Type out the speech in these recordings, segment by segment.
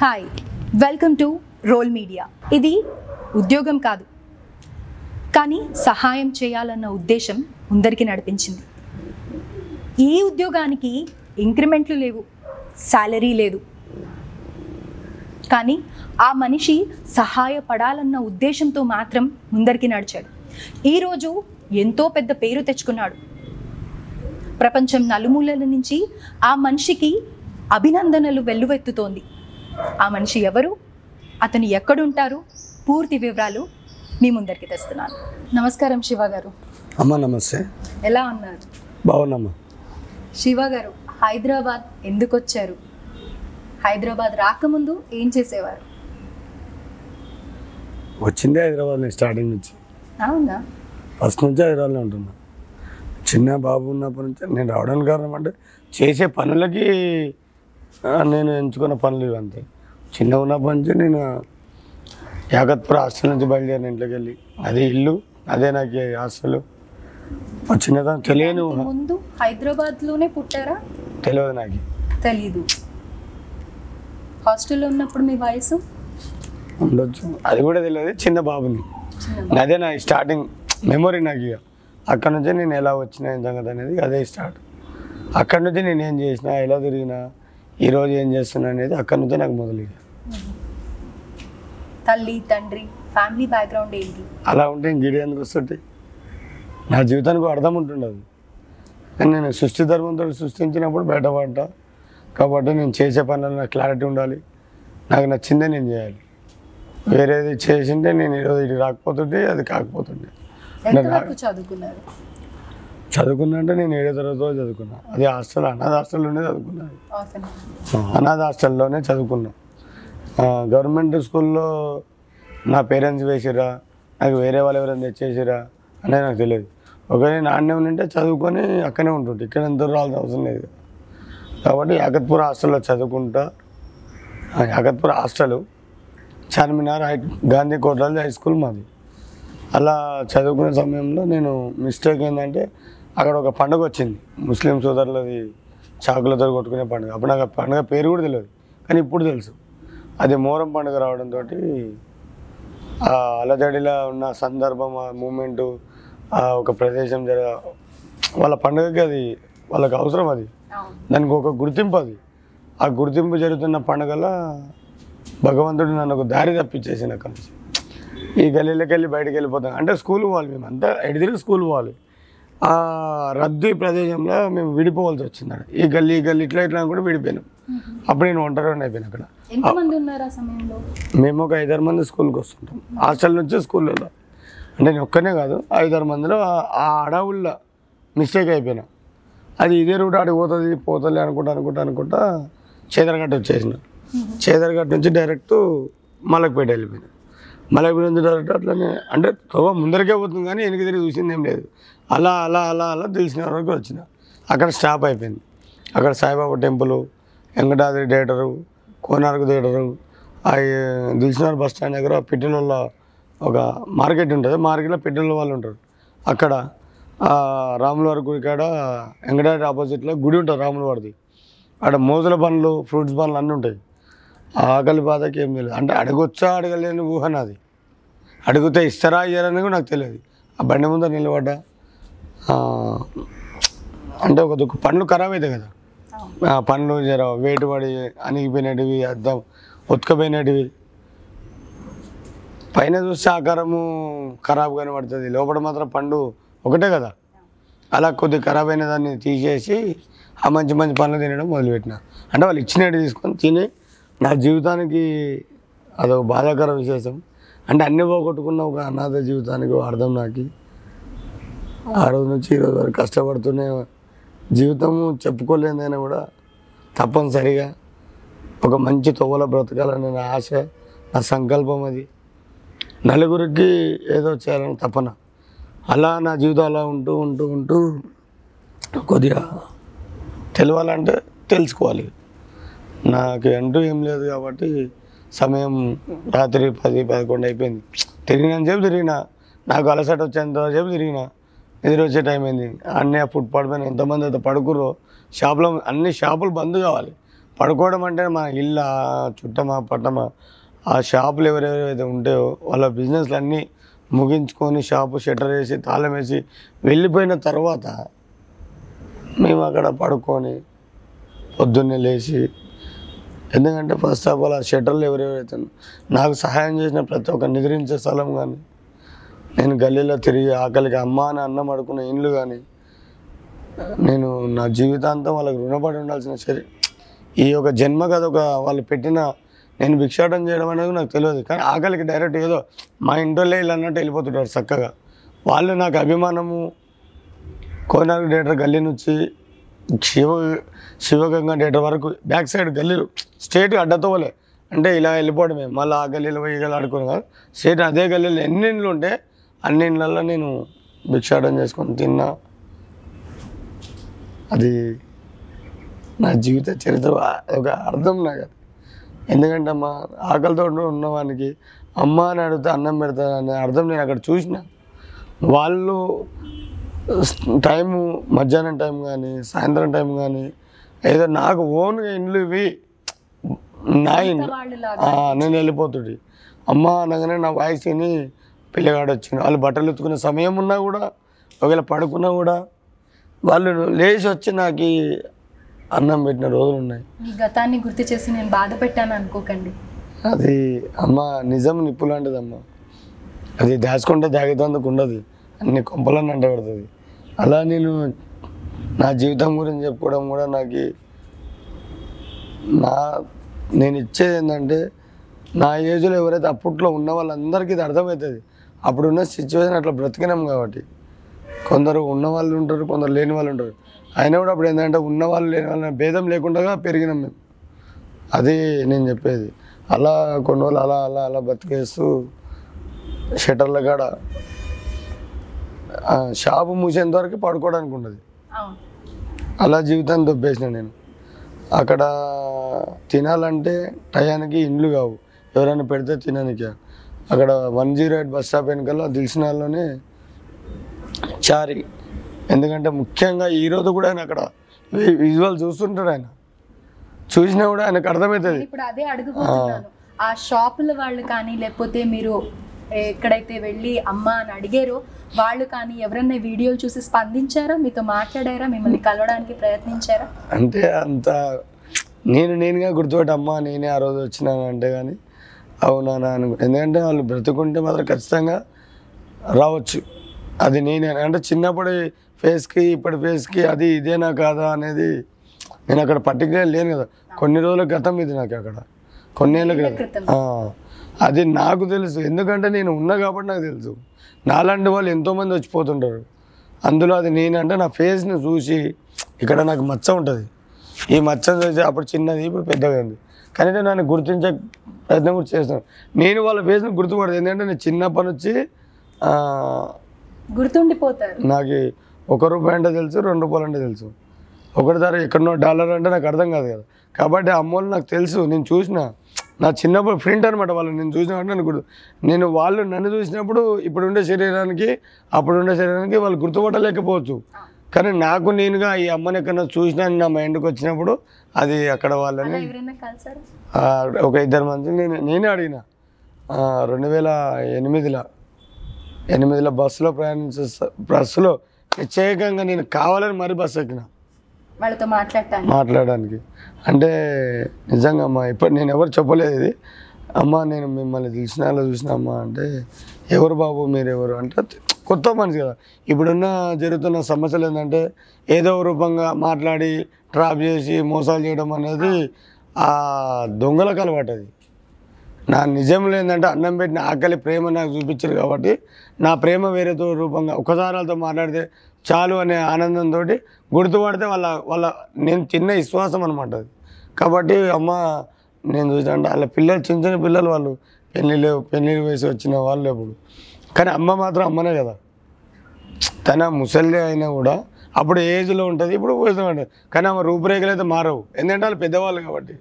Hi welcome to role media ఇది ఉద్యోగం కాదు కానీ సహాయం చేయాలన్న ఉద్దేశం అందరికీ నడిపించింది. ఈ ఉద్యోగానికి ఇంక్రిమెంట్లు లేవు శాలరీ లేదు. కానీ ఆ మనిషి సహాయపడాలన్న ఉద్దేశంతో మాత్రం ముందరికి నడిచాడు. ఈరోజు ఎంతో పెద్ద పేరు తెచ్చుకున్నాడు. ప్రపంచం నలుమూలల నుంచి ఆ మనిషికి అభినందనలు వెల్లువెత్తుతోంది. ఆ మనిషి ఎవరు? అతను ఎక్కడుంటారు? పూర్తి వివరాలు మీ ముందరికి తెస్తున్నాను. నమస్కారం శివ గారు. అమ్మ నమస్తే. ఎలా ఉన్నారు? బాగున్నామ్మా శివ గారు హైదరాబాద్ ఎందుకు వచ్చారు హైదరాబాద్ రాకముందు ఏం చేసేవారు? వచ్చిందే హైదరాబాద్ నేను స్టార్టింగ్ నుంచి. అవునా? ఫస్ట్ నుంచి హైదరాబాద్లో ఉంటున్నా. చిన్న బాబు ఉన్నప్పటి నుంచి నేను రావడానికి కారణం అంటే చేసే పనులకి నేను ఎంచుకున్న పనులు ఇవంతే చిన్న ఉన్నప్పటి నుంచి నేను యాగత్పూర్ హాస్టల్ నుంచి బయలుదేరిన ఇంట్లోకి వెళ్ళి అదే ఇల్లు అదే నాకు హాస్టల్. చిన్నదాన్ని తెలియని. ముందు హైదరాబాద్లోనే పుట్టారా? తెలియదు నాకు. తెలీదు. హాస్టల్లో ఉన్నప్పుడు మీ వయసు? ఉండొచ్చు. అది కూడా తెలియదు. చిన్న బాబుని. అదే నా స్టార్టింగ్ మెమొరీ నాకు ఇక. అక్కడ నుంచి నేను ఎలా వచ్చిన సంగతి అనేది అదే స్టార్ట్. అక్కడ నుంచి నేను ఏం చేసిన ఎలా తిరిగినా ఈరోజు ఏం చేస్తున్నా అనేది అక్కడ నుంచే నాకు మొదలు ఇక. తల్లి తండ్రి ఫ్యామిలీ బ్యాక్గ్రౌండ్ ఏంటి? అలా ఉంటే ఇంక ఎందుకు వస్తుంటాయి నా జీవితానికి అర్థం ఉంటుండదు. కానీ నేను సృష్టి ధర్మంతో సృష్టించినప్పుడు బయటపడ్డా. కాబట్టి నేను చేసే పనులు నాకు క్లారిటీ ఉండాలి. నాకు నచ్చిందే నేను చేయాలి. వేరేది చేసింటే నేను ఈరోజు ఇది రాకపోతుంటే అది కాకపోతుండే చదువుకున్నారు? చదువుకున్నా అంటే నేను ఏడో తరగతిలో చదువుకున్నా. అది హాస్టల్ అనాథ హాస్టల్లోనే Orphanage. అనాథ హాస్టల్లోనే చదువుకున్నా. గవర్నమెంట్ స్కూల్లో నా పేరెంట్స్ వేసిరా నాకు వేరే వాళ్ళు ఎవరైనా తెచ్చేసిరా అనేది నాకు తెలియదు. ఒకవేళ నాన్నే ఉంటే చదువుకొని అక్కడే ఉంటుంటే ఇక్కడ ఎంత రావాల్సిన అవసరం లేదు. కాబట్టి యాకత్పూర్ హాస్టల్లో చదువుకుంటా. ఆ, Yakatpur hostel Charminar high Gandhi Kotaraju high school మాది. అలా చదువుకునే సమయంలో నేను మిస్టేక్ ఏంటంటే అక్కడ ఒక పండుగ వచ్చింది. ముస్లిం సోదరులది చాకులతో కొట్టుకునే పండుగ. అప్పుడు నాకు ఆ పండుగ పేరు కూడా తెలియదు కానీ ఇప్పుడు తెలుసు. అది మోరం పండుగ రావడంతో ఆ అలజడిలో ఉన్న సందర్భం ఆ మూమెంటు ఆ ఒక ప్రదేశం జర వాళ్ళ పండుగకి అది వాళ్ళకి అవసరం అది. దానికి ఒక గుర్తింపు అది. ఆ గుర్తింపు జరుగుతున్న పండుగలో భగవంతుడు నన్ను ఒక దారి తప్పించేసింది అక్కడి నుంచి. ఈ గల్లీలోకి వెళ్ళి బయటకు వెళ్ళిపోతాం అంటే స్కూల్ పోవాలి మేము అంతా ఎటు తిరిగి స్కూల్ పోవాలి. ఆ రద్దీ ప్రదేశంలో మేము విడిపోవాల్సి వచ్చింది అక్కడ. ఈ గల్లీ ఈ గల్లీ ఇట్లా ఇట్లా కూడా విడిపోయినాం. అప్పుడు నేను ఒంటరి అయిపోయాను అక్కడ. మేము ఒక ఐదారు మంది స్కూల్కి వస్తుంటాం. హాస్టల్ నుంచి స్కూల్లో అంటే నేను ఒక్కనే కాదు ఐదారు మందిలో ఆ- అడవుల్లో మిస్టేక్ అయిపోయినా. అది ఇదే రూట్ ఆడికి పోతుంది పోతుంది అనుకుంటా అనుకుంటా అనుకుంటా చేదరగట్ట వచ్చేసిన. చేదరగట్ట నుంచి డైరెక్ట్ మలక్పేట వెళ్ళిపోయినా. మలక్పేట నుంచి డైరెక్ట్ అట్లనే అంటే తోవ ముందరికే పోతుంది కానీ వెనక్కి తిరిగి చూసింది ఏం లేదు. అలా అలా అలా అలా తెలిసిన వరకు వచ్చిన. అక్కడ స్టాప్ అయిపోయింది. అక్కడ Saibaba temple Venkatadri theatre Konark theatre అవి దిల్సినార్ బస్ స్టాండ్ దగ్గర పిట్టెలలో ఒక మార్కెట్ ఉంటుంది. మార్కెట్లో పిట్టెల వాళ్ళు ఉంటారు. అక్కడ రాములవారి గుడి కాడ వెంకటాద్రి ఆపోజిట్లో గుడి ఉంటుంది రాములవారిది. అక్కడ మోజుల పనులు ఫ్రూట్స్ పనులు అన్నీ ఉంటాయి. ఆకలి బాధకి ఏం తెలియదు. అంటే అడగొచ్చా అడగలేని ఊహ నాది. అడిగితే ఇస్తారా ఇయ్యారని కూడా నాకు తెలియదు. ఆ బండి ముందర నిలబడ్డా అంటే ఒక దుక్కు పండ్లు ఖరాబ్ అవుతాయి కదా. ఆ పండ్లు జర వేటు పడి అణిగిపోయినటివి అద్దం ఉతకపోయినటివి. పైన చూస్తే ఆకారము ఖరాబ్ కనబడుతుంది. లోపల మాత్రం పండు ఒకటే కదా. అలా కొద్ది ఖరాబ్ అయిన దాన్ని తీసేసి ఆ మంచి మంచి పనులు తినడం మొదలుపెట్టిన. అంటే వాళ్ళు ఇచ్చినట్టు తీసుకొని తిని నా జీవితానికి అదొక బాధాకర విశేషం. అంటే అన్ని పోగొట్టుకున్న ఒక అనాథ జీవితానికి అర్థం నాకు. ఆ రోజు నుంచి ఈ రోజు వరకు కష్టపడుతూనే జీవితము చెప్పుకోలేదైనా కూడా తప్పనిసరిగా ఒక మంచి తొవ్వల బ్రతకాలనే నా ఆశ నా సంకల్పం అది. నలుగురికి ఏదో చేయాలని తపన. అలా నా జీవితం అలా ఉంటూ ఉంటూ ఉంటూ కొద్దిగా తెలవాలంటే తెలుసుకోవాలి. నాకు అంటూ ఏం లేదు కాబట్టి సమయం రాత్రి పది పదకొండు అయిపోయింది. తిరిగిన చెప్పి తిరిగిన. నాకు అలసట వచ్చేంత చెప్పి తిరిగినా. ఎదురు వచ్చే టైం అయింది అన్నీ ఆ ఫుట్పాత్ పైన ఎంతమంది అయితే పడుకుర్రో షాపులో అన్ని షాపులు బంద్ కావాలి. పడుకోవడం అంటే మన ఇల్లు చుట్టమా పట్టమా ఆ షాపులు ఎవరెవరైతే ఉంటాయో వాళ్ళ బిజినెస్లు అన్నీ ముగించుకొని షాపు షట్టర్ వేసి తాళం వేసి వెళ్ళిపోయిన తర్వాత మేము అక్కడ పడుకొని పొద్దున్నే లేచి ఎందుకంటే ఫస్ట్ ఆఫ్ ఆల్ ఆ షట్టర్లు ఎవరెవరైతే నాకు సహాయం చేసిన ప్రతి ఒక్క నిద్రించే స్థలం కానీ నేను గల్లీలో తిరిగి ఆకలికి అమ్మ అని అన్నం అడుకున్న ఇండ్లు కానీ నేను నా జీవితాంతం వాళ్ళకి రుణపడి ఉండాల్సిన సరే ఈ యొక్క జన్మ కదా ఒక వాళ్ళు పెట్టిన నేను భిక్షాటం చేయడం అనేది నాకు తెలియదు. కానీ ఆకలికి డైరెక్ట్ ఏదో మా ఇంటోళ్ళే ఇలా అన్నట్టు వెళ్ళిపోతుంటారు చక్కగా. వాళ్ళు నాకు అభిమానము కోనార్క్ థియేటర్ గల్లీ నుంచి శివ శివగంగా థియేటర్ వరకు బ్యాక్ సైడ్ గల్లీలు స్ట్రేట్ అడ్డతోవలే అంటే ఇలా వెళ్ళిపోవడమే. మళ్ళీ ఆ గల్లీలో పోయి ఇలా ఆడుకున్నాం స్ట్రేట్ అదే గల్లీలో ఎన్ని ఇండ్లు ఉంటే అన్ని ఇండ్లలో నేను భిక్షాటం చేసుకొని తిన్నా. అది నా జీవిత చరిత్ర ఒక అర్థం నాకు అది. ఎందుకంటే అమ్మ ఆకలితో ఉన్నవానికి అమ్మ అని అడిగితే అన్నం పెడతా అనే అర్థం నేను అక్కడ చూసిన. వాళ్ళు టైము మధ్యాహ్నం టైం కానీ సాయంత్రం టైం కానీ ఏదో నాకు ఓన్గా ఇండ్లు ఇవి నా ఇండ్లు. నేను వెళ్ళిపోతుంది అమ్మ అనగానే నా వాయిస్ విని పిల్లగాడు వచ్చిండు. వాళ్ళు బట్టలు ఎత్తుకునే సమయం ఉన్నా కూడా ఒకవేళ పడుకున్నా కూడా వాళ్ళు లేచి వచ్చి నాకు అన్నం పెట్టిన రోజులు ఉన్నాయి. ఈ గతాన్ని గుర్తు చేసి నేను బాధ పెట్టాను అనుకోకండి. అది అమ్మ నిజం నిప్పు లాంటిదమ్మ అది దాచుకుంటే దాగేతందుకు ఉండదు. అన్ని కొంపలను అంట పెడుతుంది అలా నేను నా జీవితం గురించి చెప్పుకోవడం కూడా నాకు నా నేను ఇచ్చేది ఏంటంటే నా ఏజ్లో ఎవరైతే అప్పట్లో ఉన్న వాళ్ళందరికీ ఇది అర్థమవుతుంది. అప్పుడున్న సిచ్యువేషన్ అట్లా బ్రతికినాం కాబట్టి. కొందరు ఉన్న వాళ్ళు ఉంటారు కొందరు లేని వాళ్ళు ఉంటారు. అయినా కూడా అప్పుడు ఏంటంటే ఉన్న వాళ్ళు లేని వాళ్ళ భేదం లేకుండా పెరిగినాం మేము. అది నేను చెప్పేది. అలా కొన్ని రోజులు అలా అలా అలా బతికేస్తూ షటర్ల కాడ షాపు మూసేంత వరకు పడుకోవడానికి ఉండదు. అలా జీవితాన్ని దొబ్బేసిన నేను. అక్కడ తినాలంటే టయానికి ఇండ్లు కావు. ఎవరైనా పెడితే తినడానికి అక్కడ one zero eight bus stop వెనకాల దిల్సినాల్లోనే చారి. ఎందుకంటే ముఖ్యంగా ఈరోజు కూడా ఆయన అక్కడ విజువల్ చూస్తుంటాడు ఆయన. చూసినా కూడా ఆయనకు అర్థమవుతుంది. ఇప్పుడు అదే అడుగుతున్నాను ఆ షాపుల వాళ్ళు కానీ లేకపోతే మీరు ఎక్కడైతే వెళ్ళి అమ్మ అని అడిగారో వాళ్ళు కానీ ఎవరన్నా వీడియోలు చూసి స్పందించారా? మీతో మాట్లాడారా? మిమ్మల్ని కలవడానికి ప్రయత్నించారా? అంటే అంత నేను నేనుగా గుర్తుపెట్టి అమ్మా నేనే ఆ రోజు వచ్చినాను అంటే కానీ అవునా అను ఎందుకంటే వాళ్ళు బ్రతుకుంటే మాత్రం ఖచ్చితంగా రావచ్చు. అది నేనే. అంటే చిన్నప్పటి ఫేస్కి ఇప్పటి ఫేస్కి అది ఇదేనా కాదా అనేది నేను అక్కడ పర్టికులర్ లేను కదా. కొన్ని రోజుల గతం ఇది నాకు అక్కడ. కొన్నేళ్ళ క్రితం. క్రితం. అది నాకు తెలుసు. ఎందుకంటే నేను ఉన్నా కాబట్టి నాకు తెలుసు. నాలాంటి వాళ్ళు ఎంతోమంది వచ్చిపోతుంటారు అందులో అది నేనంటే నా ఫేస్ని చూసి ఇక్కడ నాకు మచ్చ ఉంటుంది. ఈ మచ్చను చూసి అప్పుడు చిన్నది ఇప్పుడు పెద్దగా ఉంది కానీ నేను నన్ను గుర్తించే ప్రయత్నం కూడా చేస్తాను. నేను వాళ్ళ ఫేస్ని గుర్తుపడదు ఎందుకంటే నేను చిన్నప్పటి నుంచి ఆ, గుర్తుండిపోతారు. నాకు ఒక రూపాయి అంటే తెలుసు రెండు రూపాయలు అంటే తెలుసు. ఒకటి ధర ఎక్కడనో డాలర్ అంటే నాకు అర్థం కాదు కదా. కాబట్టి అమ్మోళ్ళు నాకు తెలుసు నేను చూసిన. నా చిన్నప్పుడు ఫ్రెండ్ అనమాట వాళ్ళు నేను చూసినప్పుడు నన్ను గుర్తు నేను వాళ్ళు నన్ను చూసినప్పుడు ఇప్పుడు ఉండే శరీరానికి అప్పుడు ఉండే శరీరానికి వాళ్ళు గుర్తుపట్టలేకపోవచ్చు. కానీ నాకు నేనుగా ఈ అమ్మని ఎక్కడ చూసినా నా మైండ్కి వచ్చినప్పుడు అది అక్కడ వాళ్ళని అలా ఒక ఇద్దరు మంది నేను నేనే అడిగిన. రెండు వేల ఎనిమిదిలో ఎనిమిదిలో బస్సులో ప్రయాణించే బస్సులో ప్రత్యేకంగా నేను కావాలని మరీ బస్సు ఎక్కిన. వాళ్ళతో మాట్లాడటానికి? మాట్లాడడానికి. అంటే నిజంగా అమ్మా ఇప్పుడు నేను ఎవరు చెప్పలేదు ఇది. అమ్మ నేను మిమ్మల్ని తెలిసిన వాళ్ళు చూసిన అమ్మ అంటే ఎవరు బాబు మీరు ఎవరు అంటే కొత్త మనిషి కదా. ఇప్పుడున్న జరుగుతున్న సమస్యలు ఏంటంటే ఏదో రూపంగా మాట్లాడి ట్రాప్ చేసి మోసాలు చేయడం అనేది ఆ దొంగలకు అలవాటు అది. నా నిజంలో ఏంటంటే అన్నం పెట్టిన ఆకలి ప్రేమ నాకు చూపించారు కాబట్టి నా ప్రేమ వేరేతో రూపంగా ఒకసారి వాళ్ళతో మాట్లాడితే చాలు అనే ఆనందంతో గుర్తుపడితే వాళ్ళ వాళ్ళ నేను చిన్న విశ్వాసం అనమాట అది. కాబట్టి అమ్మ నేను చూసాను అంటే వాళ్ళ పిల్లలు చిన్న చిన్న పిల్లలు వాళ్ళు పెళ్ళిళ్ళు పెళ్ళిళ్ళు వయసు వచ్చిన వాళ్ళు ఇప్పుడు కానీ అమ్మ మాత్రం అమ్మనే కదా. తన ముసలి అయినా కూడా అప్పుడు ఏజ్లో ఉంటుంది ఇప్పుడు ఉంటుంది. కానీ ఆమె రూపురేఖలు అయితే మారవు. ఎందుకంటే వాళ్ళు పెద్దవాళ్ళు కాబట్టి.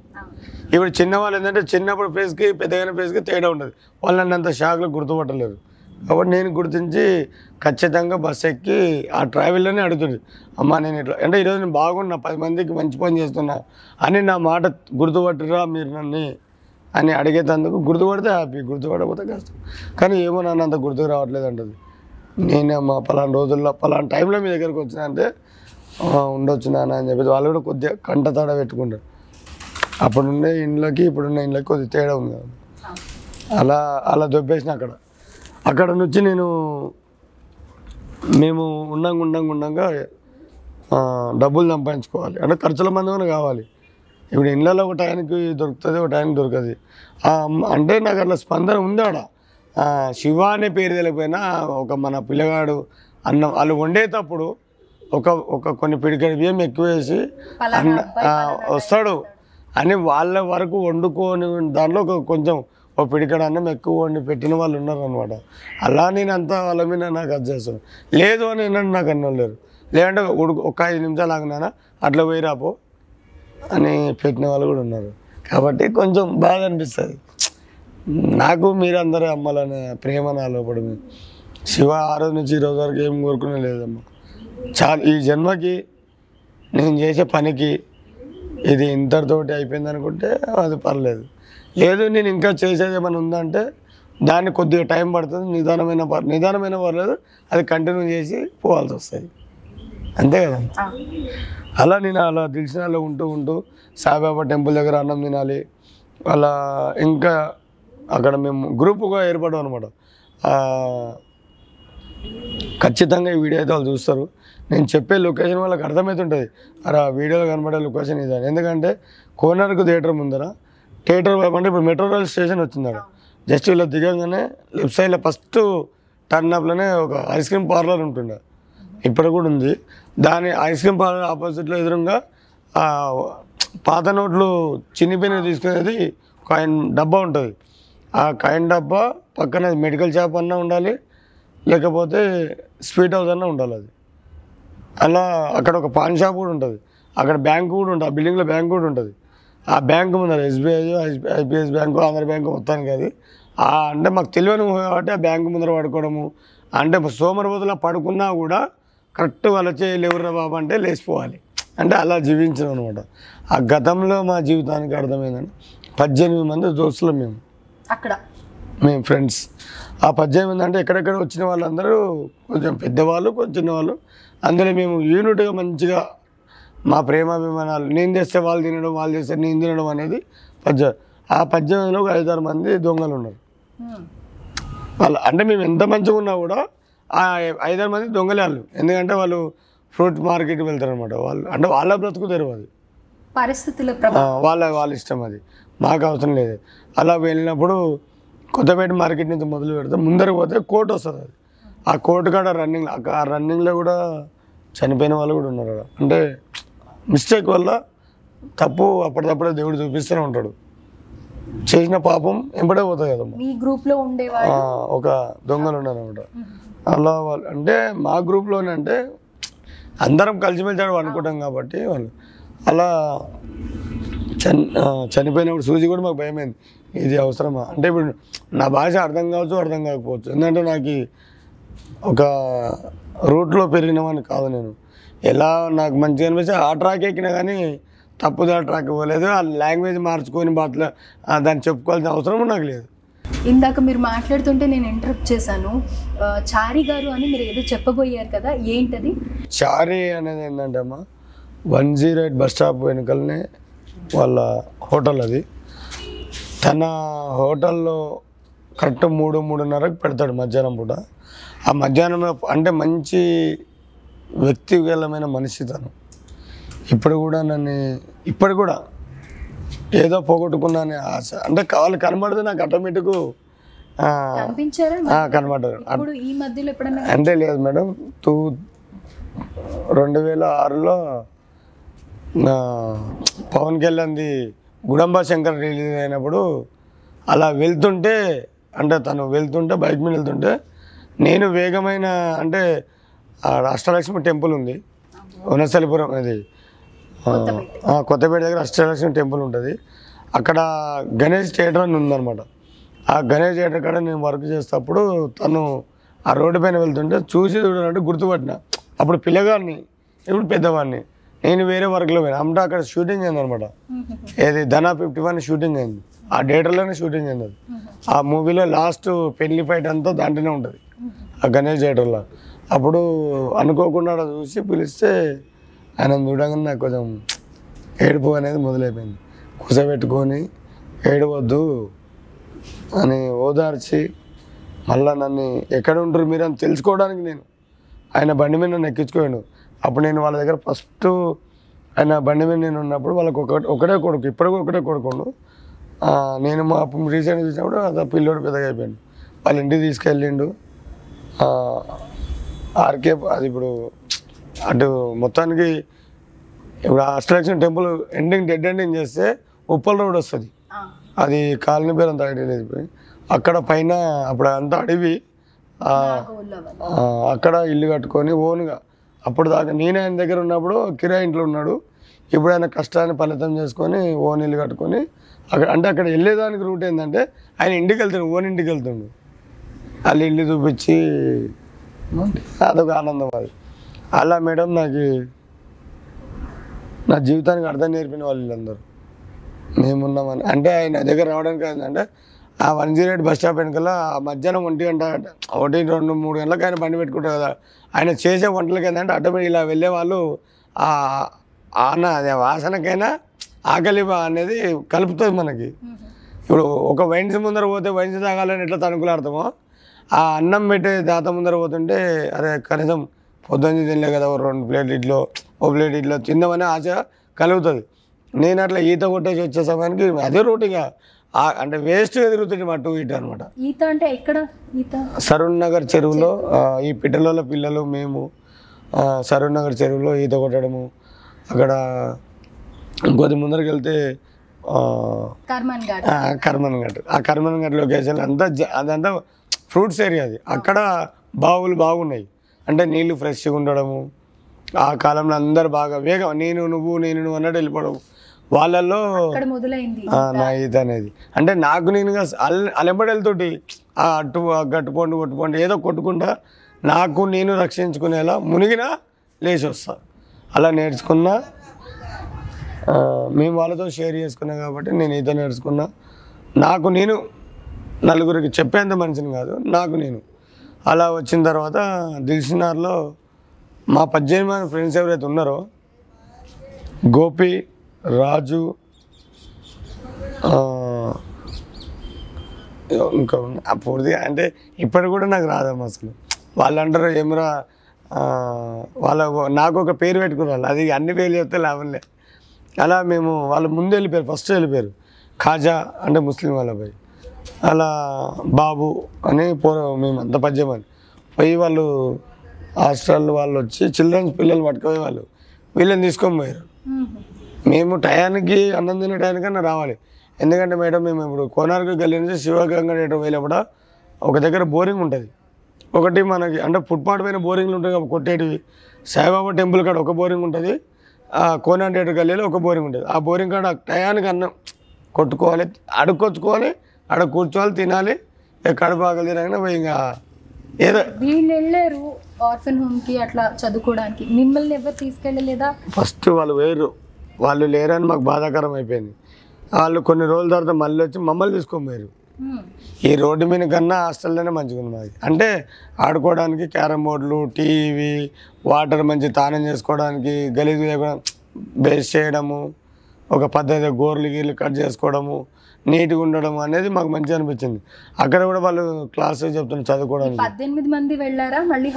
ఇప్పుడు చిన్నవాళ్ళు ఏంటంటే చిన్నప్పుడు ఫేస్కి పెద్దగైన ఫేస్కి తేడా ఉంటుంది వాళ్ళు నన్ను అంత షాక్లో గుర్తుపట్టలేరు కాబట్టి నేను గుర్తించి ఖచ్చితంగా బస్ ఎక్కి ఆ ట్రావెల్లోనే అడుగుతుంది అమ్మ నేను ఇట్లా అంటే ఈరోజు నేను బాగున్నా పది మందికి మంచి పని చేస్తున్నా అని నా మాట గుర్తుపట్టురా మీరు నన్ను? అని అడిగేటందుకు గుర్తుపడితే హ్యాపీ గుర్తుపడకపోతే కష్టం. కానీ ఏమో నన్ను అంత గుర్తుకు రావట్లేదు అంటది. మా పలానా రోజుల్లో పలానా టైంలో మీ దగ్గరకు వచ్చిన అంటే ఉండొచ్చు నాన్న అని చెప్పేసి వాళ్ళు కూడా కొద్దిగా కంట తడ పెట్టుకుంటారు. అప్పుడుండే ఇండ్లకి ఇప్పుడున్న ఇండ్లకి కొద్దిగా తేడా ఉంది. అలా అలా దొబ్బేసిన అక్కడ. అక్కడ నుంచి నేను మేము ఉండంగా ఉండంగా ఉండంగా డబ్బులు సంపాదించుకోవాలి. అంటే ఖర్చుల మందమైన కావాలి. ఇప్పుడు ఇళ్ళలో ఒక టైంకి దొరుకుతుంది ఒక టైంకి దొరకదు. అంటే నాకు అట్లా స్పందన ఉంది ఆడ. ఆ, శివ అనే పేరు తెలియకపోయినా ఒక మన పిల్లగాడు అన్నం వాళ్ళు వండేటప్పుడు ఒక ఒక కొన్ని పిడికడి బియ్యం ఎక్కువ వేసి అన్న వస్తాడు. అని వాళ్ళ వరకు వండుకొని దాంట్లో ఒక కొంచెం ఓ పిడికడ అన్నం ఎక్కువ వండి పెట్టిన వాళ్ళు ఉన్నారు అనమాట అలా నేను అంతా వాళ్ళ మీద నాకు అది చేస్తాను. లేదు అని ఏంటంటే నాకు అన్న లేరు. లేదంటే ఉడుకు ఒక ఐదు నిమిషాలు ఆగినానా అట్లా పోయి రాపో. అని పెట్టిన వాళ్ళు కూడా ఉన్నారు. కాబట్టి కొంచెం బాధ అనిపిస్తుంది. నాకు మీరందరూ అమ్మాలనే ప్రేమ నా లోపల శివ ఆ రోజు నుంచి ఈ రోజు వరకు ఏం కోరుకునే లేదమ్మా. చాలా ఈ జన్మకి నేను చేసే పనికి ఇది ఇంతటితోటి అయిపోయింది అనుకుంటే అది పర్లేదు. లేదు నేను ఇంకా చేసేది ఏమైనా ఉందంటే దాన్ని కొద్దిగా టైం పడుతుంది నిదానమైన నిదానమైన పర్లేదు అది కంటిన్యూ చేసి పోవాల్సి వస్తుంది. అంతే కదా? అలా నేను అలా దిల్సినాలో ఉంటూ ఉంటూ సాయిబాబా టెంపుల్ దగ్గర అన్నం తినాలి. అలా ఇంకా అక్కడ మేము గ్రూపుగా ఏర్పడాం అనమాట ఖచ్చితంగా ఈ వీడియో అయితే వాళ్ళు చూస్తారు. నేను చెప్పే లొకేషన్ వాళ్ళకి అర్థమవుతుంటుంది అరే ఆ వీడియోలో కనబడే లొకేషన్ ఇదని. ఎందుకంటే కోనర్కు థియేటర్ ముందర థియేటర్ అంటే ఇప్పుడు మెట్రో రైల్ స్టేషన్ వచ్చింది అక్కడ. జస్ట్ ఇలా దిగంగానే లెఫ్ట్ సైడ్లో ఫస్ట్ టర్న్ అప్లోనే ఒక ఐస్ క్రీమ్ పార్లర్ ఉంటుండే. ఇప్పుడు కూడా ఉంది. దాని ఐస్ క్రీమ్ పార్లర్ ఆపోజిట్లో ఎదురుగా పాత నోట్లు చిన్నిపోయినవి తీసుకునేది కాయిన్ డబ్బా ఉంటుంది. ఆ కాయిన్ డబ్బా పక్కన మెడికల్ షాప్ అన్నా ఉండాలి లేకపోతే స్వీట్ హౌస్ అన్నా ఉండాలి అది. అలా అక్కడ ఒక పాన్ షాప్ కూడా ఉంటుంది. అక్కడ బ్యాంక్ కూడా ఉంటుంది ఆ బిల్డింగ్లో బ్యాంక్ కూడా ఉంటుంది. ఆ బ్యాంక్ ముందర SBI IBS bank Andhra bank మొత్తానికి అది. అంటే మాకు తెలియని కాబట్టి ఆ బ్యాంకు ముందర పడుకోవడము. అంటే సోమరపోతులా పడుకున్నా కూడా కరెక్ట్ వాళ్ళు వచ్చి లేవురా బాబు అంటే లేచిపోవాలి. అంటే అలా జీవించాం అనమాట ఆ గతంలో మా జీవితానికి అర్థమైందని పద్దెనిమిది మంది దోస్తులు మేము. అక్కడ. మేము ఫ్రెండ్స్. ఆ పద్దెనిమిది అంటే ఎక్కడెక్కడ వచ్చిన వాళ్ళందరూ కొంచెం పెద్దవాళ్ళు కొంచెం చిన్నవాళ్ళు. అందులో మేము యూనిట్గా మంచిగా మా ప్రేమాభిమానాలు నేను చేస్తే వాళ్ళు తినడం వాళ్ళు చేస్తే నేను తినడం అనేది పద్య ఆ పద్దెనిమిదిలో ఒక ఐదారు మంది దొంగలు ఉన్నారు. వాళ్ళు అంటే మేము ఎంత మంచిగా ఉన్నా కూడా ఐదారు మంది దొంగలే వాళ్ళు ఎందుకంటే వాళ్ళు ఫ్రూట్ మార్కెట్కి వెళ్తారు అనమాట వాళ్ళు అంటే వాళ్ళ బ్రతుకు తెరవు అది పరిస్థితుల వాళ్ళ వాళ్ళ ఇష్టం అది. మాకు అవసరం లేదు. అలా వెళ్ళినప్పుడు కొత్తపేట మార్కెట్ నుంచి మొదలు పెడితే. ముందర పోతే కోర్టు వస్తుంది అది. ఆ కోర్టు కాడ రన్నింగ్ ఆ రన్నింగ్లో కూడా చనిపోయిన వాళ్ళు కూడా ఉన్నారు అంటే మిస్టేక్ వల్ల తప్పు అప్పటికప్పుడే దేవుడు చూపిస్తూనే ఉంటాడు. చేసిన పాపం ఎంబడే పోతుంది కదమ్మా. మీ గ్రూప్లో ఉండేవాళ్ళు? ఆ, ఒక దొంగలు ఉన్నారు అనమాట అలా వాళ్ళు అంటే మా గ్రూప్లోనే అంటే అందరం కలిసిమెలిసి అనుకుంటాం కాబట్టి వాళ్ళు. అలా చని చనిపోయినప్పుడు సూచి కూడా మాకు భయమైంది. ఇది అవసరమా? అంటే ఇప్పుడు నా భాష అర్థం కావచ్చు అర్థం కాకపోవచ్చు. ఎందుకంటే నాకు ఒక రూట్లో పెరిగినవాడిని కాదు నేను. ఎలా నాకు మంచిగా అనిపిస్తే ఆ ట్రాక్ ఎక్కినా కానీ తప్పుదా ట్రాక్ ఇవ్వలేదు. ఆ లాంగ్వేజ్ మార్చుకొని బాట్లా దాన్ని చెప్పుకోవాల్సిన అవసరం నాకు లేదు. ఇందాక మీరు మాట్లాడుతుంటే నేను ఇంటరప్ట్ చేశాను. చారి గారు అని మీరు ఏదో చెప్పబోయారు కదా ఏంటది? చారి అనేది ఏంటంటే అమ్మా one zero eight bus stop వెనుకలనే వాళ్ళ హోటల్ అది. తన హోటల్లో కరెక్ట్ మూడు మూడున్నరకు పెడతాడు మధ్యాహ్నం పూట. ఆ మధ్యాహ్నం అంటే మంచి వ్యక్తిగతమైన మనిషి తను. ఇప్పుడు కూడా నన్ను ఇప్పుడు కూడా ఏదో పోగొట్టుకున్నా అనే ఆశ. అంటే వాళ్ళు కనబడితే నాకు ఆటోమేటిక్ ఎప్పుడైనా అంటే లేదు మేడం. టూ రెండు వేల ఆరులో నా పవన్ కళ్యాణ్ది గుడంబ శంకర్ రిలీజ్ అయినప్పుడు అలా వెళ్తుంటే అంటే తను వెళ్తుంటే బైక్ మీద వెళ్తుంటే నేను వేగమైన అంటే అష్టలక్ష్మి టెంపుల్ ఉంది. వనస్థలిపురం అది. కొత్తపేట. దగ్గర అష్టలక్ష్మి టెంపుల్ ఉంటుంది. అక్కడ గణేష్ థియేటర్ అని ఉందన్నమాట. ఆ గణేష్ థియేటర్ కాడ నేను వర్క్ చేసేటప్పుడు తను ఆ రోడ్డు పైన వెళ్తుంటే చూసి చూడాలంటే గుర్తుపట్టిన. అప్పుడు పిల్లగాడిని ఇప్పుడు పెద్దవాడిని. నేను వేరే వర్క్లో పోయినా. అంటే అక్కడ షూటింగ్ అయింది అనమాట ఏది ధనా ఫిఫ్టీ వన్ షూటింగ్ అయింది. ఆ థియేటర్లోనే షూటింగ్ అయింది అది. ఆ మూవీలో లాస్ట్ పెళ్ళి ఫైట్ అంతా దాంట్లోనే ఉంటుంది. ఆ గణేష్ థియేటర్లో. అప్పుడు అనుకోకుండా చూసి పిలిస్తే ఆయన చూడగానే నాకు కొంచెం ఏడుపు అనేది మొదలైపోయింది. కూసబెట్టుకొని ఏడవద్దు అని ఓదార్చి మళ్ళీ నన్ను ఎక్కడ ఉంటారు మీరు అని తెలుసుకోవడానికి నేను ఆయన బండి మీద నన్ను ఎక్కించుకోండు. అప్పుడు నేను వాళ్ళ దగ్గర ఫస్ట్ ఆయన బండి మీద నేను ఉన్నప్పుడు వాళ్ళకి ఒక ఒకటే కొడుకు ఇప్పటికీ ఒకటే కొడుకుండు నేను మా రీసెంట్ చూసినప్పుడు అదే పిల్లోడు పెద్దగా అయిపోయాడు. వాళ్ళ ఇంటికి తీసుకెళ్ళిండు. ఆర్కే అది ఇప్పుడు అటు మొత్తానికి ఇప్పుడు Ashtalakshmi temple ending dead ending చేస్తే ఉప్పల్ రోడ్ వస్తుంది. అది కాలనీ పేరు అంత ఐడియా. అక్కడ పైన అప్పుడు అంతా అడవి అక్కడ ఇల్లు కట్టుకొని ఓన్గా. అప్పుడు దాకా నేను ఆయన దగ్గర ఉన్నప్పుడు కిరాయి ఇంట్లో ఉన్నాడు. ఇప్పుడు ఆయన కష్టాన్ని ఫలితం చేసుకొని ఓన్ ఇల్లు కట్టుకొని అక్కడ అంటే అక్కడ వెళ్ళేదానికి రూట్ ఏంటంటే ఆయన ఇంటికి వెళ్తాడు ఓన్ ఇంటికి వెళ్తుండు. వాళ్ళు ఇల్లు చూపించి అదొక ఆనందం అది. అలా మేడం నాకు నా జీవితానికి అర్థం నేర్పిన వాళ్ళు వీళ్ళందరూ. మేమున్నామని. అంటే ఆయన దగ్గర రావడానికి ఏంటంటే ఆ one zero eight bus stop వెనకాల ఆ మధ్యాహ్నం ఒంటి గంట ఒకటి రెండు మూడు గంటలకు ఆయన బండి పెట్టుకుంటారు కదా. ఆయన చేసే వంటలకి ఏంటంటే ఆటోమేటిక్ ఇలా వెళ్ళే వాళ్ళు ఆన అదే వాసనకైనా ఆకలి అనేది కలుపుతుంది మనకి. ఇప్పుడు ఒక వైన్స్ ముందర పోతే వైన్స్ తాగాలని ఎట్లా తణుకులాడతామో ఆ అన్నం పెట్టే దాత ముందర పోతుంటే అరే కనీసం పొద్దున్న తినలే కదా రెండు ప్లేట్ ఇడ్లో ఓ ప్లేట్ ఇడ్లో తిందామనే ఆశ కలుగుతుంది. నేను అట్లా ఈత కొట్టేసి వచ్చే సమయానికి అదే రూట్గా అంటే వేస్ట్గా తిరుగుతుంది మా టూ ఇటు అనమాట ఈత అంటే ఎక్కడ ఈత? సరూర్ నగర్ చెరువులో ఈ పిట్టల పిల్లలు మేము ఆ, సరూర్ నగర్ చెరువులో ఈత కొట్టడము అక్కడ ఇంకొద్ది ముందరికి వెళ్తే కర్మన్ ఘాట్. ఆ, కర్మన్ ఘాట్. ఆ కర్మన్ ఘాట్ లొకేషన్ అంతా అదంతా ఫ్రూట్స్ ఏరియా అది. అక్కడ బావులు బాగున్నాయి. అంటే నీళ్ళు ఫ్రెష్గా ఉండడము ఆ కాలంలో అందరు బాగా వేగం నేను నువ్వు నేను నువ్వు అన్నట్టు వెళ్ళిపోవడం. వాళ్ళల్లో నా ఈత అనేది. అంటే నాకు నేనుగా అలెంబడి వెళ్తుంటి ఆ అటు ఆ గట్టుపోండి కొట్టుకోండి ఏదో కొట్టుకుంటా నాకు నేను రక్షించుకునేలా మునిగినా లేచి వస్తా అలా నేర్చుకున్నా. మేము వాళ్ళతో షేర్ చేసుకున్నాం కాబట్టి నేను ఈత నేర్చుకున్నా. నాకు నేను నలుగురికి చెప్పేంత మనిషిని కాదు నాకు నేను. అలా వచ్చిన తర్వాత దిల్సినార్లో మా పద్దెనిమిది మంది ఫ్రెండ్స్ ఎవరైతే ఉన్నారో గోపి రాజు ఇంకా పూర్తిగా అంటే ఇప్పటి కూడా నాకు రాదమ్మా అసలు. వాళ్ళు అంటారు ఏమరా వాళ్ళ నాకు ఒక పేరు పెట్టుకున్నారు. అది అన్ని పేర్లు చెప్తే లాభంలే అలా మేము వాళ్ళు ముందు వెళ్ళిపోయారు ఫస్ట్ వెళ్ళిపోయారు. ఖాజా అంటే ముస్లిం వాళ్ళ పోయి అలా బాబు అని పో మేము అంత పద్యమని పోయి వాళ్ళు హాస్టల్ వాళ్ళు వచ్చి చిల్డ్రన్స్ పిల్లలు పట్టుకుపోయి వాళ్ళు. వీళ్ళని తీసుకొని పోయారు. మేము. టయానికి అన్నం తినే టయానికన్నా రావాలి. ఎందుకంటే మేడం మేము ఇప్పుడు కోనార్కు గల్లీ నుంచి శివగంగ వెళ్ళేప్పుడు ఒక దగ్గర బోరింగ్ ఉంటుంది. ఒకటి మనకి అంటే ఫుట్పాత్ పైన బోరింగ్లు ఉంటాయి కొట్టేటివి. సాయిబాబా టెంపుల్ కాడ ఒక బోరింగ్ ఉంటుంది. ఆ కోనార్ థియేటర్ గల్లీలో ఒక బోరింగ్ ఉంటుంది. ఆ బోరింగ్ కాడ టయానికి అన్నం కొట్టుకోవాలి అడుక్కొచ్చుకోవాలి ఆడ కూర్చోవాలి తినాలి. కడుపు ఆకలి తినగానే పోయి ఇంకా ఏదో వీళ్ళు వెళ్ళారు ఆర్ఫన్ హోమ్కి అట్లా చదువుకోవడానికి. మిమ్మల్ని ఎవరు తీసుకెళ్ళలేదా? ఫస్ట్ వాళ్ళు వేరు వాళ్ళు లేరని మాకు బాధాకరం అయిపోయింది. వాళ్ళు కొన్ని రోజుల తర్వాత మళ్ళీ వచ్చి మమ్మల్ని తీసుకొని పోయారు. ఈ రోడ్డు మీద కన్నా హాస్టల్లోనే మంచిగా ఉంది మాది. అంటే ఆడుకోవడానికి క్యారమ్ బోర్డులు టీవీ వాటర్ మంచి తానం చేసుకోవడానికి గలీజు లేకుండా బేస్ చేయడము ఒక పద్ధతి గోర్లు గీర్లు కట్ చేసుకోవడము నీట్గా ఉండడం అనేది మాకు మంచిగా అనిపించింది. అక్కడ కూడా వాళ్ళు క్లాసెస్ చెప్తున్నారు చదువుకోవడానికి. పద్దెనిమిది మంది వెళ్ళారా? మళ్ళీ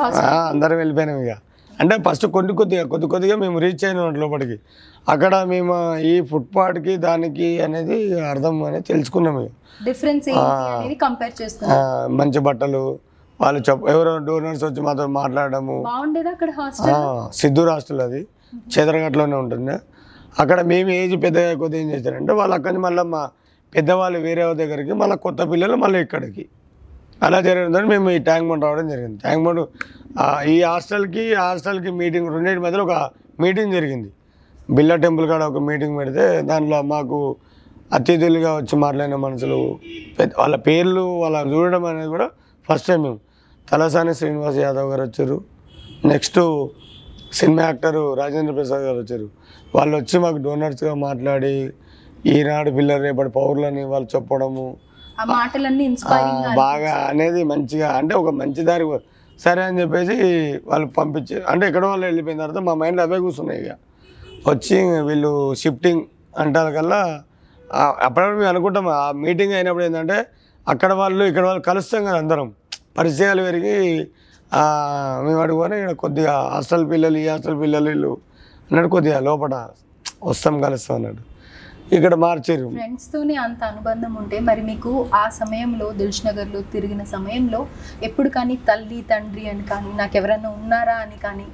అందరం వెళ్ళిపోయినాం ఇక. అంటే ఫస్ట్ కొద్ది కొద్దిగా కొద్ది కొద్దిగా మేము రీచ్ అయినాం లోపలికి. అక్కడ మేము ఈ ఫుట్పాత్కి దానికి అనేది అర్థం అనేది తెలుసుకున్నాం డిఫరెన్స్ కంపేర్ చేసుకున్నాం. మంచి బట్టలు వాళ్ళు చెప్ ఎవరో డోనర్స్ వచ్చి మాతో హాస్టల్? సిద్ధూర్ హాస్టల్ అది. చెదరగట్లోనే ఉంటుంది అక్కడ మేము ఏజ్ పెద్దగా కొద్దిగా ఏం చేశారంటే వాళ్ళు అక్కడి మళ్ళీ మా పెద్దవాళ్ళు వేరే వాళ్ళ దగ్గరికి మళ్ళీ కొత్త పిల్లలు మళ్ళీ ఇక్కడికి. అలా జరగడం మేము ఈ ట్యాంక్ బండ్ రావడం జరిగింది. ట్యాంక్ బండ్ ఈ హాస్టల్కి హాస్టల్కి మీటింగ్ రెండింటి మధ్యలో ఒక మీటింగ్ జరిగింది. బిల్లా టెంపుల్ కాడ ఒక మీటింగ్ పెడితే దాంట్లో మాకు అతిథులుగా వచ్చి మాట్లాడిన మనుషులు పెద్ద వాళ్ళ పేర్లు వాళ్ళ చూడడం అనేది కూడా ఫస్ట్ టైం మేము. తలసాని శ్రీనివాస్ యాదవ్ గారు వచ్చారు. Next cinema actor Rajendra Prasad garu వచ్చారు. వాళ్ళు వచ్చి మాకు డోనర్స్గా మాట్లాడి ఈనాడు పిల్లలు రేపటి పౌరులని వాళ్ళు చెప్పడము. మాటలన్నీ బాగా అనేది మంచిగా అంటే ఒక మంచి దారి సరే అని చెప్పేసి వాళ్ళు పంపించి అంటే ఎక్కడో వాళ్ళు వెళ్ళిపోయిన తర్వాత మా మైండ్లో అవే కూర్చున్నాయి ఇక. వచ్చి వీళ్ళు షిఫ్టింగ్ అంటారు కల్లా అప్పుడప్పుడు మేము అనుకుంటాం ఆ మీటింగ్ అయినప్పుడు ఏంటంటే అక్కడ వాళ్ళు ఇక్కడ వాళ్ళు కలుస్తాం కదా అందరం. పరిచయాలు పెరిగి మేము అడుగుని ఇక్కడ కొద్దిగా హాస్టల్ పిల్లలు ఈ హాస్టల్ పిల్లలు వీళ్ళు అన్నట్టు కొద్దిగా లోపల వస్తాం కలుస్తాం అన్నట్టు. ఇక్కడ మార్చారు. ఫ్రెండ్స్ తోనే అంత అనుబంధం ఉంటే మరి మీకు ఆ సమయంలో దిల్ష్ నగర్లో తిరిగిన సమయంలో ఎప్పుడు కానీ తల్లి తండ్రి అని కానీ నాకు ఎవరైనా ఉన్నారా అని కానీ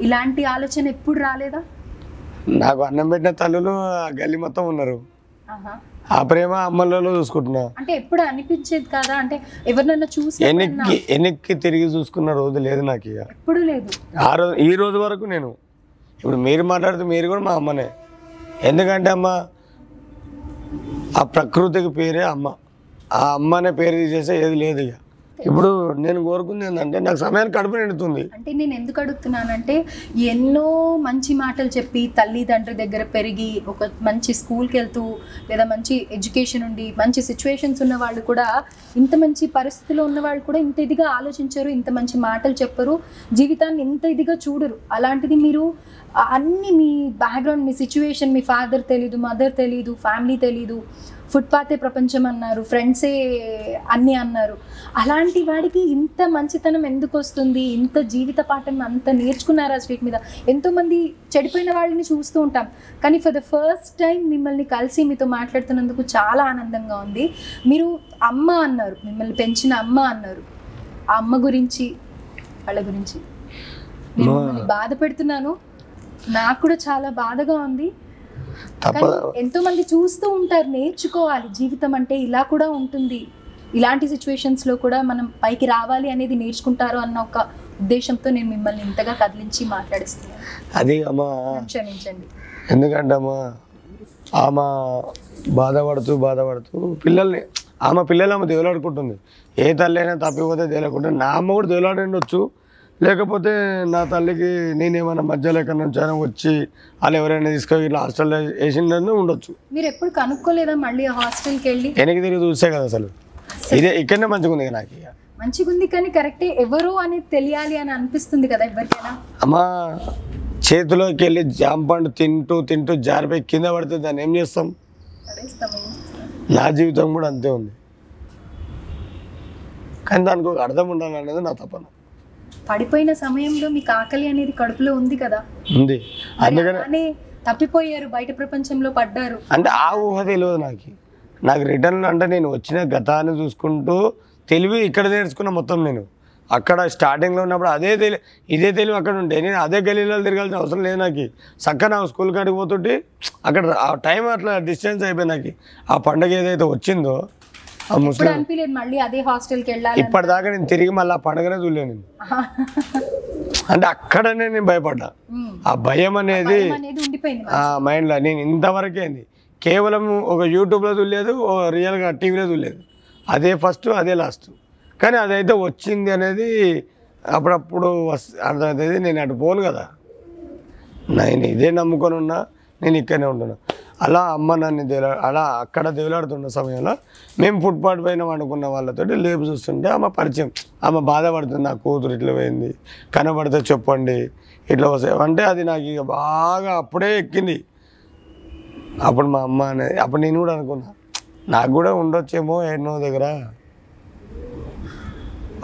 ఇలాంటి ఆలోచన ఎప్పుడు రాలేదా? నాకు అన్నం పెట్టిన తల్లులు గల్లీ మొత్తం ఉన్నారు. ఆ ప్రేమ అమ్మలలో చూసుకుంటున్నా. అంటే ఎప్పుడు అనిపించేది కదా? అంటే ఎవరినైనా చూసి వెనక్కి వెనక్కి తిరిగి చూసుకున్న రోజు లేదు నాకు ఇక. ఎప్పుడు లేదు. ఆ రోజు ఈ రోజు వరకు నేను. ఇప్పుడు మీరు మాట్లాడితే మీరు కూడా మా అమ్మనే. ఎందుకంటే అమ్మ ఆ ప్రకృతికి పేరే అమ్మ. ఆ అమ్మ అనే పేరు తీసేస్తే ఏది లేదు ఇక. ఇప్పుడు నేను కోరుకుంది ఏంటంటే నాకు సమయానికి కడుపు నిండుతుంది. అంటే నేను ఎందుకు అడుగుతున్నానంటే ఎన్నో మంచి మాటలు చెప్పి తల్లిదండ్రి దగ్గర పెరిగి ఒక మంచి స్కూల్కి వెళ్తూ లేదా మంచి ఎడ్యుకేషన్ ఉండి మంచి సిచ్యువేషన్స్ ఉన్న వాళ్ళు కూడా ఇంత మంచి పరిస్థితిలో ఉన్న వాళ్ళు కూడా ఇంత ఇదిగా ఆలోచించరు ఇంత మంచి మాటలు చెప్పరు జీవితాన్ని ఇంత ఇదిగా చూడరు. అలాంటిది మీరు అన్ని మీ బ్యాక్గ్రౌండ్ మీ సిచ్యువేషన్ మీ ఫాదర్ తెలీదు మదర్ తెలీదు ఫ్యామిలీ తెలీదు ఫుట్పాతే ప్రపంచం అన్నారు ఫ్రెండ్సే అన్నీ అన్నారు. అలాంటి వాడికి ఇంత మంచితనం ఎందుకు వస్తుంది? ఇంత జీవిత పాఠం అంత నేర్చుకున్నారా స్ట్రీట్ మీద? ఎంతోమంది చెడిపోయిన వాళ్ళని చూస్తూ ఉంటాం. కానీ ఫర్ ద ఫస్ట్ టైం మిమ్మల్ని కలిసి మీతో మాట్లాడుతున్నందుకు చాలా ఆనందంగా ఉంది. మీరు అమ్మ అన్నారు మిమ్మల్ని పెంచిన అమ్మ అన్నారు. ఆ అమ్మ గురించి వాళ్ళ గురించి నేను బాధ పెడుతున్నాను. నాకు కూడా చాలా బాధగా ఉంది. ఎంతో మంది చూస్తూ ఉంటారు నేర్చుకోవాలి. జీవితం అంటే ఇలా కూడా ఉంటుంది. ఇలాంటి సిచ్యువేషన్స్లో కూడా మనం పైకి రావాలి అనేది నేర్చుకుంటారు అన్న ఒక ఉద్దేశంతో నేను మిమ్మల్ని ఇంతగా కదిలించి మాట్లాడిస్తున్నాను. అది అమ్మ క్షమించండి. ఎందుకంటే అమ్మ ఆమె బాధపడుతూ బాధపడుతూ పిల్లల్ని ఆమె పిల్లలు ఆమె దేవులాడుకుంటుంది. ఏ తల్లి అయినా తప్పిపోతే దేవులాడుకుంటుంది నా అమ్మ కూడా దేవులాడి ఉండొచ్చు లేకపోతే నా తల్లికి నేనేమైనా మధ్యలో ఎక్కడి నుంచి అయినా వచ్చి వాళ్ళు ఎవరైనా తీసుకొని ఇట్లా హాస్టల్లో వేసిందని ఉండొచ్చు. మీరు ఎప్పుడు కనుక్కోలేదా మళ్ళీ హాస్టల్కి వెళ్ళి? వెనక్కి తిరిగి చూస్తే కదా అసలు. ఇదే ఇక్కడనే మంచిగా ఉంది నాకు మంచిగా ఉంది కానీ కరెక్టే ఎవరు అనేది తెలియాలి అని అనిపిస్తుంది కదా ఎవరికైనా? అమ్మ చేతిలోకి వెళ్ళి జామ పండు తింటూ తింటూ జారిపోయి కింద పడితే దాన్ని ఏం చేస్తాం? నా జీవితం కూడా అంతే ఉంది. కానీ దానికి ఒక అర్థం ఉండాలి అనేది నా తపన. పడిపోయిన సమయంలో మీకు ఆకలి అనేది కడుపులో ఉంది కదా? ఉంది. అందుకని తప్పిపోయారు బయట ప్రపంచంలో పడ్డారు. అంటే ఆ ఊహ తెలియదు నాకు. నాకు రిటర్న్ అంటే నేను వచ్చిన గతాన్ని చూసుకుంటూ తెలివి ఇక్కడ నేర్చుకున్న మొత్తం నేను. అక్కడ స్టార్టింగ్లో ఉన్నప్పుడు అదే తెలివి ఇదే తెలివి అక్కడ ఉండే. నేను అదే గలీలో తిరగాల్సిన అవసరం లేదు నాకు. చక్కగా నా స్కూల్ కాడికి పోతుంటే అక్కడ ఆ టైం అట్లా డిస్టెన్స్ అయిపోయి నాకు. ఆ పండగ ఏదైతే వచ్చిందో ఇప్పుడు అనిపించలేదు మళ్ళీ అదే హాస్టల్కి వెళ్ళాలి ఇప్పటిదాకా నేను తిరిగి మళ్ళీ ఆ పండగనే చూడలేను అంటే అక్కడనే నేను భయపడ్డా. ఆ భయం అనేది మైండ్లో నేను ఇంతవరకే అంది కేవలం ఒక యూట్యూబ్లో చూడలేదు రియల్గా టీవీలో చూడలేదు. అదే ఫస్ట్ అదే లాస్ట్ కానీ అదైతే వచ్చింది అనేది అప్పుడప్పుడు వస్ అర్థమవుతుంది. నేను అటు పోను కదా. నేను ఇదే నమ్ముకొని ఉన్నా నేను ఇక్కడనే ఉంటున్నా. అలా అమ్మ నన్ను దేవులా అలా అక్కడ దేవులాడుతున్న సమయంలో మేము ఫుట్పాత్ పైన వండుకున్న వాళ్ళతోటి లేపు చూస్తుంటే ఆమె పరిచయం ఆమె బాధపడుతుంది నా కూతురు ఇట్లా పోయింది కనబడితే చెప్పండి ఇట్లా వస్తాయి అంటే అది నాకు ఇక బాగా అప్పుడే ఎక్కింది. అప్పుడు మా అమ్మ అనేది అప్పుడు నేను కూడా అనుకున్నా నాకు కూడా ఉండొచ్చేమో ఎన్నో దగ్గర.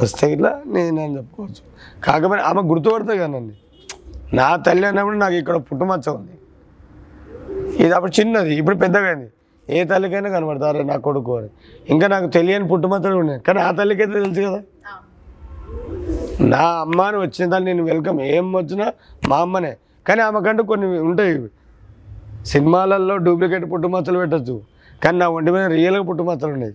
వస్తే ఇట్లా నేను అని చెప్పుకోవచ్చు. కాకపోతే ఆమె గుర్తుపడతాయి కానీ నా తల్లి అన్నప్పుడు నాకు ఇక్కడ పుట్టుమచ్చ ఉంది. ఇది అప్పుడు చిన్నది ఇప్పుడు పెద్దగా అయింది ఏ తల్లికైనా కనబడతారు నా కొడుకు అని. ఇంకా నాకు తెలియని పుట్టుమచ్చలు ఉన్నాయి. కానీ ఆ తల్లికైతే తెలుసు కదా. నా అమ్మ అని వచ్చిన దాన్ని నేను వెల్కమ్. ఏం వచ్చినా మా అమ్మనే. కానీ ఆమెకంటూ కొన్ని ఉంటాయి సినిమాలలో డూప్లికేట్ పుట్టుమచ్చలు పెట్టచ్చు. కానీ నా ఒంటి మీద రియల్గా పుట్టుమచ్చలు ఉన్నాయి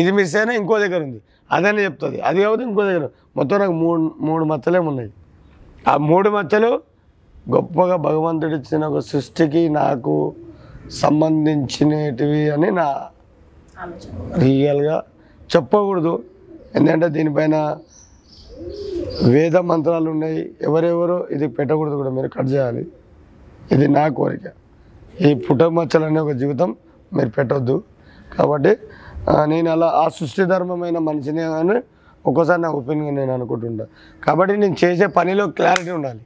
ఇది మిస్ అయినా ఇంకో దగ్గర ఉంది. అదని చెప్తుంది. అది కాకపోతే ఇంకో దగ్గర. మొత్తం నాకు మూడు మూడు మచ్చలే ఉన్నాయి. ఆ మూడు మచ్చలు గొప్పగా భగవంతుడు ఇచ్చిన ఒక సృష్టికి నాకు సంబంధించినటివి అని నా రియల్గా చెప్పకూడదు. ఎందుకంటే దీనిపైన వేద మంత్రాలు ఉన్నాయి. ఎవరెవరో ఇది పెట్టకూడదు కూడా. మీరు కట్ చేయాలి. ఇది నా కోరిక. ఈ పుట్టమచ్చలు అనే ఒక జీవితం మీరు పెట్టొద్దు. కాబట్టి నేను అలా ఆ సృష్టి ధర్మమైన మనిషిని అని ఒక్కోసారి నా ఒపీనియన్ నేను అనుకుంటుంటా. కాబట్టి నేను చేసే పనిలో క్లారిటీ ఉండాలి.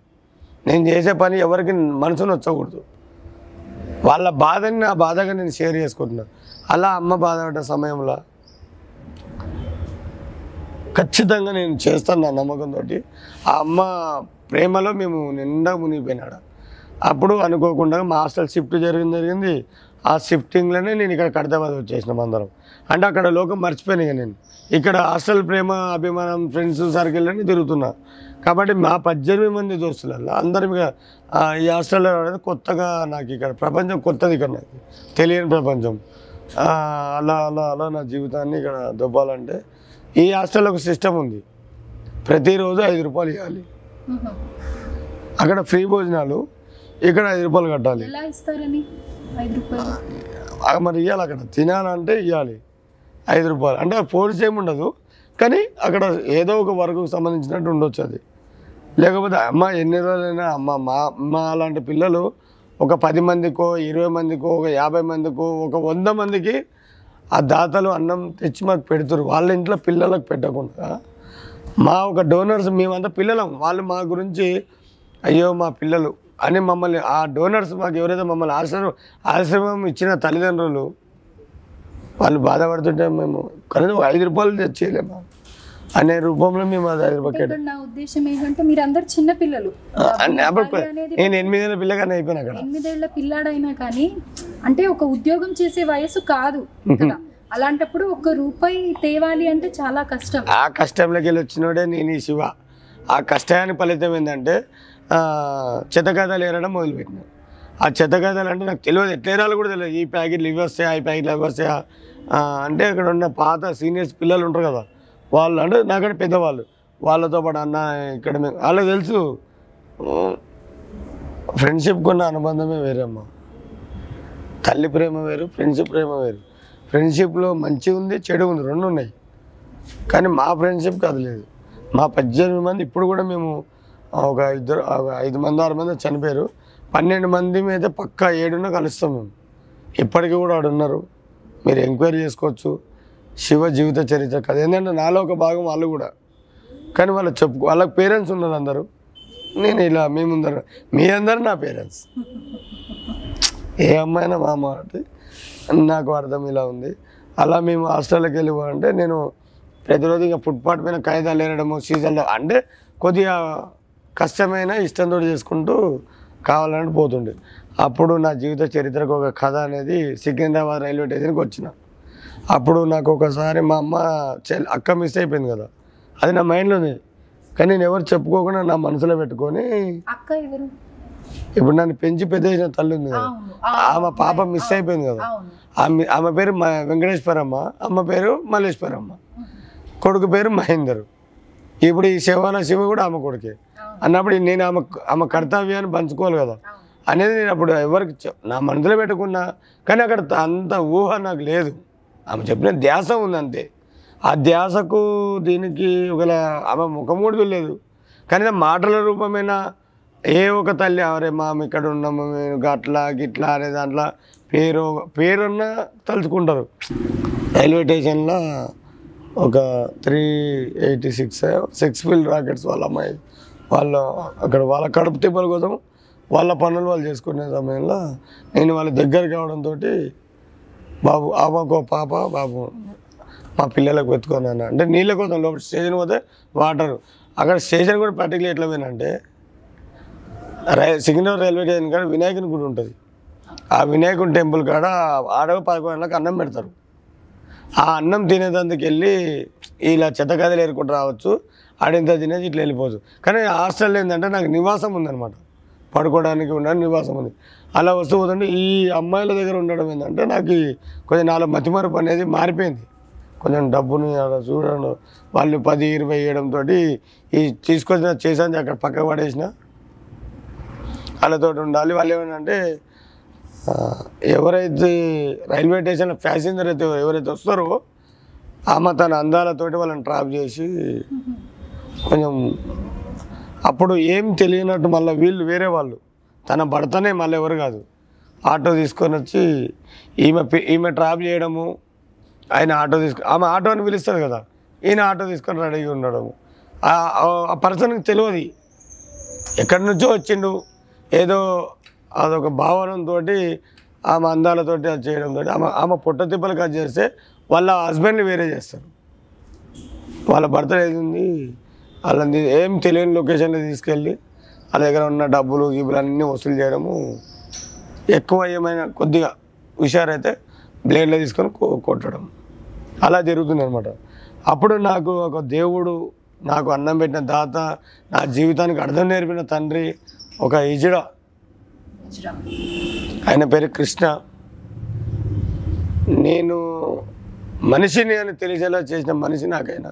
నేను చేసే పని ఎవరికి మనసును వచ్చకూడదు వాళ్ళ బాధని నా బాధగా నేను షేర్ చేసుకుంటున్నాను అలా అమ్మ బాధపడ్డ సమయంలో ఖచ్చితంగా నేను చేస్తాను నా నమ్మకంతో ఆ అమ్మ ప్రేమలో మేము నిండా మునిగిపోయినాడు. అప్పుడు అనుకోకుండా మా హాస్టల్ షిఫ్ట్ జరిగింది జరిగింది. ఆ షిఫ్టింగ్లోనే నేను ఇక్కడ కడతాబాద్ వచ్చేసినాం అందరం. అంటే అక్కడ లోకం మర్చిపోయినాయి నేను. ఇక్కడ హాస్టల్ ప్రేమ అభిమానం ఫ్రెండ్స్ సర్కిల్లోనే తిరుగుతున్నా. కాబట్టి మా పద్దెనిమిది మంది దోస్తులలో అందరం ఇక ఈ హాస్టల్లో రావడం కొత్తగా నాకు ఇక్కడ ప్రపంచం కొత్తది ఇక్కడ నాకు. తెలియని ప్రపంచం. అలా అలా అలా నా జీవితాన్ని ఇక్కడ దొబ్బాలంటే ఈ హాస్టల్లో ఒక సిస్టమ్ ఉంది. ప్రతిరోజు ఐదు రూపాయలు ఇవ్వాలి. అక్కడ ఫ్రీ భోజనాలు ఇక్కడ ఐదు రూపాయలు కట్టాలి. మరి ఇవ్వాలి అక్కడ. తినాలంటే ఇవ్వాలి ఐదు రూపాయలు. అంటే పోలీస్ ఏమి ఉండదు కానీ అక్కడ ఏదో ఒక వరకు సంబంధించినట్టు ఉండొచ్చు అది. లేకపోతే అమ్మ ఎన్ని రోజులైనా అమ్మ మా మా అలాంటి పిల్లలు ఒక పది మందికో ఇరవై మందికో ఒక యాభై మందికో ఒక వంద మందికి ఆ దాతలు అన్నం తెచ్చి మాకు పెడుతారు. వాళ్ళ ఇంట్లో పిల్లలకు పెట్టకుండా. మా ఒక డోనర్స్ మేమంతా పిల్లలం. వాళ్ళు మా గురించి అయ్యో మా పిల్లలు అని మమ్మల్ని ఆ డోనర్స్ మాకు ఎవరైతే మమ్మల్ని ఆశ్రమం ఆశ్రమం ఇచ్చిన తల్లిదండ్రులు వాళ్ళు బాధపడుతుంటే మేము కనీసం ఐదు రూపాయలు తెచ్చేయలేము? అనే రూపంలో మేము ఇక్కడ నా ఉద్దేశం ఏంటంటే మీరు అందరు చిన్న పిల్లలు. నేను ఎనిమిదేళ్ళ పిల్లగానే అయిపోయినా అక్కడ. ఎనిమిదేళ్ళ పిల్లాడైనా కానీ అంటే ఒక ఉద్యోగం చేసే వయసు కాదు కదా. అలాంటప్పుడు ఒక రూపాయి తేవాలి అంటే చాలా కష్టం. ఆ కష్టంలోకి వెళ్ళి వచ్చినోడే నేను ఈ శివ. ఆ కష్టానికి ఫలితం ఏంటంటే చెత్తకథలు ఏరడం మొదలుపెట్టినాను ఆ చెత్తకథలు అంటే నాకు తెలియదు ఎట్లా ఏరాలో కూడా తెలియదు. ఈ ప్యాకెట్లు ఇవి వస్తాయా ఈ ప్యాకెట్లు అవి వస్తాయా? ఆ, అంటే అక్కడ ఉన్న పాత సీనియర్స్ పిల్లలు ఉంటారు కదా వాళ్ళు అంటే నాకంటే పెద్దవాళ్ళు. వాళ్ళతో పాటు అన్న ఇక్కడ మేము వాళ్ళకి తెలుసు. ఫ్రెండ్షిప్ కొన్న అనుబంధమే వేరే తల్లి ప్రేమ వేరు ఫ్రెండ్షిప్ ప్రేమ వేరు. ఫ్రెండ్షిప్లో మంచి ఉంది చెడు ఉంది రెండు ఉన్నాయి. కానీ మా ఫ్రెండ్షిప్కి అది లేదు. మా పద్దెనిమిది మంది ఇప్పుడు కూడా మేము ఒక ఇద్దరు ఒక ఐదు మంది ఆరు మంది చనిపోయారు. పన్నెండు మంది మీద పక్కా ఏడున్న కలుస్తాం మేము. ఇప్పటికీ కూడా ఆడున్నారు. మీరు ఎంక్వైరీ చేసుకోవచ్చు. శివ జీవిత చరిత్ర కథ. ఏంటంటే నాలో ఒక భాగం వాళ్ళు కూడా. కానీ వాళ్ళు చెప్పుకో వాళ్ళకి పేరెంట్స్ ఉన్నారు అందరూ. నేను ఇలా మీ ముందర మీ అందరు నా పేరెంట్స్. ఏ అమ్మాయినా మా అమ్మ అంటే నాకు అర్థం ఇలా ఉంది. అలా మేము హాస్టల్కి వెళ్ళిపోవాలంటే నేను ప్రతిరోజు ఇక ఫుట్పాత్ పైన కాగితాలు ఏరడము సీజన్లో అంటే కొద్దిగా కష్టమైన ఇష్టంతో చేసుకుంటూ కావాలని పోతుండే. అప్పుడు నా జీవిత చరిత్రకు ఒక కథ అనేది సికింద్రాబాద్ రైల్వే స్టేషన్కి వచ్చిన. అప్పుడు నాకు ఒకసారి మా అమ్మ అక్క మిస్ అయిపోయింది కదా. అది నా మైండ్లో ఉంది కానీ నేను ఎవరు చెప్పుకోకుండా నా మనసులో పెట్టుకొని అక్క ఎవరు? ఇప్పుడు నన్ను పెంచి పెద్ద చేసిన తల్లి ఉంది కదా. ఆమె పాప మిస్ అయిపోయింది కదా. ఆమె ఆమె పేరు మ- వెంకటేశ్వరమ్మ అమ్మ పేరు మల్లేశ్వరమ్మ. కొడుకు పేరు మహేందర్. ఇప్పుడు ఈ శివన శివ కూడా ఆమె కొడుకే. అన్నప్పుడు నేను ఆమె ఆమె కర్తవ్యాన్ని పంచుకోవాలి కదా. అనేది నేను అప్పుడు ఎవరికి నా మనసులో పెట్టుకున్నా. కానీ అక్కడ అంత ఊహ నాకు లేదు. ఆమె చెప్పిన ధ్యాస ఉంది అంతే ఆ ధ్యాసకు దీనికి ఒకవేళ ఆమె ముఖం కూడా చూడలేదు. కానీ మాటల రూపమైన? ఏ ఒక తల్లి అవరే మేము ఇక్కడ ఉన్నాము మేము గట్లా గిట్లా అనే దాంట్లో పేరు పేరున్న తలుచుకుంటారు. రైల్వే స్టేషన్లో ఒక three eighty six six field rockets వాళ్ళ అమ్మాయి వాళ్ళు అక్కడ వాళ్ళ కడుపు తిప్పల కోసం వాళ్ళ పనులు వాళ్ళు చేసుకునే సమయంలో నేను వాళ్ళ దగ్గర కావడంతో బాబు ఆమెకు పాప బాబు మా పిల్లలకు వెతుకున్నాను అంటే నీళ్ళ కోసం లోపల స్టేషన్ పోతే వాటర్. అక్కడ స్టేషన్ కూడా పర్టికులర్ ఎట్లా పోయినంటే రై సికింద్రాబాద్ రైల్వే స్టేషన్ కాడ వినాయకుని గుడి ఉంటుంది. ఆ వినాయకుని టెంపుల్ కాడ ఆడవ పదకొండు అన్నం పెడతారు. ఆ అన్నం తినేదందుకు వెళ్ళి ఇలా చెత్త కథలు ఏరుకుంటూ రావచ్చు. ఆడింత తినేది ఇట్లా వెళ్ళిపోవచ్చు. కానీ హాస్టల్ ఏంటంటే నాకు నివాసం ఉందనమాట పడుకోవడానికి ఉండడానికి నివాసం ఉంది. అలా వస్తూ పోతుంటే ఈ అమ్మాయిల దగ్గర ఉండడం ఏంటంటే నాకు కొంచెం నాలుగు మతిమరుపు అనేది మారిపోయింది. కొంచెం డబ్బుని అలా చూడడం వాళ్ళు పది ఇరవై వేయడంతో ఈ తీసుకొచ్చిన చేసాను అక్కడ పక్క పడేసిన. వాళ్ళతో ఉండాలి. వాళ్ళు ఏమంటే ఎవరైతే రైల్వే స్టేషన్లో ప్యాసింజర్ అయితే ఎవరైతే వస్తారో ఆమె తన అందాలతోటి వాళ్ళని ట్రాప్ చేసి కొంచెం అప్పుడు ఏం తెలియనట్టు మళ్ళీ వీళ్ళు వేరే వాళ్ళు. తన భర్తనే మళ్ళీ ఎవరు కాదు. ఆటో తీసుకొని వచ్చి ఈమె ఈమె ట్రాప్ చేయడము ఆయన ఆటో తీసుకు ఆమె ఆటో అని పిలుస్తుంది కదా ఈయన ఆటో తీసుకొని రెడీగా ఉండడము. ఆ- పర్సన్కి తెలియదు ఎక్కడి నుంచో వచ్చిండు. ఏదో అదొక భావనంతో ఆమె అందాలతోటి అది చేయడంతో ఆమె ఆమె పొట్ట తిప్పలు కట్ చేస్తే వాళ్ళ హస్బెండ్ని వేరే చేస్తారు. వాళ్ళ భర్త ఏది వాళ్ళని ఏం తెలియని లొకేషన్లో తీసుకెళ్ళి వాళ్ళ దగ్గర ఉన్న డబ్బులు గిబులు అన్నీ వసూలు చేయడము ఎక్కువ ఏమైనా కొద్దిగా హుషారైతే బ్లేడ్లో తీసుకొని కొట్టడం. అలా జరుగుతుంది అనమాట అప్పుడు నాకు ఒక దేవుడు నాకు అన్నం పెట్టిన దాత నా జీవితానికి అర్థం నేర్పిన తండ్రి ఒక ఇజుడ ఆయన పేరు కృష్ణ. నేను మనిషిని అని తెలిసేలా చేసిన మనిషి నాకైనా.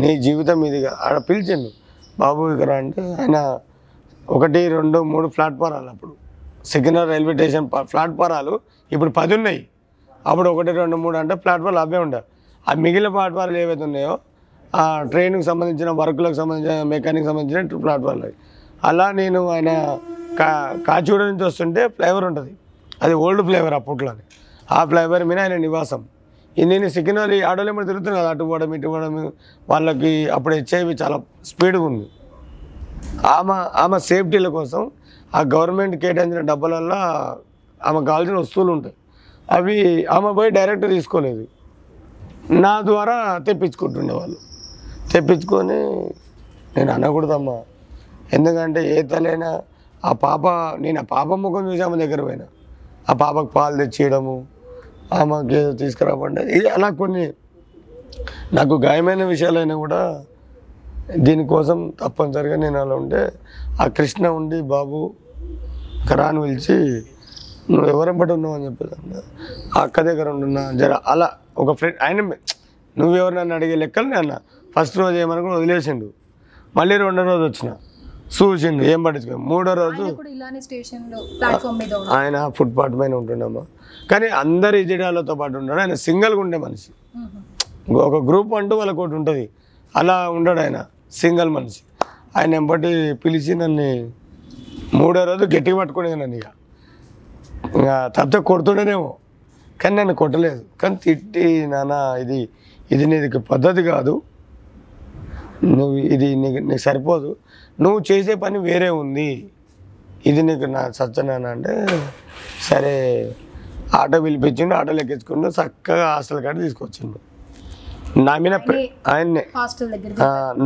నీ జీవితం ఇదిగా. ఆడ పిలిచిండు బాబు ఇక్కడ అంటే ఆయన ఒకటి రెండు మూడు ప్లాట్ఫారాలు అప్పుడు. సికింద్రాబాద్ రైల్వే స్టేషన్ ప- ప్లాట్ఫారాలు ఇప్పుడు పది ఉన్నాయి అప్పుడు ఒకటి రెండు మూడు అంటే ప్లాట్ఫారాలు అవే ఉండే. ఆ మిగిలిన ప్లాట్ఫారాలు ఏవైతే ఉన్నాయో ఆ ట్రైన్కి సంబంధించిన వర్క్లకు సంబంధించిన మెకానిక్ సంబంధించిన ప్లాట్ఫారాలు అలా నేను ఆయన కా కాచిగూడ నుంచి వస్తుంటే ఫ్లేవర్ ఉంటుంది. అది ఓల్డ్ ఫ్లేవర్ అప్పట్లోనే ఆ ఫ్లేవర్ మీద ఆయన నివాసం. నేను సికింద్రాబాద్ ఈ ఏమైనా తిరుగుతున్నాను కదా అటు పోవడం ఇటు పోవడం వాళ్ళకి అప్పుడు హెచ్ఐవి చాలా స్పీడ్గా ఉంది. ఆమె ఆమె సేఫ్టీల కోసం ఆ గవర్నమెంట్ కేటాయించిన డబ్బులల్లో ఆమె కావాల్సిన వస్తువులు ఉంటాయి. అవి ఆమె పోయి డైరెక్ట్ తీసుకోలేదు. నా ద్వారా తెప్పించుకుంటుండే వాళ్ళు. తెప్పించుకొని నేను అనకూడదమ్మా. ఎందుకంటే ఏ తలైనా ఆ పాప నేను ఆ పాప ముఖం చూసి ఆమె దగ్గర పోయినా. ఆ పాపకు పాలు తెచ్చేయడము ఆమెకి ఏదో తీసుకురాబండి ఇది అలా కొన్ని నాకు గాయమైన విషయాలైనా కూడా దీనికోసం తప్పనిసరిగా నేను అలా ఉంటే ఆ కృష్ణ ఉండి బాబు కరాన్ పిలిచి నువ్వు ఎవరెంబటి ఉన్నావు? అని చెప్పేదాన్ని ఆ అక్క దగ్గర ఉంటున్నా జర అలా ఒక ఫ్రెండ్ ఆయన నువ్వెవరు నన్ను అడిగే లెక్కలు? అన్న. ఫస్ట్ రోజు ఏమనుకుని వదిలేసిండు. మళ్ళీ రెండో రోజు వచ్చిన. చూసిండు ఏం పట్టించుకో మూడో రోజు ఆయన ఫుట్పాత్ పైన ఉంటుండమ్మా. కానీ అందరి ఇజడాలతో పాటు ఉన్నాడు. ఆయన సింగిల్గా ఉండే మనిషి. ఒక గ్రూప్ అంటూ వాళ్ళకి ఒకటి ఉంటుంది. అలా ఉండడు ఆయన. సింగిల్ మనిషి. ఆయన ఎంబటి పిలిచి నన్ను మూడో రోజు గట్టిగా పట్టుకునేది నన్ను ఇక. ఇంకా తప్ప కొడుతుండేనేమో. కానీ నన్ను కొట్టలేదు. కానీ తిట్టి నాన్న ఇది ఇది నీకు పద్ధతి కాదు. నువ్వు ఇది నీకు నీకు సరిపోదు. నువ్వు చేసే పని వేరే ఉంది. ఇది నీకు నా సత్యనాన్న అంటే సరే ఆటో పిలిపించిండు ఆటోలో ఎక్కించుకుంటూ చక్కగా హాస్టల్ కాడ తీసుకొచ్చిండు. నా మీద ఆయన్నే.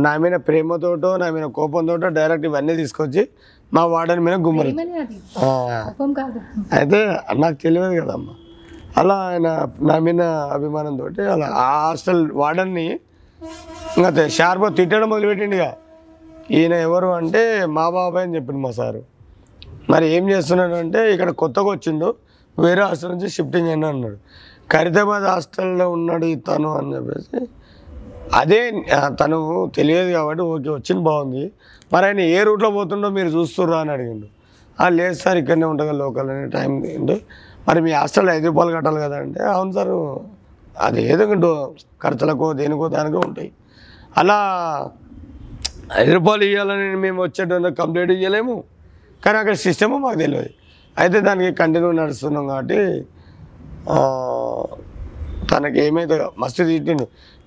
నా మీద ప్రేమతోటో నా మీద కోపంతోటో డైరెక్ట్ ఇవన్నీ తీసుకొచ్చి మా వాడని మీద గుమ్మరి అయితే నాకు తెలియదు కదమ్మా. అలా ఆయన నా మీద అభిమానంతో అలా ఆ హాస్టల్ వార్డన్ని ఇంకా షార్ప్గా తిట్టడం మొదలుపెట్టిండు ఇక. ఈయన ఎవరు అంటే మా బాబాయ్ అని చెప్పిండు మా సారు. మరి ఏం చేస్తున్నాడు అంటే ఇక్కడ కొత్తగా వచ్చిండు వేరే హాస్టల్ నుంచి షిఫ్టింగ్ అయినా అన్నాడు. ఖరీదాబాద్ హాస్టల్లో ఉన్నాడు తను అని చెప్పేసి. అదే తను తెలియదు కాబట్టి ఓకే వచ్చింది బాగుంది. మరి ఆయన ఏ రూట్లో పోతుండో మీరు చూస్తుర్రా అని అడిగిండు. "ఆ, లేదు సార్ ఇక్కడనే ఉంటుంది లోకల్ అనే టైం ఏంటి మరి మీ హాస్టల్ ఐదు రూపాయలు కట్టాలి కదా అంటే అవును సార్ అది ఏదో ఖర్చులకో దేనికో దానికో ఉంటాయి. అలా ఐదు రూపాయలు ఇవ్వాలని మేము వచ్చేటంత కంప్లీట్ ఇవ్వలేము కానీ అక్కడ సిస్టమ్ మాకు తెలియదు. అయితే దానికి కంటిన్యూ నడుస్తున్నాం కాబట్టి తనకి ఏమైతే మస్తు తిట్టిండు.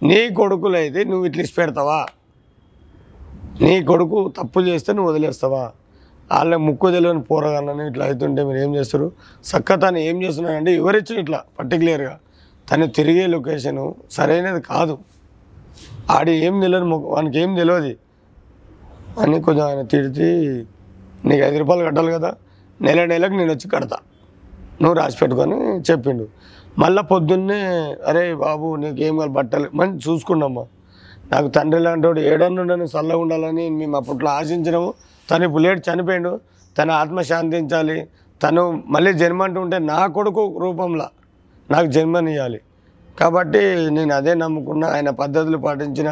నీ కొడుకులు అయితే నువ్వు ఇట్లా ఇచ్చి పెడతావా? నీ కొడుకు తప్పు చేస్తే నువ్వు వదిలేస్తావా? వాళ్ళ ముక్కు తెలియని పోరగాళ్ళని ఇట్లా అవుతుంటే మీరు ఏం చేస్తారు? చక్క తను ఏం చేస్తున్నాడంటే ఎవరిచ్చిన ఇట్లా పర్టికులర్గా తను తిరిగే లొకేషను సరైనది కాదు. ఆడి ఏం తెలియదు వానికి ఏం తెలియదు. అని కొంచెం ఆయన తిడితే నీకు ఐదు రూపాయలు కట్టాలి కదా నెల నెలకు నేను వచ్చి కడతా. నువ్వు రాసి పెట్టుకొని చెప్పిండు. మళ్ళీ పొద్దున్నే అరే బాబు నీకేం కాదు బట్టలు మంచి చూసుకున్నామ్మా నాకు తండ్రి లాంటి వాడు ఏడన్నుండని చల్లగా ఉండాలని మేము అప్పట్లో ఆశించినాము. తను ఇప్పుడు లేట్ చనిపోయిండు. తన ఆత్మ శాంతించాలి తను మళ్ళీ జన్మ అంటూ ఉంటే నా కొడుకు రూపంలో నాకు జన్మనియాలి కాబట్టి నేను అదే నమ్ముకున్నా ఆయన పద్ధతులు పాటించిన.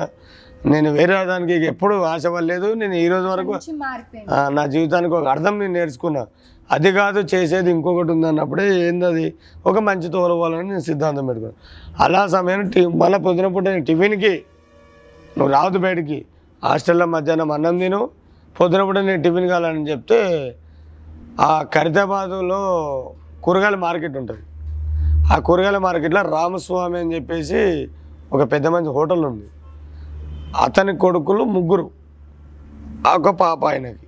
నేను వేరే దానికి ఎప్పుడు ఆశపడలేదు నేను ఈ రోజు వరకు నా జీవితానికి ఒక అర్థం నేను నేర్చుకున్నా. అది కాదు చేసేది ఇంకొకటి ఉందన్నప్పుడే ఏంది అది ఒక మంచి తోలవాలని నేను సిద్ధాంతం పెట్టుకున్నాను అలా సమయం టి మళ్ళీ పొద్దున పూట నేను టిఫిన్కి నువ్వు రావద్దు బయటికి హాస్టల్లో మధ్యాహ్నం అన్నం తిను పొద్దున పూట నేను టిఫిన్ కావాలని చెప్తే ఆ ఖరీదాబాదులో కూరగాయల మార్కెట్ ఉంటుంది. ఆ కూరగాయల మార్కెట్లో రామస్వామి అని చెప్పేసి ఒక పెద్ద మంచి హోటల్ ఉంది. అతని కొడుకులు ముగ్గురు. ఒక పాప ఆయనకి.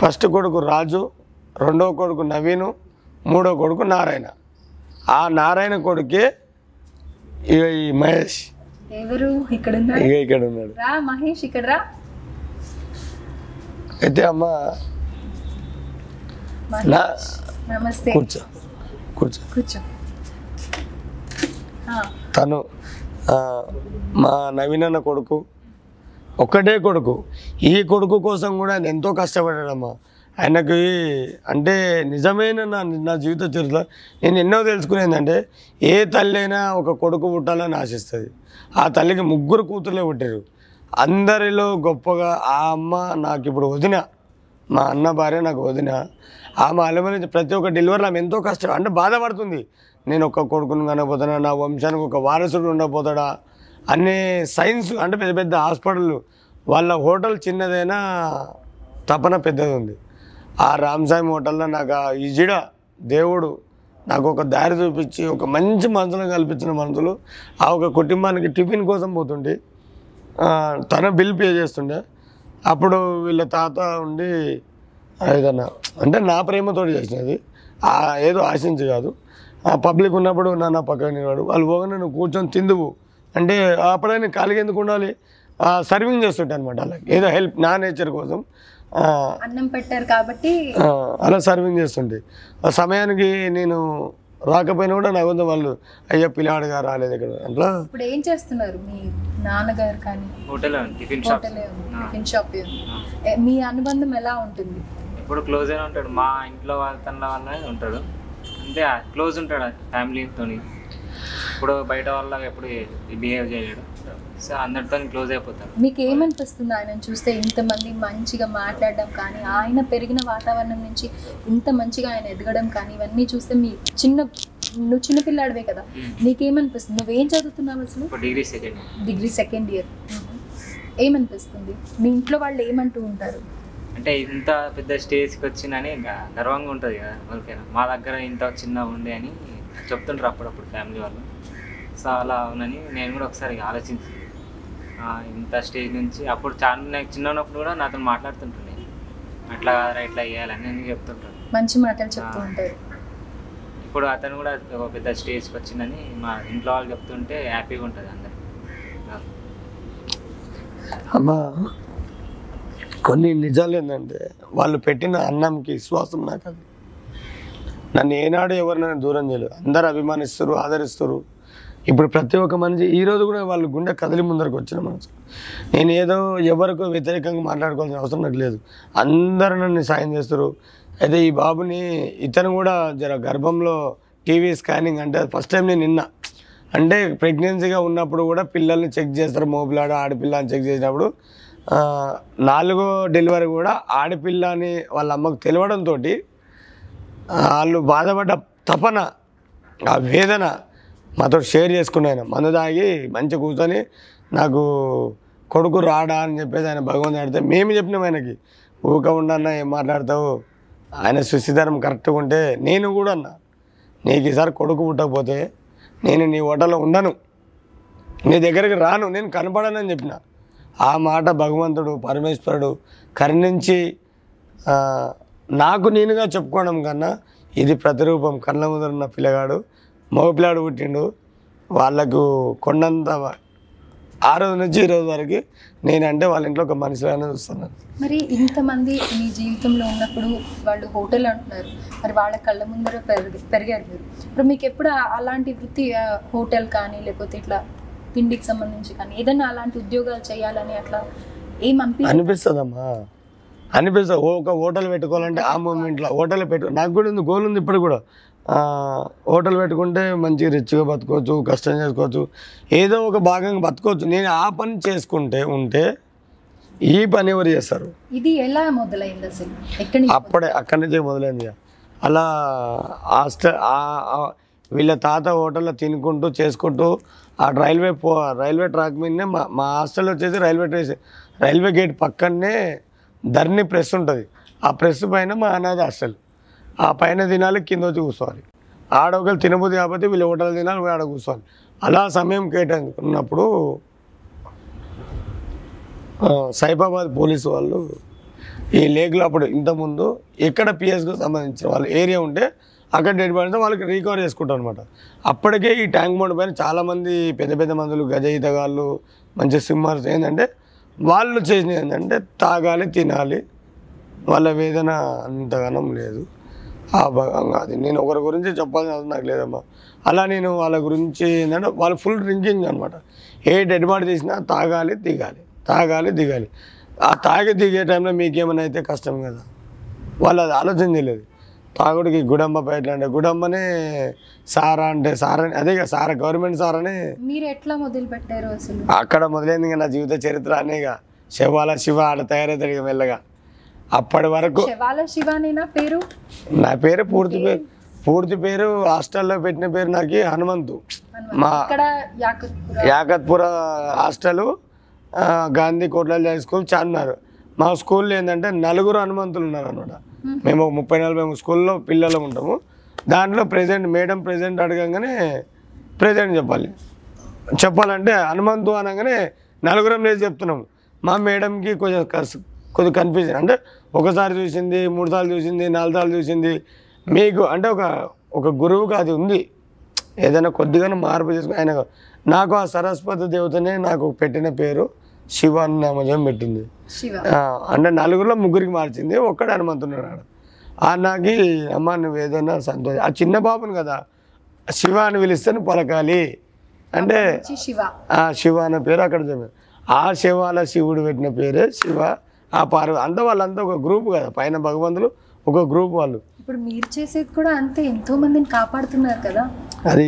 ఫస్ట్ కొడుకు రాజు రెండో కొడుకు నవీను మూడో కొడుకు నారాయణ. ఆ నారాయణ కొడుకే ఈ మహేష్. ఎవరు? ఇక్కడ ఉన్నాడు రా మహేష్ ఇక్కడ రా. అయితే అమ్మ నమస్తే. కూర్చో కూర్చో. కూర్చో. తను మా నవీన్ అన్న కొడుకు ఒక్కటే కొడుకు. ఈ కొడుకు కోసం కూడా ఆయన ఎంతో కష్టపడ్డాడమ్మా ఆయనకి అంటే నిజమైన నా నా జీవిత చరిత్ర నేను ఎన్నో తెలుసుకునేందంటే ఏ తల్లి అయినా ఒక కొడుకు పుట్టాలని ఆశిస్తుంది. ఆ తల్లికి ముగ్గురు కూతుర్లే పుట్టారు అందరిలో గొప్పగా ఆ అమ్మ నాకు ఇప్పుడు వదిన మా అన్న భార్య నాకు వదిన ఆమె అలమరించి ప్రతి ఒక్క డెలివరీ ఆమె ఎంతో కష్టం అంటే బాధపడుతుంది. నేను ఒక్క కొడుకుని కనకపోతానా నా వంశానికి ఒక వారసుడు ఉండకపోతాడా అనే సైన్స్ అంటే పెద్ద పెద్ద హాస్పిటల్ వాళ్ళ హోటల్ చిన్నదైనా తపన పెద్దది ఉంది ఆ రామసాయి హోటల్లో నాకు ఆ ఇజిడ దేవుడు నాకు ఒక దారి చూపించి ఒక మంచి మనసులను కల్పించిన మనసులు ఆ ఒక కుటుంబానికి టిఫిన్ కోసం పోతుండే తన బిల్ పే చేస్తుండే. అప్పుడు వీళ్ళ తాత ఉండి ఏదన్నా అంటే నా ప్రేమతో చేసినది. ఏదో ఆశించి కాదు. పబ్లిక్ ఉన్నప్పుడు నా పక్కన నిలవాడు వాళ్ళు పోగానే నువ్వు కూర్చొని తిందువు. అంటే అప్పుడైనా ఖాళీగా ఎందుకు ఉండాలి? ఆ, సర్వింగ్ చేస్తుంటే అనమాట అలా ఏదో హెల్ప్ నా నేచర్ కోసం. ఆ, అన్నం పెట్టారు కాబట్టి ఆ, అలా సర్వింగ్ చేస్తుంటే. ఆ సమయానికి నేను రాకపోయినా కూడా నా వద్ద వాళ్ళు అయ్యా పిల్లాడుగా రాలేదు ఇక్కడ. అట్లా? ఇప్పుడు ఏం చేస్తున్నారు? మీ నాన్నగారు కానీ? Hotel tiffin shop. టిఫిన్ మీ అనుబంధం ఎలా ఉంటుంది? ఎప్పుడు క్లోజ్ అయినా ఉంటాడు. మా ఇంట్లో వాళ్ళ తన వల్ల ఉంటాడు. అంతే క్లోజ్ ఉంటాడు ఫ్యామిలీతో ఇప్పుడు బయట వాళ్ళ ఎప్పుడు బిహేవ్ చేయలేడు సో అందరితో క్లోజ్ అయిపోతాడు మీకు ఏమనిపిస్తుంది ఆయన చూస్తే ఇంతమంది మంచిగా మాట్లాడడం కానీ ఆయన పెరిగిన వాతావరణం నుంచి ఇంత మంచిగా ఆయన ఎదగడం కానీ ఇవన్నీ చూస్తే మీ చిన్న నువ్వు చిన్నపిల్లాడివే కదా. నీకేమనిపిస్తుంది? నువ్వేం చదువుతున్నావు అసలు? Degree second degree second year. ఏమనిపిస్తుంది? మీ ఇంట్లో వాళ్ళు ఏమంటూ ఉంటారు? అంటే ఇంత పెద్ద స్టేజ్కి వచ్చిందని గర్వంగా ఉంటుంది కదా వాళ్ళకైనా మా దగ్గర ఇంత చిన్న ఉండే అని చెప్తుంటారు అప్పుడప్పుడు ఫ్యామిలీ వాళ్ళు. సో అలా అవునని నేను కూడా ఒకసారి ఆలోచించి ఆ, ఇంత స్టేజ్ నుంచి అప్పుడు చాలా నాకు చిన్న ఉన్నప్పుడు కూడా నాతో మాట్లాడుతుంటుండే. అట్లా కాదురా ఇట్లా చేయాలని నేను చెప్తుంటాను మంచి మాటలు చెప్తూ ఉంటారు. ఇప్పుడు అతను కూడా ఒక పెద్ద స్టేజ్కి వచ్చిందని మా ఇంట్లో వాళ్ళు చెప్తుంటే హ్యాపీగా ఉంటుంది అందరు. అమ్మ కొన్ని నిజాలు ఏంటంటే వాళ్ళు పెట్టిన అన్నంకి విశ్వాసం నాకు అది. నన్ను ఏనాడు ఎవరు నన్ను దూరం చేయలేదు. అందరు అభిమానిస్తారు ఆదరిస్తారు. ఇప్పుడు ప్రతి ఒక్క మనిషి ఈరోజు కూడా వాళ్ళు గుండె కదిలి ముందరకు వచ్చిన మనసు నేను ఏదో ఎవరికో వ్యతిరేకంగా మాట్లాడుకోవాల్సిన అవసరం నాకు లేదు. అందరూ నన్ను సాయం చేస్తారు. అయితే ఈ బాబుని ఇతను కూడా జర గర్భంలో టీవీ స్కానింగ్ అంటే ఫస్ట్ టైం నేను నిన్న అంటే ప్రెగ్నెన్సీగా ఉన్నప్పుడు కూడా పిల్లల్ని చెక్ చేస్తారు మోపిలాడ ఆడపిల్ల అని చెక్ చేసినప్పుడు. నాలుగో డెలివరీ కూడా ఆడపిల్ల అని వాళ్ళ అమ్మకు తెలియడంతో వాళ్ళు బాధపడ్డ తపన ఆ వేదన మాతో షేర్ చేసుకున్నాను మందు తాగి మంచి కూర్చొని నాకు కొడుకు రాడా అని చెప్పేసి ఆయన భగవంతుడు అడితే మేము చెప్పినాం ఆయనకి. ఊక ఉండన్నా ఏం మాట్లాడతావు? ఆయన సుస్థిధరం కరెక్ట్గా ఉంటే నేను కూడా అన్నా. నీకు ఈసారి కొడుకు పుట్టకపోతే నేను నీ హోటల్లో ఉండను. నీ దగ్గరికి రాను నేను కనపడనని చెప్పిన. ఆ మాట భగవంతుడు పరమేశ్వరుడు కరుణించి నాకు నేనుగా చెప్పుకోవడం కన్నా ఇది ప్రతిరూపం. కళ్ళ ముదరున్న ఉన్న పిల్లగాడు మగపిల్లాడు పుట్టిండు. వాళ్ళకు కొండంత ఆ రోజు నుంచి ఈ రోజు వరకు నేనంటే వాళ్ళ ఇంట్లో ఒక మనిషిలానే చూస్తున్నాను. మరి ఇంతమంది మీ జీవితంలో ఉన్నప్పుడు వాళ్ళు హోటల్ అంటున్నారు. మరి వాళ్ళ కళ్ళ ముందర పెరిగి పెరిగారు మీరు. ఇప్పుడు మీకు ఎప్పుడు అలాంటి వృత్తి హోటల్ కానీ లేకపోతే ఇట్లా తిండికి సంబంధించి కానీ ఏదైనా అలాంటి ఉద్యోగాలు చేయాలని అట్లా ఏం అనిపి అనిపిస్తుందమ్మా. అనిపిస్తుంది ఒక హోటల్ పెట్టుకోవాలంటే ఆ మూమెంట్లో హోటల్ పెట్టు నాకు కూడా ఉంది గోల్ ఉంది ఇప్పుడు కూడా. హోటల్ పెట్టుకుంటే మంచిగా రిచ్గా బతకవచ్చు కష్టం చేసుకోవచ్చు. ఏదో ఒక భాగంగా బతకవచ్చు. నేను ఆ పని చేసుకుంటే ఉంటే ఈ పని ఎవరు చేస్తారు? ఇది ఎలా మొదలైంది అసలు? ఎక్కడి అప్పుడే అక్కడి నుంచే మొదలైంది. అలా హాస్టల్ వీళ్ళ తాత హోటల్లో తినుకుంటూ చేసుకుంటూ ఆ రైల్వే పో రైల్వే ట్రాక్ మీదనే మా మా హాస్టల్ వచ్చేసి రైల్వే స్టేషన్ రైల్వే గేట్ పక్కనే ధర్ని ప్రెస్ ఉంటుంది. ఆ ప్రెస్ పైన మా అనాథ హాస్టల్. ఆ పైన తినాలి కింద వచ్చి కూర్చోవాలి. ఆడ ఒకరు తినబుద్ది కాబట్టి వీళ్ళు హోటల్ తినాలి ఆడ కూర్చోవాలి. అలా సమయం కేటాయించుకున్నప్పుడు సైబాబాద్ పోలీసు వాళ్ళు ఈ లేక్లో అప్పుడు ఇంతకుముందు ఎక్కడ పిఎస్కు సంబంధించిన వాళ్ళు ఏరియా ఉంటే అక్కడ డెడ్ బాడీతో వాళ్ళకి రీకవర్ చేసుకుంటారు అనమాట అప్పటికే ఈ ట్యాంక్ బండ్ పైన చాలామంది పెద్ద పెద్ద మందులు గజ ఈతగాళ్ళు మంచి స్విమ్మర్స్ ఏంటంటే వాళ్ళు చేసినది ఏంటంటే తాగాలి తినాలి. వాళ్ళ వేదన అంతగానం లేదు. ఆ భాగంగా అది. నేను ఒకరి గురించి చెప్పాల్సిన అవసరం నాకు లేదమ్మా. అలా నేను వాళ్ళ గురించి ఏంటంటే వాళ్ళు ఫుల్ డ్రింకింగ్ అనమాట ఏ డెడ్ బాడీ తీసినా తాగాలి దిగాలి తాగాలి దిగాలి ఆ తాగి దిగే టైంలో మీకేమైనా అయితే కష్టం కదా. వాళ్ళు అది ఆలోచన చేయలేదు. తాగుడికి గుడమ్మ పైట్ల అంటే గుడమ్మనే సారా అంటే సారా అదే కదా సారా గవర్నమెంట్ సారానే. మీరు ఎట్లా మొదలు పెట్టారు అసలు? అక్కడ మొదలైంది నా జీవిత చరిత్ర అనేగా శివాల శివ ఆడ తయారవుతాడు ఇక మెల్లగా. అప్పటి వరకు శవాల శివానేనా పేరు? నా పేరు పూర్తి పేరు పూర్తి పేరు హాస్టల్లో పెట్టిన పేరు నాకు హనుమంతు. మా యాకత్పుర హాస్టల్ గాంధీ కోట్ల హై స్కూల్ చార్మినార్ మా స్కూల్లో ఏంటంటే నలుగురు హనుమంతులు ఉన్నారు అనమాట మేము. ఒక ముప్పై నలభై స్కూల్లో పిల్లలు ఉంటాము. దాంట్లో ప్రెజెంట్ మేడం ప్రెజెంట్ అడగంగానే ప్రెజెంట్ చెప్పాలి. చెప్పాలంటే హనుమంతు అనగానే నలుగురం లేదు చెప్తున్నాం మా మేడంకి కొంచెం కస్- కొద్దిగా కన్ఫ్యూజన్. అంటే ఒకసారి చూసింది మూడు సార్లు చూసింది నాలుగు సార్లు చూసింది. మీకు అంటే ఒక ఒక గురువుగా అది ఉంది. ఏదైనా కొద్దిగానే మార్పు చేసుకుని ఆయన నాకు ఆ సరస్వతి దేవతనే నాకు పెట్టిన పేరు. శివ అని నామజం పెట్టింది అంటే నలుగురిలో ముగ్గురికి మార్చింది. ఒక్కడే హనుమంతున్నాడు ఆడ. ఆ నాకు అమ్మ నువ్వు ఏదైనా సంతోషం ఆ చిన్న బాబుని కదా. శివ అని పిలిస్తే నువ్వు పలకాలి. అంటే ఆ శివ అనే పేరు అక్కడ చెప్పారు. ఆ శివాల శివుడు పెట్టిన పేరే శివ. ఆ పార్వ అంతా వాళ్ళంతా ఒక గ్రూప్ కదా. పైన భగవంతులు ఒక గ్రూప్ వాళ్ళు. ఇప్పుడు మీరు చేసేది కూడా అంతే. ఎంతో మందిని కాపాడుతున్నారు కదా. అది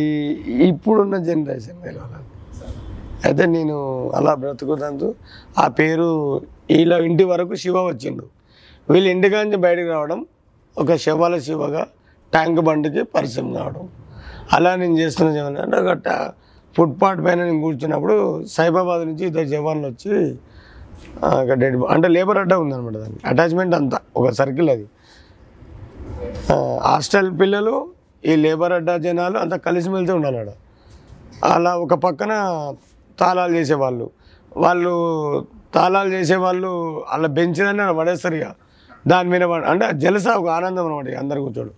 ఇప్పుడున్న జనరేషన్ అయితే నేను అలా బ్రతుకుతాను ఆ పేరు వీళ్ళ ఇంటి వరకు శివ వచ్చిండు. వీళ్ళ ఇంటికా నుంచి బయటకు రావడం ఒక శివాల శివగా ట్యాంక్ బండికి పరిచయం కావడం. అలా నేను చేస్తున్న జవాన్ అంటే ఒక ఫుట్పాత్ పైన నేను కూర్చున్నప్పుడు సైబాబాద్ నుంచి ఇద్దరు జవాన్లు వచ్చి ఒక డెడ్ అంటే లేబర్ అడ్డా ఉందన్నమాట దానికి. అటాచ్మెంట్ అంతా ఒక సర్కిల్ అది. హాస్టల్ పిల్లలు ఈ లేబర్ అడ్డా జనాలు అంతా కలిసిమెలిసి ఉండాలి ఆడ అలా ఒక పక్కన తాళాలు చేసేవాళ్ళు. వాళ్ళు తాళాలు చేసేవాళ్ళు అలా బెంచిదాన్ని అలా పడేస్తారు ఇక. దాని మీద పడ- అంటే జలసా ఒక ఆనందం అనమాట అందరు కూర్చోడు.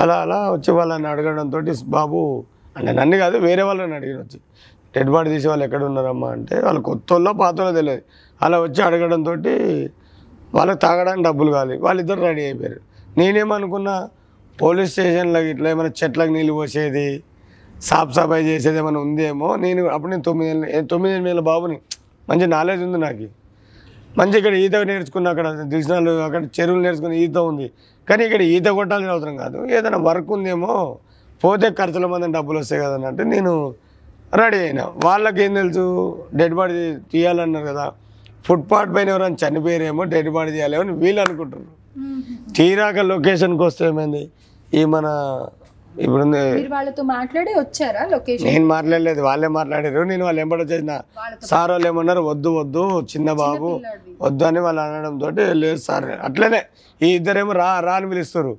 అలా అలా వచ్చి వాళ్ళని అడగడంతో బాబు అంటే నన్ను కాదు వేరే వాళ్ళని అడిగిన వచ్చి. డెడ్ బాడీ తీసే వాళ్ళు ఎక్కడ ఉన్నారమ్మా అంటే వాళ్ళు కొత్త వాళ్ళో పాత తెలియదు. అలా వచ్చి అడగడంతో వాళ్ళకి తాగడానికి డబ్బులు కావాలి వాళ్ళిద్దరు రెడీ అయిపోయారు. నేనేమనుకున్నా పోలీస్ స్టేషన్లో ఇట్లా ఏమైనా చెట్లకు నీళ్ళు పోసేది సాఫ్ సఫాయి చేసేది ఏమైనా ఉందేమో? నేను అప్పుడు నేను తొమ్మిది తొమ్మిది ఎనిమిది బాబుని. మంచి నాలెడ్జ్ ఉంది నాకు. మంచి ఇక్కడ ఈత నేర్చుకున్న అక్కడ దిశనాలు అక్కడ చెరువులు నేర్చుకున్న ఈత ఉంది. కానీ ఇక్కడ ఈత కొట్టాల్సిన అవసరం కాదు. ఏదైనా వర్క్ ఉందేమో పోతే ఖర్చుల మంది డబ్బులు వస్తాయి కదా అంటే నేను రెడీ అయినా. వాళ్ళకి ఏం తెలుసు? డెడ్ బాడీ తీయాలన్నారు కదా. ఫుట్పాత్ పైన ఎవరైనా చనిపోయారేమో డెడ్ బాడీ తీయాలేమో అని వీళ్ళు అనుకుంటున్నారు. తీరాక లొకేషన్కి వస్తే ఏమైంది? ఈ మన ఇప్పుడు వాళ్ళతో మాట్లాడి వచ్చారా లొకేషన్? నేను మాట్లాడలేదు వాళ్ళే మాట్లాడారు. నేను వాళ్ళు ఎంబడి వచ్చేసిన. సార్ వాళ్ళు ఏమన్నారు? వద్దు వద్దు చిన్న బాబు. వద్దు అని వాళ్ళు అనడంతో లేదు సార్. అట్లనే ఈ ఇద్దరేమో రా రా అని పిలుస్తారు.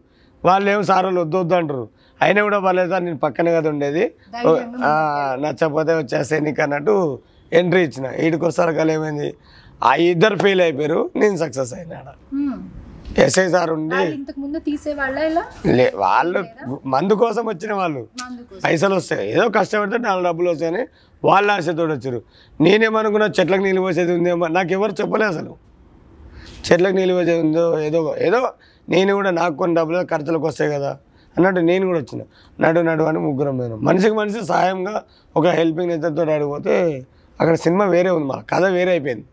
వాళ్ళు ఏమో సార్ వాళ్ళు వద్దు వద్దు అంటారు. అయినా కూడా వాళ్ళే సార్ నేను పక్కనే కదా ఉండేది. నచ్చకపోతే వచ్చేస్తే నీకు అన్నట్టు ఎంట్రీ ఇచ్చిన. వీడికి వస్తారు కదా ఏమైంది? ఆ ఇద్దరు ఫెయిల్ అయిపోయారు. నేను సక్సెస్ అయినాడు ఎస్ఐ సార్ ఉండి వాళ్ళు ఇంతకు ముందు తీసేవాళ్ళ ఇలా? లే వాళ్ళు మందు కోసం వచ్చిన వాళ్ళు. పైసలు వస్తాయి. ఏదో కష్టపడితే నాలుగు డబ్బులు వస్తాయని వాళ్ళ ఆశతో వచ్చారు. నేనేమనుకున్నా చెట్లకు నీళ్ళు పోసేది ఉందేమో నాకు ఎవరు చెప్పలే అసలు. చెట్లకు నీళ్ళు పోసేది ఉందో ఏదో ఏదో నేను కూడా నాకు కొన్ని డబ్బులు ఖర్చులకు వస్తాయి కదా అన్నట్టు నేను కూడా వచ్చిన. నడు నడు అని ముగ్గురం పోయినాం. మనిషికి మనిషి సాయంగా ఒక హెల్పింగ్ నేతతో అడిగిపోతే అక్కడ సినిమా వేరే ఉంది మా కథ వేరే అయిపోయింది.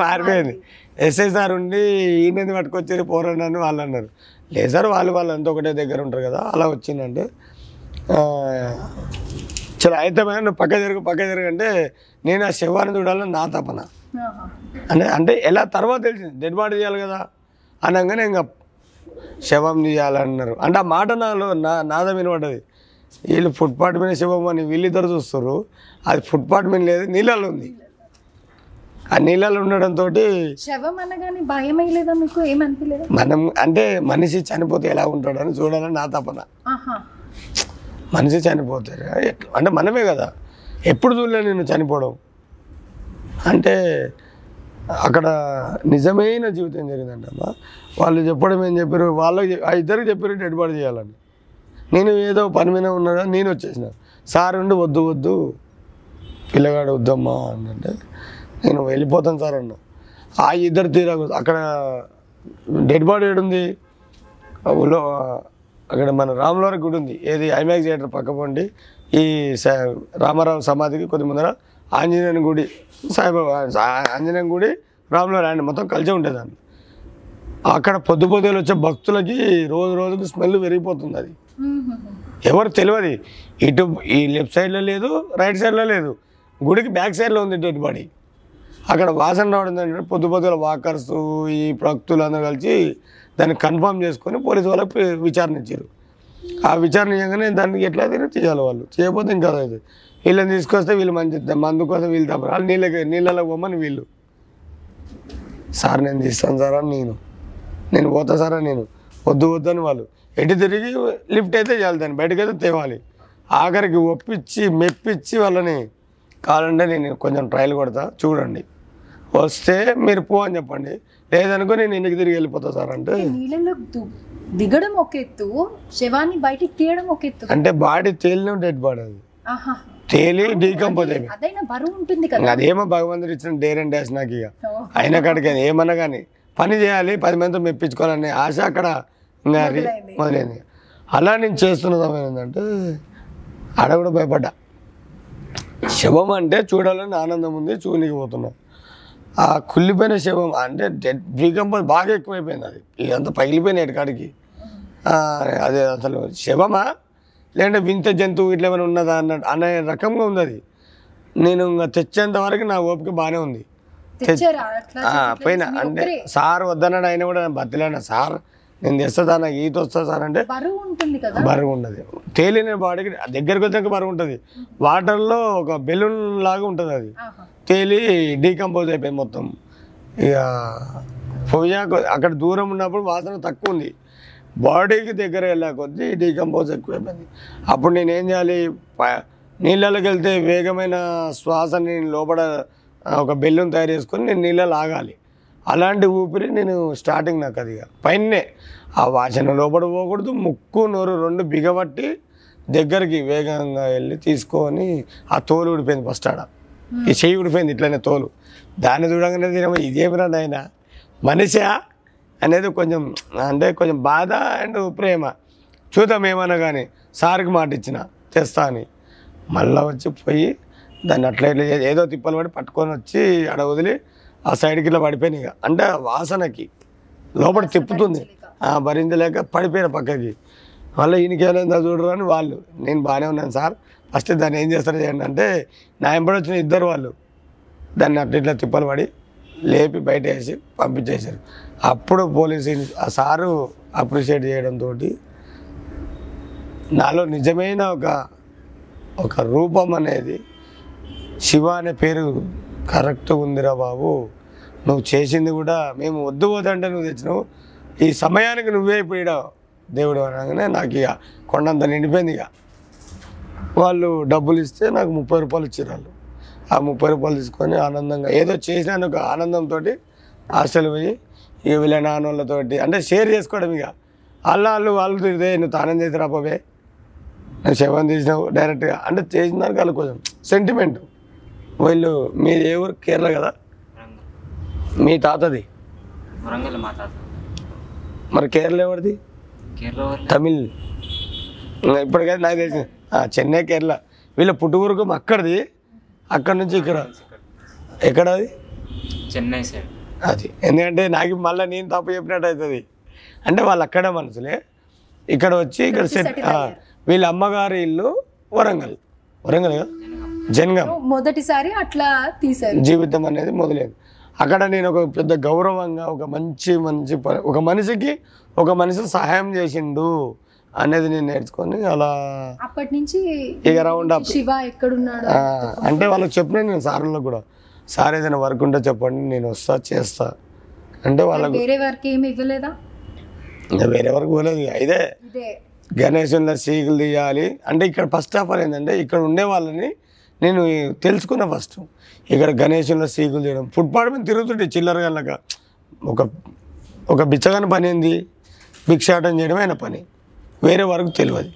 మారిపోయింది. ఎస్ఐ సార్ ఉండి ఈయనది పట్టుకొచ్చారు పోరాడని వాళ్ళు అన్నారు. లేదు సార్ వాళ్ళు వాళ్ళు అంతా ఒకటే దగ్గర ఉంటారు కదా అలా వచ్చిందంటే చాలా అయితే నువ్వు పక్క జరుగు పక్క జరుగు అంటే నేను ఆ శవాన్ని చూడాలని నా తపన. అంటే అంటే ఎలా తర్వాత తెలిసింది డెడ్ బాడీ చేయాలి కదా అనగానే ఇంకా శవం తీయాలన్నారు అంటే ఆ మాట నాలో నా నాదం వినపడ్డది వీళ్ళు ఫుట్పాత్ మీద శవం అని వీళ్ళిద్దరు చూస్తారు అది ఫుట్పాత్ మీద లేదు నీళ్ళలో ఉంది. ఆ నీళ్ళలో ఉండడంతో శవం అనగానే భయం లేదా మీకు? ఏమనిపించలేదా మనం అంటే మనిషి చనిపోతే ఎలా ఉంటాడని చూడాలని నా తపన. మనిషి చనిపోతే ఎట్లా? అంటే మనమే కదా. ఎప్పుడు చూడలే నేను చనిపోవడం. అంటే అక్కడ నిజమైన జీవితం జరిగిందంటమ్మా వాళ్ళు చెప్పడం ఏం చెప్పారు? వాళ్ళకి ఆ ఇద్దరికి చెప్పారు డెడ్ బాడీ చేయాలని. నేను ఏదో పని మీద ఉన్నాగా నేను వచ్చేసిన. సార్ ఉండి వద్దు వద్దు. పిల్లగాడు వద్దమ్మా అంటే నేను వెళ్ళిపోతాను సార్ అన్న. ఆ ఇద్దరు తీరా అక్కడ డెడ్ బాడీ ఏడుంది ఆ ఊళ్ళో అక్కడ మన రాములవారి గుడి ఉంది. ఏది? ఐమాక్స్ థియేటర్ పక్క పండి ఈ రామారావు సమాధికి కొద్ది ముందర ఆంజనేయుని గుడి సాయిబాబా ఆ- ఆంజనేయం గుడి రాములవారి ఆయన మొత్తం కలిసే ఉండేదాన్ని. అక్కడ పొద్దు పొద్దులు వచ్చే భక్తులకి రోజు రోజుకి స్మెల్ పెరిగిపోతుంది అది. ఎవరు తెలియదు. ఇటు ఈ లెఫ్ట్ సైడ్లో లేదు రైట్ సైడ్లో లేదు. గుడికి బ్యాక్ సైడ్లో ఉంది డెడ్ బాడీ. అక్కడ వాసన రావడం ఏంటంటే పొద్దు పొద్దుల వాకర్స్ ఈ భక్తులు అందరూ కలిసి దాన్ని కన్ఫర్మ్ చేసుకొని పోలీసు వాళ్ళకి విచారణ ఇచ్చారు ఆ విచారణ చేయగానే దానికి ఎట్లా అయితే చేయాలి వాళ్ళు. చేయకపోతే ఇంకా అది. వీళ్ళని తీసుకొస్తే వీళ్ళు మంచి మందు కోసం వీళ్ళు తప్ప వాళ్ళు నీళ్ళకి నీళ్ళలో పోమని వీళ్ళు. సార్ నేను తీస్తాను సార్ అని నేను. నేను పోతా సార్ అని నేను. వద్దు వద్దని వాళ్ళు. ఎటు తిరిగి లిఫ్ట్ అయితే చేయాలి దాన్ని. బయటకైతే అయితే తేవాలి. ఆఖరికి ఒప్పించి మెప్పించి వాళ్ళని కావాలంటే నేను కొంచెం ట్రయల్ కొడతా చూడండి. వస్తే మీరు పో అని చెప్పండి. లేదనుకో నేను ఇంటికి తిరిగి వెళ్ళిపోతా సార్ అంటే? నీళ్ళలో దిగడం ఒక ఎత్తు శవాన్ని బయటికి తీయడం ఒక ఎత్తు. అంటే బాడీ తేలిన డెడ్ బాడీ అది. తేలి డీకంపోజ్ అయిపోయి అదైనా బరువు ఉంటుంది కదా. అదేమో భగవంతుడు ఇచ్చిన డేర్ అండ్ డాష్ నాకు ఇక. అయినా కాడికి ఏమన్నా కానీ. పని చేయాలి పది మందితో మెప్పించుకోవాలనే ఆశ అక్కడ మొదలైంది. అలా నేను చేస్తున్నది ఏంటంటే ఆడ కూడా భయపడ్డా. శవం అంటే చూడాలని ఆనందం ఉంది చూనికి పోతున్నా. ఆ కుళ్ళిపోయిన శవం అంటే డెడ్ భూకంపం బాగా ఎక్కువైపోయింది అది. ఇదంతా పగిలిపోయినాయి ఎక్కడికి అదే అసలు శవమా? లేదంటే వింత జంతువు ఇట్లా ఏమైనా ఉన్నదా అన్న అనే రకంగా ఉంది అది. నేను ఇంకా తెచ్చేంత వరకు నా ఓపిక బాగానే ఉంది. పోయినా అంటే సార్ వద్దన్నాడు అయినా కూడా నేను బతిలాడిన. సార్ నేను తెస్తా సార్ నాకు ఈత వస్తా సార్ అంటే బరువు ఉంటుంది కదా. బరువు ఉండదు. తేలిన బాడీకి దగ్గరికి వచ్చాక బరువు ఉంటుంది. వాటర్లో ఒక బెలూన్ లాగా ఉంటుంది అది. తేలి డీకంపోజ్ అయిపోయింది మొత్తం. ఇక పోయాక అక్కడ దూరం ఉన్నప్పుడు వాసన తక్కువ ఉంది. బాడీకి దగ్గర వెళ్ళా కొద్దీ డీకంపోజ్ ఎక్కువైపోయింది. అప్పుడు నేను ఏం చేయాలి? నీళ్ళలోకి వెళ్తే వేగమైన శ్వాసని లోపల ఒక బెల్లం తయారు చేసుకొని నేను నీళ్ళలో ఆగాలి. అలాంటి ఊపిరి నేను స్టార్టింగ్ నాకు అది పైన్నే పైనే ఆ వాసన లోపల పోకూడదు ముక్కు నోరు రెండు బిగబట్టి దగ్గరికి వేగంగా వెళ్ళి తీసుకొని ఆ తోలు ఊడిపోయింది ఫస్ట్ ఆడ. ఈ చెయ్యి ఊడిపోయింది ఇట్లనే తోలు. దాన్ని చూడంగానే తినమో ఇదేమిరా నాయన మనిషా అనేది కొంచెం అంటే కొంచెం బాధ అండ్ ప్రేమ. చూద్దాం ఏమన్నా కానీ సార్కి మాట ఇచ్చిన తెస్తా అని. మళ్ళీ వచ్చి పోయి దాన్ని అట్లా ఇట్లా ఏదో తిప్పలు పడి పట్టుకొని వచ్చి ఆడ వదిలి ఆ సైడ్కి ఇట్లా పడిపోయినాయి అంటే వాసనకి లోపల తిప్పుతుంది. ఆ, భరించలేక పడిపోయిన పక్కకి. మళ్ళీ ఈయనకి ఏమైందా చూడరు అని వాళ్ళు నేను బాగానే ఉన్నాను సార్. ఫస్ట్ దాన్ని ఏం చేస్తారు చేయండి అంటే నా ఎంబడి వచ్చిన ఇద్దరు వాళ్ళు దాన్ని అట్లా ఇట్లా తిప్పలు పడి లేపి బయట వేసి పంపించేశారు. అప్పుడు పోలీస్ ఆ సారు అప్రిషియేట్ చేయడంతో నాలో నిజమైన ఒక ఒక రూపం అనేది శివ అనే పేరు కరెక్ట్ ఉందిరా బాబు. నువ్వు చేసింది కూడా మేము వద్దు వద్దంటే నువ్వు తెచ్చినావు. ఈ సమయానికి నువ్వే ఇప్పుడు దేవుడు అనగానే నాకు ఇక కొండంత నిండిపోయింది ఇక. వాళ్ళు డబ్బులు ఇస్తే నాకు ముప్పై రూపాయలు ఇచ్చిరాళ్ళు వాళ్ళు. ఆ ముప్పై రూపాయలు తీసుకొని ఆనందంగా ఏదో చేసినాను ఒక ఆనందంతో హాస్టల్ పోయి ఇక వీళ్ళ నాన్నోళ్ళతోటి అంటే షేర్ చేసుకోవడం ఇక. వాళ్ళు వాళ్ళు వాళ్ళు తిరిగితే నువ్వు తానం చేసి రాపోవే నేను శవం తీసినావు డైరెక్ట్గా. అంటే చేసిన దానికి వాళ్ళు కొంచెం సెంటిమెంట్ వీళ్ళు మీది ఏ ఊరు? కేరళ కదా? మీ తాతది? వరంగల్ మా తాత. మరి కేరళ ఎవరిది? తమిళ్. ఇప్పటికైతే నాకు తెలిసి ఆ, చెన్నై కేరళ. వీళ్ళ పుట్టుకూరుకం అక్కడిది. అక్కడి నుంచి ఇక్కడ. ఎక్కడ అది? చెన్నై సైడ్. అది. ఎందుకంటే నాకు మళ్ళీ నేను తప్పు చెప్పినట్టు అవుతుంది. అంటే వాళ్ళు అక్కడే మనసులే ఇక్కడ వచ్చి ఇక్కడ సెట్ వీళ్ళ అమ్మగారి ఇల్లు వరంగల్. వరంగల్ కదా? మొదటిసారి అట్లా తీశారు. జీవితం అనేది మొదలైంది. అక్కడ నేను ఒక పెద్ద గౌరవంగా ఒక మంచి మంచి ఒక మనిషికి ఒక మనిషి సహాయం చేసిండు అనేది నేను నేర్చుకొని అలా అప్పటి నుంచి ఇక రౌండ్ అప్ శివ ఎక్కడున్నాడు అంటే వాళ్ళకి చెప్పిన నేను సార్లకు కూడా సార్ ఏదైనా వర్క్ ఉంటే చెప్పండి నేను వస్తా చేస్తా. అంటే వాళ్ళకు వేరే వారికి ఏమి ఇవ్వలేదా? వేరే వరకు పోలేదు ఇదే గణేశంలో సీకులు తీయాలి. అంటే ఇక్కడ ఫస్ట్ ఆఫ్ ఆల్ ఏంటంటే ఇక్కడ ఉండే వాళ్ళని నేను తెలుసుకున్న ఫస్ట్ ఇక్కడ గణేశంలో సీకులు తీయడం. ఫుట్పాత్ మీద తిరుగుతుంటే చిల్లర గల్లక ఒక ఒక బిచ్చగాని పని ఏంది? భిక్షాటం చేయడం అయిన పని. వేరే వరకు తెలియదు.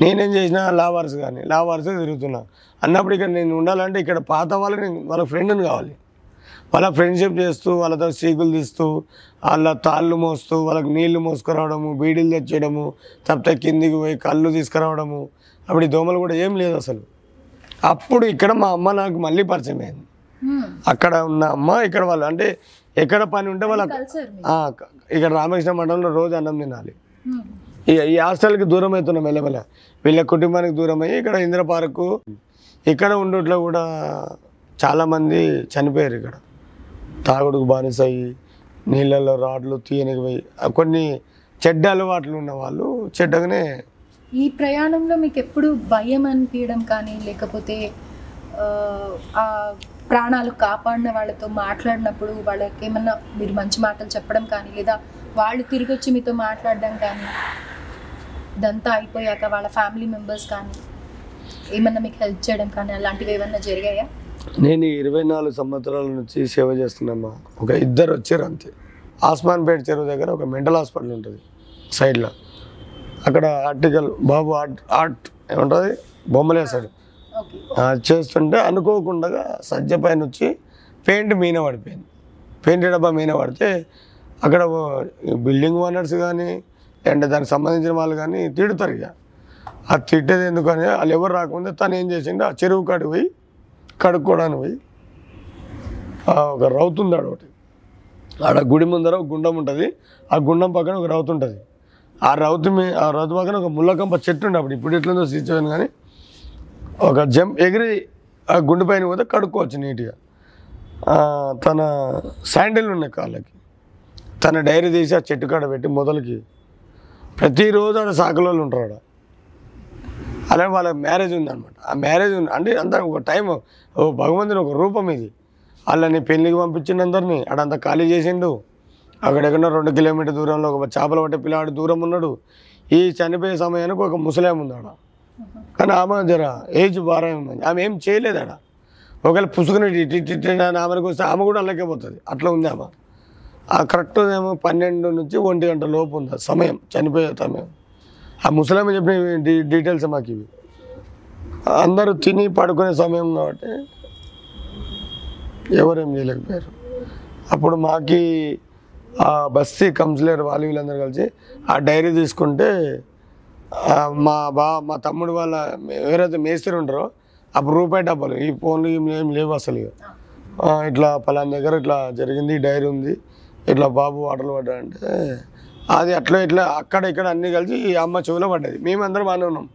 నేనేం చేసిన లావార్స్ కానీ లావార్స్ తిరుగుతున్నా. అన్నప్పుడు ఇక్కడ నేను ఉండాలంటే ఇక్కడ పాత వాళ్ళని నేను వాళ్ళ ఫ్రెండ్ని కావాలి. వాళ్ళ ఫ్రెండ్షిప్ చేస్తూ వాళ్ళతో సీకులు తీస్తూ వాళ్ళ తాళ్ళు మోస్తూ వాళ్ళకి నీళ్ళు మోసుకురావడము బీడీలు తెచ్చేయడము తప్పితే కిందికి పోయి కళ్ళు తీసుకురావడము. అప్పుడు దోమలు కూడా ఏం లేదు అసలు. అప్పుడు ఇక్కడ మా అమ్మ నాకు మళ్ళీ పరిచయం అయింది. అక్కడ ఉన్న అమ్మ ఇక్కడ వాళ్ళు అంటే ఎక్కడ పని ఉంటే వాళ్ళ ఇక్కడ రామకృష్ణ మండలంలో రోజు అన్నం తినాలి. ఈ హాస్టల్కి దూరం అవుతున్నాం మెల్లమెల్ల వీళ్ళ కుటుంబానికి దూరం అయ్యి ఇక్కడ ఇంద్ర పార్కు ఇక్కడ ఉండట్లో కూడా చాలామంది చనిపోయారు ఇక్కడ. తాగుడుకు బానిస అయ్యి నీళ్ళల్లో రాడ్లు తీయనికి పోయి కొన్ని చెడ్డ అలవాట్లు ఉన్న వాళ్ళు చెడ్డగానే ఈ ప్రయాణంలో మీకు ఎప్పుడు భయం అనిపించడం కానీ లేకపోతే ఆ, ప్రాణాలు కాపాడిన వాళ్ళతో మాట్లాడినప్పుడు వాళ్ళకి ఏమన్నా మీరు మంచి మాటలు చెప్పడం కానీ లేదా వాళ్ళు తిరిగి వచ్చి మీతో మాట్లాడడం కానీ ఇదంతా అయిపోయాక వాళ్ళ ఫ్యామిలీ మెంబర్స్ కానీ ఏమన్నా మీకు హెల్ప్ చేయడం కానీ అలాంటివి ఏమన్నా జరిగాయా? నేను ఇరవై నాలుగు సంవత్సరాల నుంచి సేవ చేస్తున్నామా? ఒక ఇద్దరు వచ్చారు అంతే. ఆస్మాన్పేట చెరువు దగ్గర ఒక మెంటల్ హాస్పిటల్ ఉంటుంది సైడ్లో. అక్కడ ఆర్టికల్ బాబు ఆర్ట్ ఆర్ట్ ఏముంటుంది? బొమ్మలు వేస్తాడు ఓకే. ఆ, చేస్తుంటే అనుకోకుండా సజ్జ పైన వచ్చి పెయింట్ మీన పడిపోయింది. పెయింట్ డబ్బా మీన పడితే అక్కడ బిల్డింగ్ ఓనర్స్ కానీ లేదంటే దానికి సంబంధించిన వాళ్ళు కానీ తిడతారు ఇక. ఆ తిట్టేది ఎందుకని వాళ్ళు ఎవరు రాకముందే తను ఏం చేసిండు ఆ చెరువు కాడికి పోయి కడుక్కోవడానికి పోయి ఒక రౌతు ఉంది ఆడ ఒకటి ఆడ గుడి ముందర ఒక గుండం ఉంటుంది. ఆ గుండం పక్కన ఒక రౌతు ఉంటుంది. ఆ రౌతు మీ ఆ రౌతు పక్కన ఒక ముల్లకంప చెట్టు ఉండే అప్పుడు. ఇప్పుడు ఎట్లుందో సిచ్యువేషన్ కానీ ఒక జంప్ ఎగిరి ఆ గుండె పైన పోతే కడుక్కోవచ్చు నీట్గా. తన శాండిల్ ఉన్నాయి కాళ్ళకి. తన డైరీ తీసి ఆ చెట్టు కాడ పెట్టి మొదలకి. ప్రతిరోజు ఆడ సాకులలో ఉంటారు ఆడ. అలాగే వాళ్ళ మ్యారేజ్ ఉందన్నమాట. ఆ మ్యారేజ్ ఉంది. అంటే అంత ఒక టైం ఓ భగవంతుని ఒక రూపం ఇది. వాళ్ళని పెళ్ళికి పంపించిండు అందరినీ. ఆడంతా ఖాళీ చేసిండు. అక్కడెక్కడ రెండు కిలోమీటర్ దూరంలో ఒక చేపలు పట్టే పిల్లాడు దూరం ఉన్నాడు. ఈ చనిపోయే సమయానికి ఒక ముసలేం ఉంది ఆడ కానీ ఆమె జర ఏజ్ బాగా ఉంది ఆమె ఏం చేయలేదు ఆడ. ఒకవేళ పుసుకుని అని ఆమెకు వస్తే ఆమె కూడా అల్లకే పోతుంది. అట్లా ఉంది ఆమె. ఆ కరెక్ట్ ఏమో పన్నెండు నుంచి ఒంటి గంట లోపు ఉంది ఆ సమయం చనిపోయే సమయం. ఆ ముసలామె చెప్పిన డీటెయిల్స్ మాకు ఇవి. అందరూ తిని పడుకునే సమయం కాబట్టి ఎవరేం చేయలేకపోయారు. అప్పుడు మాకి ఆ బస్తీ కౌన్సిలర్ వాళ్ళు వీళ్ళందరూ కలిసి ఆ డైరీ తీసుకుంటే మా బా మా తమ్ముడు వాళ్ళ ఎవరైతే మేస్త్రి ఉంటారో అప్పుడు రూపాయి డబ్బాలు ఈ ఫోన్లు ఏం లేవు అసలు ఇట్లా పలానా దగ్గర ఇట్లా జరిగింది డైరీ ఉంది ఇట్లా బాబు వాటర్లు పడ్డా అంటే అది అట్లా ఇట్లా అక్కడ ఇక్కడ అన్నీ కలిసి ఈ అమ్మ చెవిలో పడ్డది. మేమందరం బాగానే ఉన్నాం.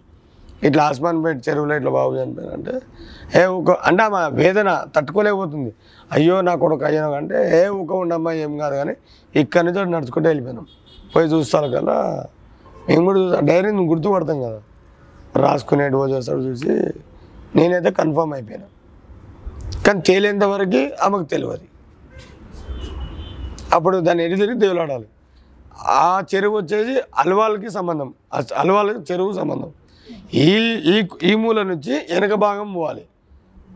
ఇట్లా ఆస్మాన్పేట చెరువులో ఇట్లా బాబు చనిపోయారు అంటే ఏ ఊక అంటే ఆమె వేదన తట్టుకోలేకపోతుంది. అయ్యో నా కొడుకు అయ్యాను అంటే ఏ ఊక ఉండమ్మా ఏం కాదు కానీ ఇక్కడి నుంచి నడుచుకుంటూ వెళ్ళిపోయినాం. పోయి చూస్తాను కదా మేము కూడా చూస్తాం డైరీని గుర్తుపడతాం కదా. రాసుకునే డోజ్ చేస్తాడు చూసి నేనైతే కన్ఫర్మ్ అయిపోయాను. కానీ తేలేంత వరకు ఆమెకు తెలియదు. అప్పుడు దాన్ని ఎడి తిరిగి దేవులాడాలి. ఆ చెరువు వచ్చేసి అల్వాల్కి సంబంధం ఆ చెరువు సంబంధం. ఈ ఈ ఈ మూల నుంచి వెనక భాగం పోవాలి.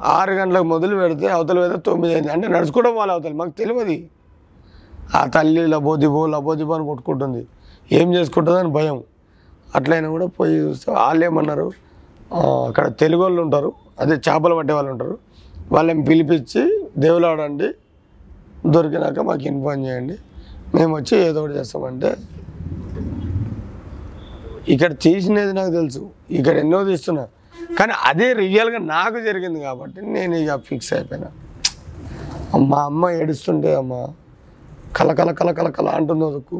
ఆరు గంటలకు మొదలు పెడితే అవతల పెడితే తొమ్మిది అయింది. అంటే నడుచుకోవడం వాళ్ళు అవతల. మాకు తెలియదు. ఆ తల్లి లబోదిబో లబోదిబో అని కొట్టుకుంటుంది. ఏం చేసుకుంటుందని అని భయం. అట్లయినా కూడా పోయి చూస్తే వాళ్ళు ఏమన్నారు? అక్కడ తెలుగు వాళ్ళు ఉంటారు. అదే చేపలు పట్టే వాళ్ళు ఉంటారు. వాళ్ళని పిలిపించి దేవులాడండి దొరికినాక మాకు ఇన్ఫార్మ్ చేయండి. మేము వచ్చి ఏదో ఒకటి చేస్తామంటే ఇక్కడ తీసినది నాకు తెలుసు. ఇక్కడ ఎన్నో తీస్తున్నా కానీ అదే రియల్గా నాకు జరిగింది కాబట్టి నేను ఇక ఫిక్స్ అయిపోయినా. మా అమ్మ ఏడుస్తుంటే అమ్మ కలకల కలకల కల కల అంటుంది వదుకు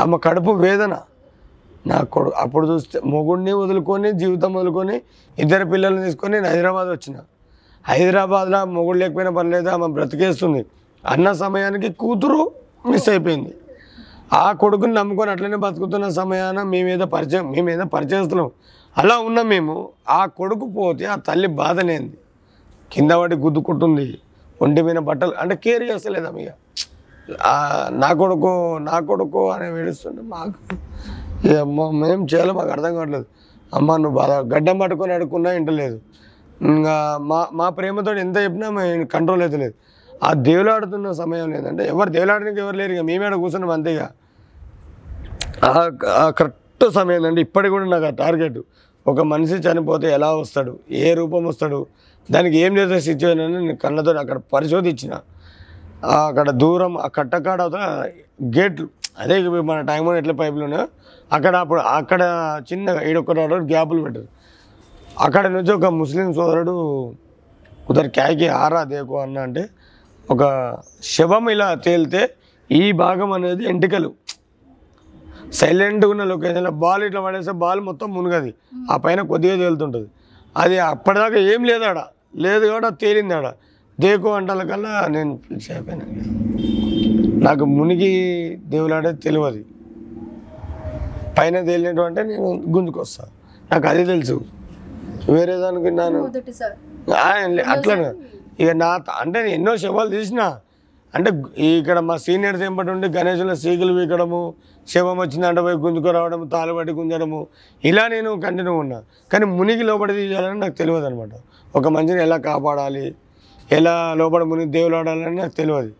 ఆమె కడుపు వేదన. నా కొడు అప్పుడు చూస్తే మొగుడిని వదులుకొని జీవితం వదులుకొని ఇద్దరు పిల్లల్ని తీసుకొని నేను హైదరాబాద్ వచ్చిన. హైదరాబాద్లో మొగుడు లేకపోయినా పర్లేదు ఆమె బ్రతికేస్తుంది. అన్న సమయానికి కూతురు మిస్ అయిపోయింది. ఆ కొడుకుని నమ్ముకొని అట్లనే బతుకుతున్న సమయాన మీ మీద పరిచయం మీ మీద పరిచయిస్తున్నాం అలా ఉన్న మేము ఆ కొడుకు పోతే ఆ తల్లి బాధనేంది. కింద పడి గుద్దుకుంటుంది ఒంటి మీద బట్టలు అంటే కేర్ చేస్తలేదా ఇక నా కొడుకు నా కొడుకు అని వేడుస్తుంటే మాకు మేము చేయాలో మాకు అర్థం కావట్లేదు. అమ్మ నువ్వు బాధ గడ్డం పట్టుకొని అడుక్కున్నా ఇంటలేదు ఇంకా మా మా ప్రేమతో ఎంత చెప్పినా మేము కంట్రోల్ అయితే లేదు. ఆ దేవులాడుతున్న సమయం లేదంటే ఎవరు దేవులాడడానికి ఎవరు లేరు ఇక మేమేడ కూర్చున్నాం అంతేగా కరెక్ట్ సమయం అండి. ఇప్పటికి కూడా నాకు ఆ టార్గెట్. ఒక మనిషి చనిపోతే ఎలా వస్తాడు? ఏ రూపం వస్తాడు? దానికి ఏం చేసే సిచ్యువేషన్ అని నేను కళ్ళతో అక్కడ పరిశోధించిన. అక్కడ దూరం ఆ కట్టకాడ గేట్లు అదే మన టైం ఎట్లా పైపులు ఉన్నాయో అక్కడ అప్పుడు అక్కడ చిన్నగా ఈడొక్క గ్యాపులు పెట్టారు. అక్కడ నుంచి ఒక ముస్లిం సోదరుడు కుదరు క్యాకి ఆరా దేకు అన్న అంటే ఒక శవం ఇలా తేలితే ఈ భాగం అనేది ఎంటికలు. సైలెంట్గా ఉన్న లొకేషన్లో బాల్ ఇట్లా పడేస్తే బాల్ మొత్తం మునగది. ఆ పైన కొద్దిగా తేలుతుంటుంది. అది అప్పటిదాకా ఏం లేదు ఆడ లేదు కూడా తేలింది ఆడ దేకు అంటాల కల్లా నేను ఫిక్స్ అయిపోయాను. నాకు మునిగి దేవులాడేది తెలియదు పైన తేలినట్టు అంటే నేను గుంజుకొస్తా. నాకు అది తెలుసు. వేరే దానికి నాను మొదటిసారి ఆ, లే- అట్లనే. ఇక నా అంటే నేను ఎన్నో శవాలు తీసిన అంటే ఇక్కడ మా సీనియర్స్ ఏంపటి ఉండి గణేశుల సీకులు వీకడము శవం వచ్చిందంటే పోయి గుంజుకు రావడము తాలు గుంజడము ఇలా నేను కంటిన్యూ ఉన్నా. కానీ మునిగి లోపల తీయాలని నాకు తెలియదు అనమాట ఒక మనిషిని ఎలా కాపాడాలి ఎలా లోపల మునిగి దేవులు ఆడాలని నాకు తెలియదు.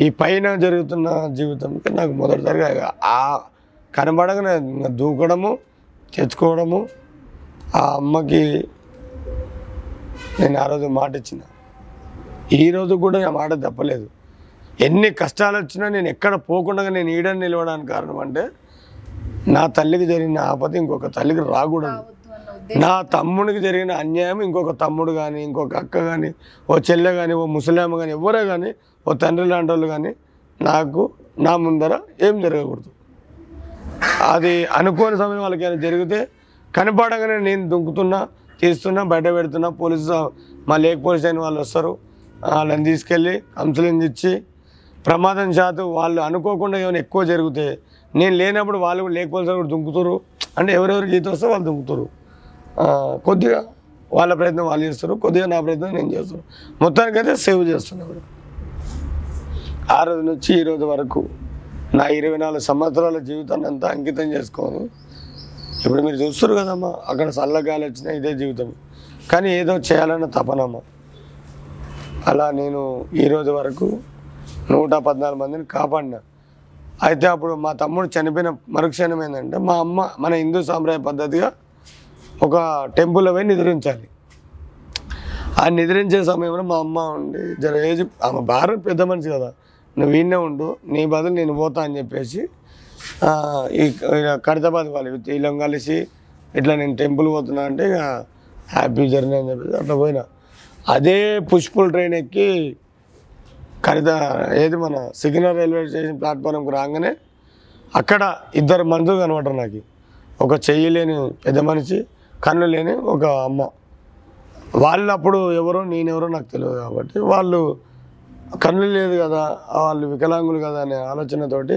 ఈ పైన జరుగుతున్న జీవితంకి నాకు మొదటిసారిగా ఆ కనబడగానే దూకడము తెచ్చుకోవడము ఆ అమ్మకి నేను ఆ రోజు మాట ఇచ్చిన ఈ రోజు కూడా ఆ మాట తప్పలేదు. ఎన్ని కష్టాలు వచ్చినా నేను ఎక్కడ పోకుండా నేను ఈడని నిలవడానికి కారణం అంటే నా తల్లికి జరిగిన ఆపద ఇంకొక తల్లికి రాకూడదు. నా తమ్ముడికి జరిగిన అన్యాయం ఇంకొక తమ్ముడు కానీ ఇంకొక అక్క కానీ ఓ చెల్లె కానీ ఓ ముసలామ కానీ ఎవరే కానీ ఓ తండ్రి లాంటి వాళ్ళు కానీ నాకు నా ముందర ఏం జరగకూడదు. అది అనుకోని సమయం వాళ్ళకి ఏమైనా జరిగితే కనపడగానే నేను దుంకుతున్నా తీస్తున్నా బయట పెడుతున్నా పోలీసు మా లేక్ పోలీస్ అయిన వాళ్ళు వస్తారు. వాళ్ళని తీసుకెళ్ళి కౌన్సిలింగ్ ఇచ్చి ప్రమాదం శాతం వాళ్ళు అనుకోకుండా ఏమైనా ఎక్కువ జరిగితే నేను లేనప్పుడు వాళ్ళు కూడా లేకపోతే కూడా దుంకుతారు. అంటే ఎవరెవరికి ఈత వస్తే వాళ్ళు దుంకుతారు. కొద్దిగా వాళ్ళ ప్రయత్నం వాళ్ళు చేస్తారు కొద్దిగా నా ప్రయత్నం నేను చేస్తాను. మొత్తానికైతే సేవ్ చేస్తున్నాను ఆ రోజు నుంచి ఈ రోజు వరకు నా ఇరవై నాలుగు సంవత్సరాల జీవితాన్ని అంతా అంకితం చేసుకోను. ఇప్పుడు మీరు చూస్తారు కదమ్మా అక్కడ చల్లగాలి వచ్చినా ఇదే జీవితం. కానీ ఏదో చేయాలన్న తపనమ్మ అలా నేను ఈ రోజు వరకు నూట పద్నాలుగు మందిని కాపాడినా. అయితే అప్పుడు మా తమ్ముడు చనిపోయిన మరుక్షణం ఏంటంటే మా అమ్మ మన హిందూ సాంప్రదాయ పద్ధతిగా ఒక టెంపుల్లో పోయి నిద్రించాలి. ఆ నిద్రించే సమయంలో మా అమ్మ ఉండి జర ఏజ్ ఆమె భార్య పెద్ద మనిషి కదా నువ్వు ఈయనే ఉండు నీ బదులు నేను పోతా అని చెప్పేసి ఈ ఇక వాళ్ళు వీళ్ళం కలిసి ఇట్లా నేను టెంపుల్ పోతున్నా అంటే ఇక హ్యాపీ జర్నీ అని చెప్పేసి అట్లా పోయినా. అదే పుష్పుల్ ట్రైన్ ఎక్కి ఖరీద ఏది మన సిగ్నల్ రైల్వే స్టేషన్ ప్లాట్ఫారంకి రాగానే అక్కడ ఇద్దరు మనుషులు కనబడరు నాకు. ఒక చెయ్యి లేని పెద్ద మనిషి కన్ను లేని ఒక అమ్మ. వాళ్ళు అప్పుడు ఎవరో నేనెవరో నాకు తెలియదు కాబట్టి వాళ్ళు కన్ను లేదు కదా వాళ్ళు వికలాంగులు కదా అనే ఆలోచనతోటి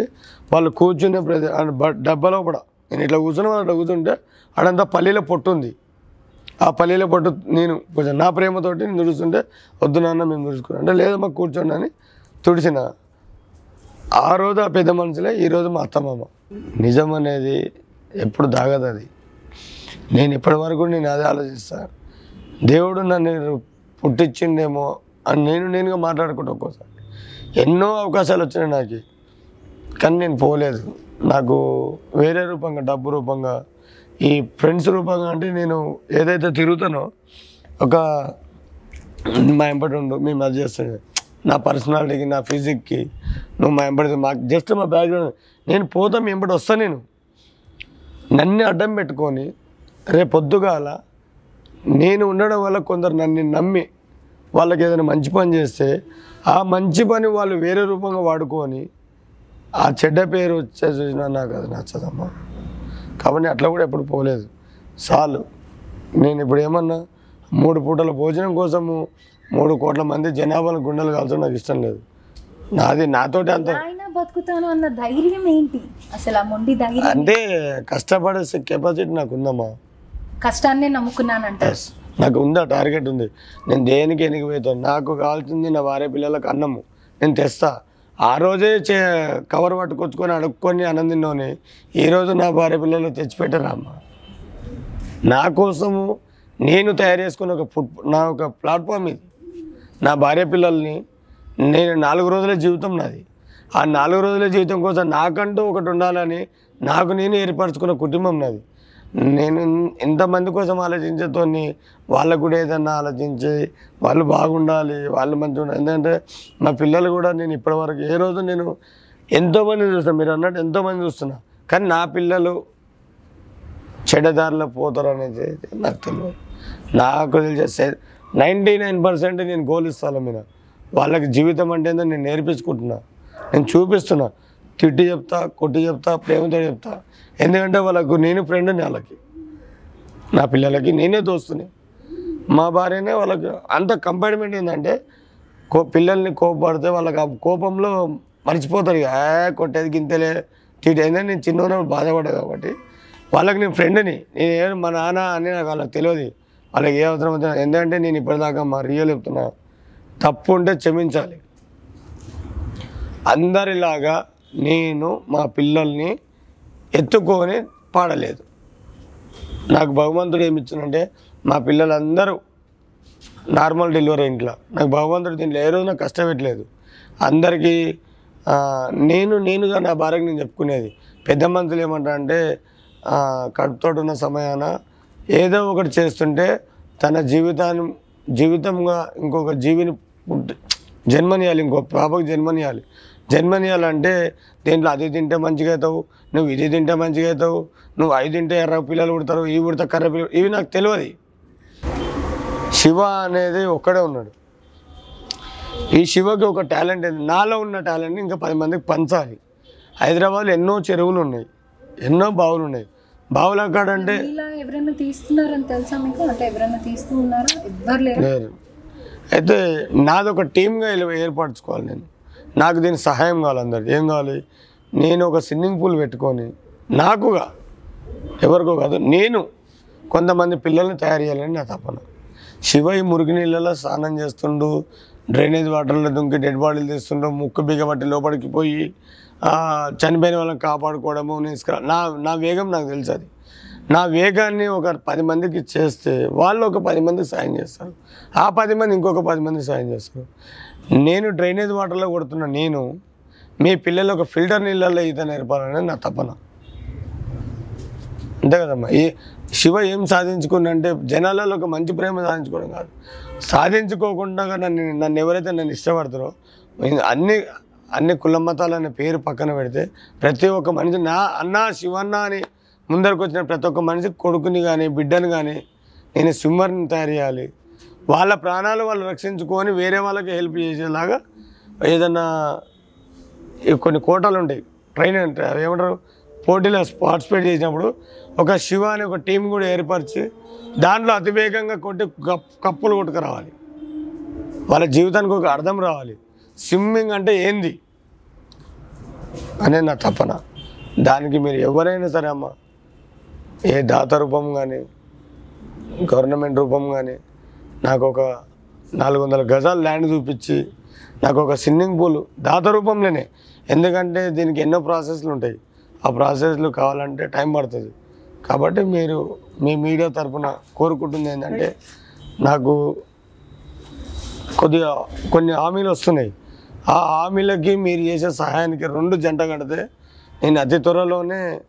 వాళ్ళు కూర్చునే ప్రతి డబ్బలో డబ్బాలో కూడా నేను ఇట్లా కూర్చుని వాళ్ళు అట్లా కూర్చుంటే ఆడంతా పల్లీలో పొట్టు ఉంది. ఆ పల్లీలో పట్టు నేను కొంచెం నా ప్రేమతోటి నేను తుడుస్తుంటే వద్దు నాన్న మేము తుడుచుకున్నాం అంటే లేదమ్మా కూర్చోండి అని తుడిచిన ఆ రోజు ఆ పెద్ద మనుషులే ఈ రోజు మా అత్తమామ నిజం అనేది ఎప్పుడు దాగదు అది. నేను ఇప్పటి వరకు నేను అదే ఆలోచిస్తాను దేవుడు నన్ను పుట్టించిండేమో అని నేను నేనుగా మాట్లాడుకుంటా ఒక్కోసారి. ఎన్నో అవకాశాలు వచ్చినాయి నాకు. కానీ నేను పోలేదు. నాకు వేరే రూపంగా డబ్బు రూపంగా ఈ ఫ్రెండ్స్ రూపంగా అంటే నేను ఏదైతే తిరుగుతానో ఒక మా ఎంబడి ఉండు మేము అది చేస్తాను నా పర్సనాలిటీకి నా ఫిజిక్కి నువ్వు మా ఎంబడి మాకు జస్ట్ మా బ్యాక్గ్రౌండ్ నేను పోతా మీ ఎంబడి వస్తా నేను. నన్ను అడ్డం పెట్టుకొని రేపు పొద్దుగాల నేను ఉండడం వల్ల కొందరు నన్ను నమ్మి వాళ్ళకి ఏదైనా మంచి పని చేస్తే ఆ మంచి పని వాళ్ళు వేరే రూపంగా వాడుకొని ఆ చెడ్డ పేరు వచ్చే చూసినా నాకు అది నచ్చదమ్మా. కాబట్టి అట్లా కూడా ఎప్పుడు పోలేదు. చాలు. నేను ఇప్పుడు ఏమన్నా మూడు పూటల భోజనం కోసము మూడు కోట్ల మంది జనాభాల గుండెలు కాల్చడం నాకు ఇష్టం లేదు. నాది నాతోటి అంత బతుకుతాను అన్న ధైర్యం ఏంటి? అసలు ఆ మొండి ధైర్యం అంటే కష్టపడే కెపాసిటీ నాకు ఉందమ్మా. కష్టాన్నే నమ్ముకున్నానంటారు ఎస్ నాకు ఉందా టార్గెట్ ఉంది. నేను దేనికి ఎనికి పోతాను? నాకు కావాల్సింది నా భార్య పిల్లలకు అన్నము. నేను తెస్తా. ఆ రోజే చే కవర్ పట్టుకొచ్చుకొని అడుక్కొని ఆనందిన్నోని ఈరోజు నా భార్య పిల్లలు తెచ్చిపెట్టారమ్మా. నా కోసము నేను తయారు చేసుకున్న ఒక ఫుడ్ నా ఒక ప్లాట్ఫామ్ ఇది. నా భార్య పిల్లల్ని నేను నాలుగు రోజుల జీవితం నాది. ఆ నాలుగు రోజుల జీవితం కోసం నాకంటూ ఒకటి ఉండాలని నాకు నేను ఏర్పరచుకున్న కుటుంబం నాది. నేను ఎంతమంది కోసం ఆలోచించేతోని వాళ్ళకు కూడా ఏదన్నా ఆలోచించి వాళ్ళు బాగుండాలి వాళ్ళు మంచిగా ఉండాలి. ఎందుకంటే మా పిల్లలు కూడా నేను ఇప్పటివరకు ఏ రోజు నేను ఎంతోమంది చూస్తాను మీరు అన్నట్టు ఎంతోమంది చూస్తున్నా. కానీ నా పిల్లలు చెడదారిలో పోతారు అనేది నాకు తెలియదు. నాకు తెలిసే నైంటీ నైన్ పర్సెంట్ నేను గోల్ ఇస్తాను మీద వాళ్ళకి జీవితం అంటే ఏందో నేను నేర్పించుకుంటున్నా. నేను చూపిస్తున్నా. తిట్టి చెప్తా కొట్టి చెప్తా ప్రేమతో చెప్తా. ఎందుకంటే వాళ్ళకు నేను ఫ్రెండ్ని వాళ్ళకి. నా పిల్లలకి నేనే దోస్తుని. మా భార్యనే వాళ్ళకి అంత కంపార్ట్మెంట్ ఏంటంటే కో పిల్లల్ని కోపడితే వాళ్ళకి ఆ కోపంలో మర్చిపోతారు ఇక. కొట్టేది గింతలే తిట్టి అయినా నేను చిన్నప్పుడు బాధపడేది బాధపడ్డా కాబట్టి. వాళ్ళకి నేను ఫ్రెండ్ని నేను ఏం మా నాన్న అని నాకు వాళ్ళకి తెలియదు. వాళ్ళకి ఏ అవసరం అవుతుంది ఎందుకంటే నేను ఇప్పటిదాకా మా రియల్ చెప్తున్నా. తప్పు ఉంటే క్షమించాలి. అందరిలాగా నేను మా పిల్లల్ని ఎత్తుకొని పాడలేదు. నాకు భగవంతుడు ఏమి ఇచ్చిందంటే మా పిల్లలందరూ నార్మల్ డెలివరీ ఇంట్లో. నాకు భగవంతుడు దీంట్లో ఏ రోజు నాకు కష్టం పెట్టలేదు. అందరికీ నేను నేనుగా నా భార్యకు నేను చెప్పుకునేది పెద్ద మంతులు ఏమంటారు అంటే కడుపుతో ఉన్న సమయాన ఏదో ఒకటి చేస్తుంటే తన జీవితాన్ని జీవితంగా ఇంకొక జీవిని పుట్టి జన్మనియాలి ఇంకో పాపకు జన్మనియాలి. జన్మనియాలంటే దీంట్లో అది తింటే మంచిగా అవుతావు నువ్వు ఇది తింటే మంచిగా అవుతావు నువ్వు అవి తింటే ఎర్ర పిల్లలు పుడతారు ఇవి పుడతా కర్ర పిల్లలు ఇవి నాకు తెలియదు. శివ అనేది ఒక్కడే ఉన్నాడు. ఈ శివకి ఒక టాలెంట్ నాలో ఉన్న టాలెంట్ని ఇంకా పది మందికి పంచాలి. హైదరాబాద్లో ఎన్నో చెరువులు ఉన్నాయి ఎన్నో బావులు ఉన్నాయి. బావులు ఎక్కడంటే ఇలా ఎవరైనా తీస్తున్నారని తెలుసా మీకు? అంటే ఎవరైనా తీస్తూ ఉన్నారా? ఎవ్వరు లేరు. అయితే నాది ఒక టీమ్గా ఏర్పరచుకోవాలి నేను. నాకు దీనికి సహాయం కావాలి అందరు ఏం కావాలి? నేను ఒక స్విమ్మింగ్ పూల్ పెట్టుకొని నాకుగా ఎవరికో కాదు నేను కొంతమంది పిల్లల్ని తయారు చేయాలని నా తపన. శివ ఈ మురికి నీళ్ళలో స్నానం చేస్తుండు డ్రైనేజ్ వాటర్లో దుంకి డెడ్ బాడీలు తీస్తుండు ముక్కు బిగబట్టి లోపలికి పోయి చనిపోయిన వాళ్ళని కాపాడుకోవడము తీసుకురా నా నా వేగం నాకు తెలుసు అది. నా వేగాన్ని ఒక పది మందికి చేస్తే వాళ్ళు ఒక పది మందికి సాయం చేస్తారు. ఆ పది మంది ఇంకొక పది మందికి సాయం చేస్తారు. నేను డ్రైనేజ్ వాటర్లో కొడుతున్న నేను మీ పిల్లలు ఒక ఫిల్టర్ నీళ్ళల్లో ఈత నేర్పాలని నా తపన. అంతే కదమ్మా. ఈ శివ ఏం సాధించుకున్నంటే జనాలలో ఒక మంచి ప్రేమ సాధించుకోవడం కాదు. సాధించుకోకుండా నన్ను నన్ను ఎవరైతే నన్ను ఇష్టపడతారో అన్ని అన్ని కుల మతాలు అనే పేరు పక్కన పెడితే ప్రతి ఒక్క మనిషి నా అన్న శివన్న అని ముందరకు వచ్చిన ప్రతి ఒక్క మనిషి కొడుకుని కానీ బిడ్డని కానీ నేను స్విమ్మర్ని తయారు చేయాలి. వాళ్ళ ప్రాణాలు వాళ్ళు రక్షించుకొని వేరే వాళ్ళకి హెల్ప్ చేసేలాగా ఏదన్నా కొన్ని కోటలు ఉంటాయి. ట్రైన్ అంటే ఏమంటారు? పోటీలో పార్టిసిపేట్ చేసినప్పుడు ఒక శివ అనే ఒక టీం కూడా ఏర్పరిచి దాంట్లో అతివేగంగా కొట్టి కప్పులు కొట్టుకురావాలి. వాళ్ళ జీవితానికి ఒక అర్థం రావాలి. స్విమ్మింగ్ అంటే ఏంది? అనే నా తపన. దానికి మీరు ఎవరైనా సరే అమ్మ ఏ దాత రూపం కానీ గవర్నమెంట్ రూపం కానీ నాకు ఒక నాలుగు వందల గజాలు ల్యాండ్ చూపించి నాకు ఒక స్విమ్మింగ్ పూల్ దాత రూపంలోనే. ఎందుకంటే దీనికి ఎన్నో ప్రాసెస్లు ఉంటాయి. ఆ ప్రాసెస్లు కావాలంటే టైం పడుతుంది. కాబట్టి మీరు మీ మీడియా తరఫున కోరుకుంటుంది ఏంటంటే నాకు కొద్దిగా కొన్ని హామీలు వస్తున్నాయి. ఆ హామీలకి మీరు చేసే సహాయానికి రెండు జంట కడితే నేను అతి త్వరలోనే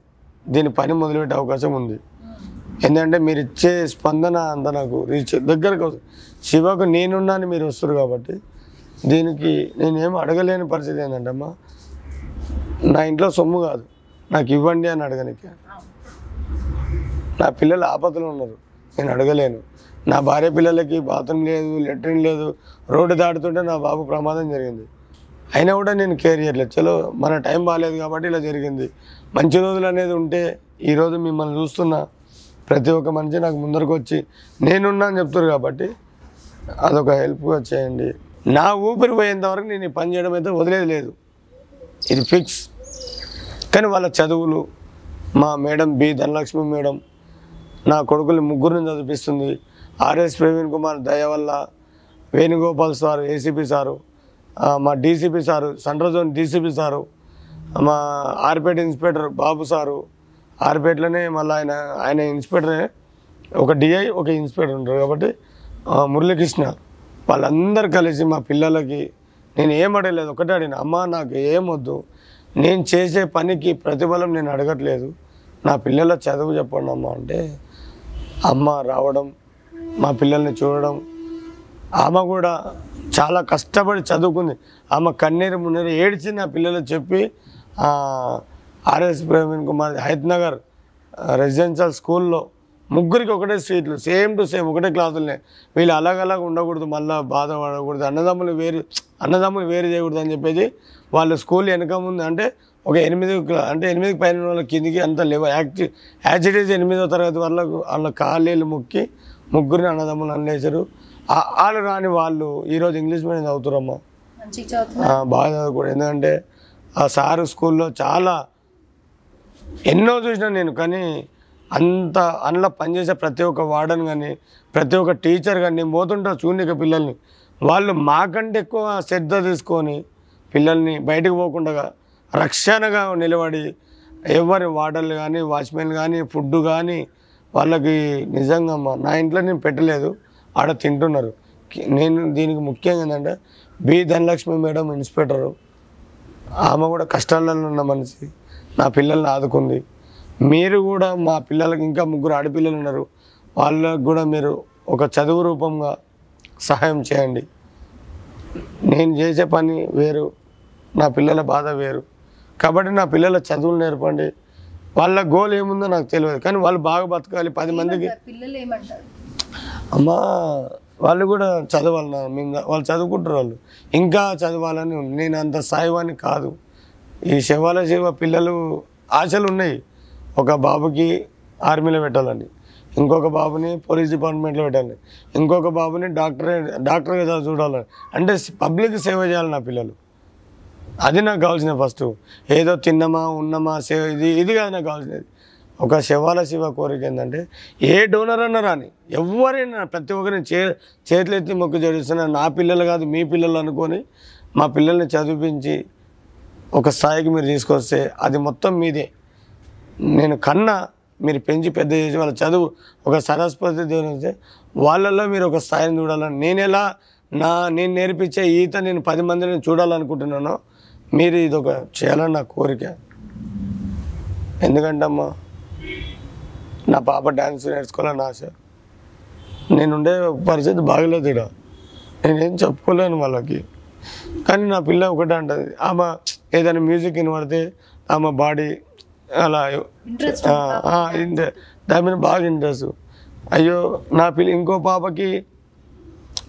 దీని పని మొదలుపెట్టే అవకాశం ఉంది. ఎందుకంటే మీరు ఇచ్చే స్పందన అంత నాకు రీచ్ దగ్గరకు వస్తుంది. శివకు నేనున్నాను మీరు వస్తారు కాబట్టి దీనికి నేనేం అడగలేని పరిస్థితి ఏంటంటే అమ్మా నా ఇంట్లో సొమ్ము కాదు. నాకు ఇవ్వండి అని అడగనికి. నా పిల్లలు ఆపదలు ఉన్నారు. నేను అడగలేను. నా భార్య పిల్లలకి బాత్రూమ్ లేదు లెట్రిన్ లేదు రోడ్డు దాటుతుంటే నా బాబు ప్రమాదం జరిగింది. అయినా కూడా నేను కేర్ చేయట్లేదు చలో మన టైం బాగాలేదు కాబట్టి ఇలా జరిగింది. మంచి రోజులు అనేది ఉంటే ఈరోజు మిమ్మల్ని చూస్తున్న ప్రతి ఒక్క మనిషి నాకు ముందరకు వచ్చి నేనున్నా అని చెప్తారు కాబట్టి అదొక హెల్ప్గా చేయండి. నా ఊపిరి పోయేంత వరకు నేను ఈ పని చేయడం అయితే వదిలేదు లేదు. ఇది ఫిక్స్. కానీ వాళ్ళ చదువులు మా మేడం బి ధనలక్ష్మి మేడం నా కొడుకులు ముగ్గురిని చదివిస్తుంది ఆర్ఎస్ ప్రవీణ్ కుమార్ దయ వల్ల వేణుగోపాల్ సారు ఏసీపీ సారు మా DCP sir central zone DCP sir మా ఆర్పేట ఇన్స్పెక్టర్ బాబు సారు ఆర్పేటలోనే మళ్ళీ ఆయన ఆయన ఇన్స్పెక్టరే ఒక డిఐ ఒక ఇన్స్పెక్టర్ ఉంటారు కాబట్టి మురళీకృష్ణ వాళ్ళందరూ కలిసి మా పిల్లలకి నేను ఏం అడగలేదు ఒకటే అడిగిన అమ్మ నాకు ఏం వద్దు నేను చేసే పనికి ప్రతిఫలం నేను అడగట్లేదు నా పిల్లల చదువు చెప్పండి అమ్మ అంటే అమ్మ రావడం మా పిల్లల్ని చూడడం ఆమె కూడా చాలా కష్టపడి చదువుకుంది. ఆమె కన్నీరు మున్నీరు ఏడ్చి నా పిల్లలు చెప్పి ఆర్ఎస్ ప్రవీణ్ కుమార్ హైత్నగర్ రెసిడెన్షియల్ స్కూల్లో ముగ్గురికి ఒకటే సీట్లు సేమ్ టు సేమ్ ఒకటే క్లాసులనే. వీళ్ళు అలాగలాగ ఉండకూడదు మళ్ళీ బాధపడకూడదు అన్నదమ్ములు వేరు అన్నదమ్ములు వేరు చేయకూడదు అని చెప్పేసి వాళ్ళ స్కూల్ వెనక ముందు అంటే ఒక ఎనిమిది క్లా- అంటే ఎనిమిది పైన వాళ్ళ కిందికి అంత లేవు. యాక్టి యాక్సిడీస్ ఎనిమిదో తరగతి వాళ్ళకు వాళ్ళ కాళ్ళీలు మొక్కి ముగ్గురిని అన్నదమ్ములు అన్నేశారు వాళ్ళు రాని వాళ్ళు ఈరోజు ఇంగ్లీష్ మీడియం చదువుతారమ్మా బాగా చదువుకోడు ఎందుకంటే ఆ సారు స్కూల్లో చాలా ఎన్నో చూసిన నేను కానీ అంత అందులో పనిచేసే ప్రతి ఒక్క వార్డన్ కానీ ప్రతి ఒక్క టీచర్ కానీ నేను పోతుంటా చూడనిక పిల్లల్ని. వాళ్ళు మాకంటే ఎక్కువ శ్రద్ధ తీసుకొని పిల్లల్ని బయటకు పోకుండా రక్షణగా నిలబడి ఎవరి వార్డర్లు కానీ వాచ్మెన్ కానీ ఫుడ్ కానీ వాళ్ళకి నిజంగా అమ్మా, నా ఇంట్లో నేను పెట్టలేదు. ఆడ తింటున్నారు. నేను దీనికి ముఖ్యంగా ఏంటంటే బి ధనలక్ష్మి మేడం ఇన్స్పెక్టరు. ఆమె కూడా కష్టాలలో ఉన్న మనిషి. నా పిల్లల్ని ఆదుకుంది. మీరు కూడా మా పిల్లలకి ఇంకా ముగ్గురు ఆడపిల్లలు ఉన్నారు. వాళ్ళకు కూడా మీరు ఒక చదువు రూపంగా సహాయం చేయండి. నేను చేసే పని వేరు. నా పిల్లల బాధ వేరు. కాబట్టి నా పిల్లల చదువులు నేర్పండి. వాళ్ళ గోల్ ఏముందో నాకు తెలియదు. కానీ వాళ్ళు బాగా బతకాలి. పది మందికి? పిల్లలు ఏమంటారు? అమ్మా వాళ్ళు కూడా చదవాలి నా మీద వాళ్ళు చదువుకుంటారు వాళ్ళు. ఇంకా చదవాలని నేను అంత సాయివాని కాదు. ఈ శివాల శివ పిల్లలు ఆశలు ఉన్నాయి. ఒక బాబుకి ఆర్మీలో పెట్టాలని ఇంకొక బాబుని పోలీస్ డిపార్ట్మెంట్లో పెట్టాలి. ఇంకొక బాబుని డాక్టర్ డాక్టర్గా చూడాలని అంటే పబ్లిక్ సేవ చేయాలి నా పిల్లలు. అది నాకు కావాల్సిన ఫస్ట్. ఏదో తిన్నమా ఉన్నమా సేవ ఇది ఇది కాదు నాకు కావాల్సినది ఒక శివాల శివ కోరిక ఏంటంటే ఏ డోనర్ అన్నా రాని ఎవరైనా ప్రతి ఒక్కరిని చే చేతులెత్తి మొక్క మొక్కు జడిస్తున్నా నా పిల్లలు కాదు మీ పిల్లలు అనుకొని మా పిల్లల్ని చదివించి ఒక స్థాయికి మీరు తీసుకొస్తే అది మొత్తం మీదే. నేను కన్నా మీరు పెంచి పెద్ద చేసి వాళ్ళ చదువు ఒక సరస్వతి దేవుని వస్తే వాళ్ళల్లో మీరు ఒక స్థాయిని చూడాలని నేను ఎలా నా నేను నేర్పించే ఈత నేను పది మందిని చూడాలనుకుంటున్నానో మీరు ఇది ఒక చేయాలని నా కోరిక. ఎందుకంటే అమ్మా నా పాప డ్యాన్స్ నేర్చుకోవాలని ఆశ. నేనుండే పరిస్థితి బాగలేదు ఇక్కడ. నేనేం చెప్పుకోలేను వాళ్ళకి. కానీ నా పిల్ల ఒకటే అంటది ఆమె ఏదైనా మ్యూజిక్ వినబడితే ఆమె బాడీ అలా ఇంతే. దాని మీద బాగా ఇంట్రెస్ట్ అయ్యో నా పిల్ల ఇంకో పాపకి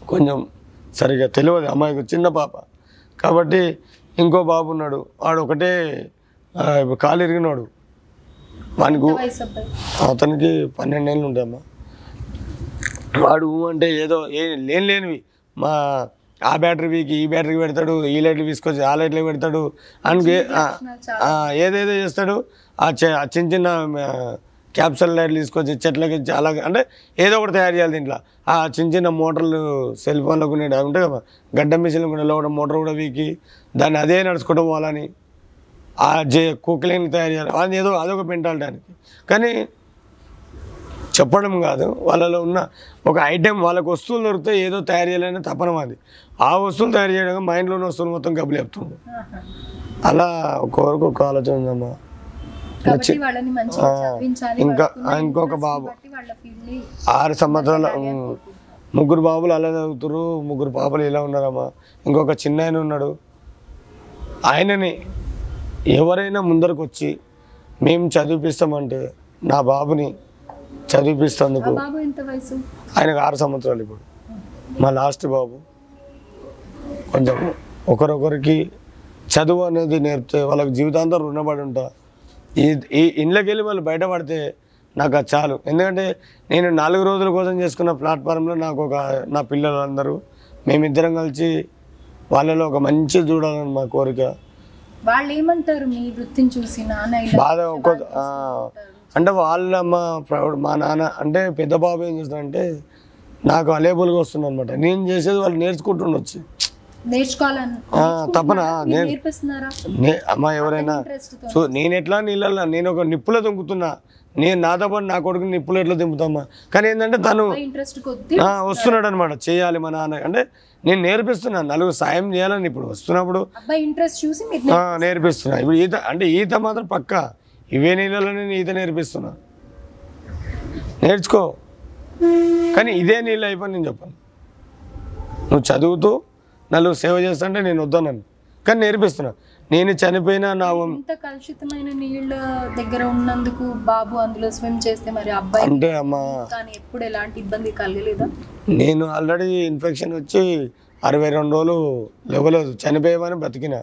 కొంచెం సరిగా తెలియదు. అమ్మాయికి చిన్న పాప. కాబట్టి ఇంకో బాబు ఉన్నాడు. వాడు ఒకటే కాలు ఇరిగినాడు. వానికి అతనికి పన్నెండు ఏళ్ళు ఉంటాయమ్మా వాడు అంటే ఏదో ఏ లేని లేనివి. మా ఆ బ్యాటరీ వీకి ఈ బ్యాటరీకి పెడతాడు ఈ లైట్లు తీసుకొచ్చి ఆ లైట్లు పెడతాడు. అందుకే ఏదేదో చేస్తాడు. ఆ చిన్న చిన్న క్యాప్సల్ లైట్లు తీసుకొచ్చి చెట్లకి అలాగే అంటే ఏదో ఒకటి తయారు చేయాలి దీంట్లో. ఆ చిన్న చిన్న మోటార్లు సెల్ ఫోన్లో కొన్ని ఉంటాయి కదా గడ్డ మిషన్లు కొన్ని లోపల మోటార్ కూడా వీకి. దాన్ని అదే నడుచుకుంటూ పోవాలని. ఆ జే కుక్కలేని తయారు చేయాలి. అది ఏదో అదొక పెంటాలడానికి కానీ చెప్పడం కాదు వాళ్ళలో ఉన్న ఒక ఐటెం వాళ్ళకి వస్తువులు దొరికితే ఏదో తయారు చేయాలని తపన మాది ఆ వస్తువులు తయారు చేయడం మైండ్లో ఉన్న వస్తువులు మొత్తం కబులు చెప్తుండు ఆహా. అలా ఒక్కొక్కరికి ఒక ఆలోచన ఉందమ్మా. ఇంకా- ఇంకొక బాబు. ఆరు సంవత్సరాల ముగ్గురు బాబులు అలా చదువుతారు ముగ్గురు పాపలు ఇలా ఉన్నారమ్మా. ఇంకొక చిన్న ఆయన ఉన్నాడు. ఆయనని ఎవరైనా ముందరకు వచ్చి మేము చదివిపిస్తామంటే నా బాబుని చదివిపిస్తందుకు ఆయనకు ఆరు సంవత్సరాలు ఇప్పుడు. మా లాస్ట్ బాబు. కొంచెం ఒకరొకరికి చదువు అనేది నేర్పితే వాళ్ళకి జీవితాంతం రుణపడి ఉంటా. ఈ ఈ వెళ్ళి వాళ్ళు బయటపడితే నాకు అది చాలు. ఎందుకంటే నేను నాలుగు రోజుల కోసం చేసుకున్న ప్లాట్ఫామ్లో నాకు ఒక నా పిల్లలందరూ మేమిద్దరం కలిసి వాళ్ళలో ఒక మంచి చూడాలని మా కోరిక. వాళ్ళు ఏమంటారు మీ వృత్తిని చూసి నాన్న బాధ అంటే వాళ్ళ మా ప్రౌడ్ మా నాన్న అంటే పెద్ద బాబు ఏం చేస్తాడంటే నాకు అలేబుల్గా వస్తుంది అనమాట నేను చేసేది వాళ్ళు నేర్చుకుంటుండొచ్చు తపన అమ్మ ఎవరైనా సో నేను ఎట్లా నీళ్ళల్లో నేను ఒక నిప్పులో దింపుతున్నా నేను నాతో పాటు నా కొడుకుని నిప్పులు ఎట్లా దింపుతామా? కానీ ఏంటంటే తను వస్తున్నాడు అనమాట చేయాలి మా నాన్న. అంటే నేను నేర్పిస్తున్నా నలుగురు సాయం చేయాలని ఇప్పుడు వస్తున్నప్పుడు ఇంట్రెస్ట్ చూసి నేర్పిస్తున్నా. ఇప్పుడు ఈత అంటే ఈత మాత్రం పక్క. ఇవే నీళ్ళలో నేను ఈత నేర్పిస్తున్నా. నేర్చుకో. కానీ ఇదే నీళ్ళు అయిపోయి నేను చెప్పాను. నువ్వు చదువుతూ నలుగురు సేవ చేస్తుంటే నేను వద్దన్నాను. కానీ నేర్పిస్తున్నా. నేను చనిపోయినా నా ఇంత కలుషితమైన నీళ్ళ దగ్గర ఉన్నందుకు బాబు అందులో స్విమ్ చేస్తే మరి అబ్బాయి అంటే అమ్మ. కానీ ఎప్పుడు ఎలాంటి ఇబ్బంది కలగలేదా? నేను ఆల్రెడీ ఇన్ఫెక్షన్ వచ్చి అరవై రెండు రోజులు లేవలేదు. చనిపోయామని బతికిన.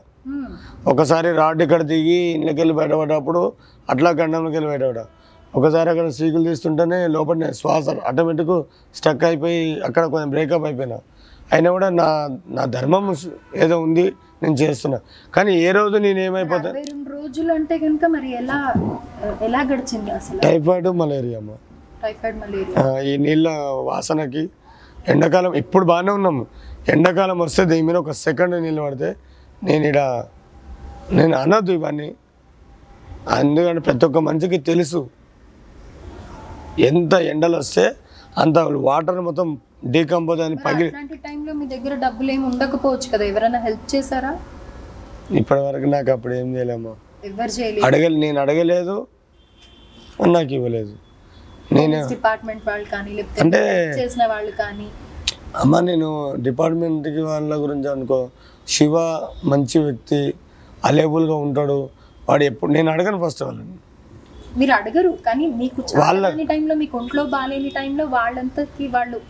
ఒకసారి రాడ్ ఇక్కడ దిగి ఇళ్ళకి వెళ్ళి బయటపడ్డప్పుడు అట్లా గండంలోకి వెళ్ళి బయటపడ్డా. ఒకసారి అక్కడ సీకులు తీస్తుంటేనే లోపల శ్వాస ఆటోమేటిక్ స్టక్ అయిపోయి అక్కడ కొంచెం బ్రేకప్ అయిపోయినా. అయినా కూడా నా నా ధర్మం ఏదో ఉంది. నేను చేస్తున్నా. కానీ ఏ రోజు నేను ఏమైపోతా? రోజులు అంటే కనుక మరి ఎలా ఎలా గడిచింది అసలు? టైఫాయిడ్ మలేరియా అమ్మ. Typhoid malaria. ఈ నీళ్ళ వాసనకి ఎండాకాలం ఇప్పుడు బాగానే ఉన్నాము ఎండాకాలం వస్తే దీని మీద ఒక సెకండ్ నీళ్ళు పడితే నేను ఇడ నేను అనొద్దు ఇవన్నీ. ఎందుకంటే ప్రతి ఒక్క మనిషికి తెలుసు. ఎంత ఎండలు వస్తే అంత వాటర్ మొత్తం డీకంపోజ్ అని పగిలి టైంలో మీ దగ్గర డబ్బులు ఏమి ఉండకపోవచ్చు కదా? ఎవరైనా హెల్ప్ చేశారా? ఇప్పటి వరకు నాకు అప్పుడు ఏం చేయలేమో. ఎవరు చేయలేదు? అడగ నేను అడగలేదు నాకు ఇవ్వలేదు. నేను డిపార్ట్మెంట్ వాళ్ళు కానీ లేకపోతే అంటే చేసిన వాళ్ళు కానీ? అమ్మ నేను డిపార్ట్మెంట్కి వాళ్ళ గురించి అనుకో. శివ మంచి వ్యక్తి అలేబుల్గా ఉంటాడు. వాడు ఎప్పుడు నేను అడగను ఫస్ట్ వాళ్ళని. మీరు అడగరు కానీ మీకు వాళ్ళ- టైంలో మీకు ఒంట్లో బాగాలేని టైంలో వాళ్ళంతకి వాళ్ళు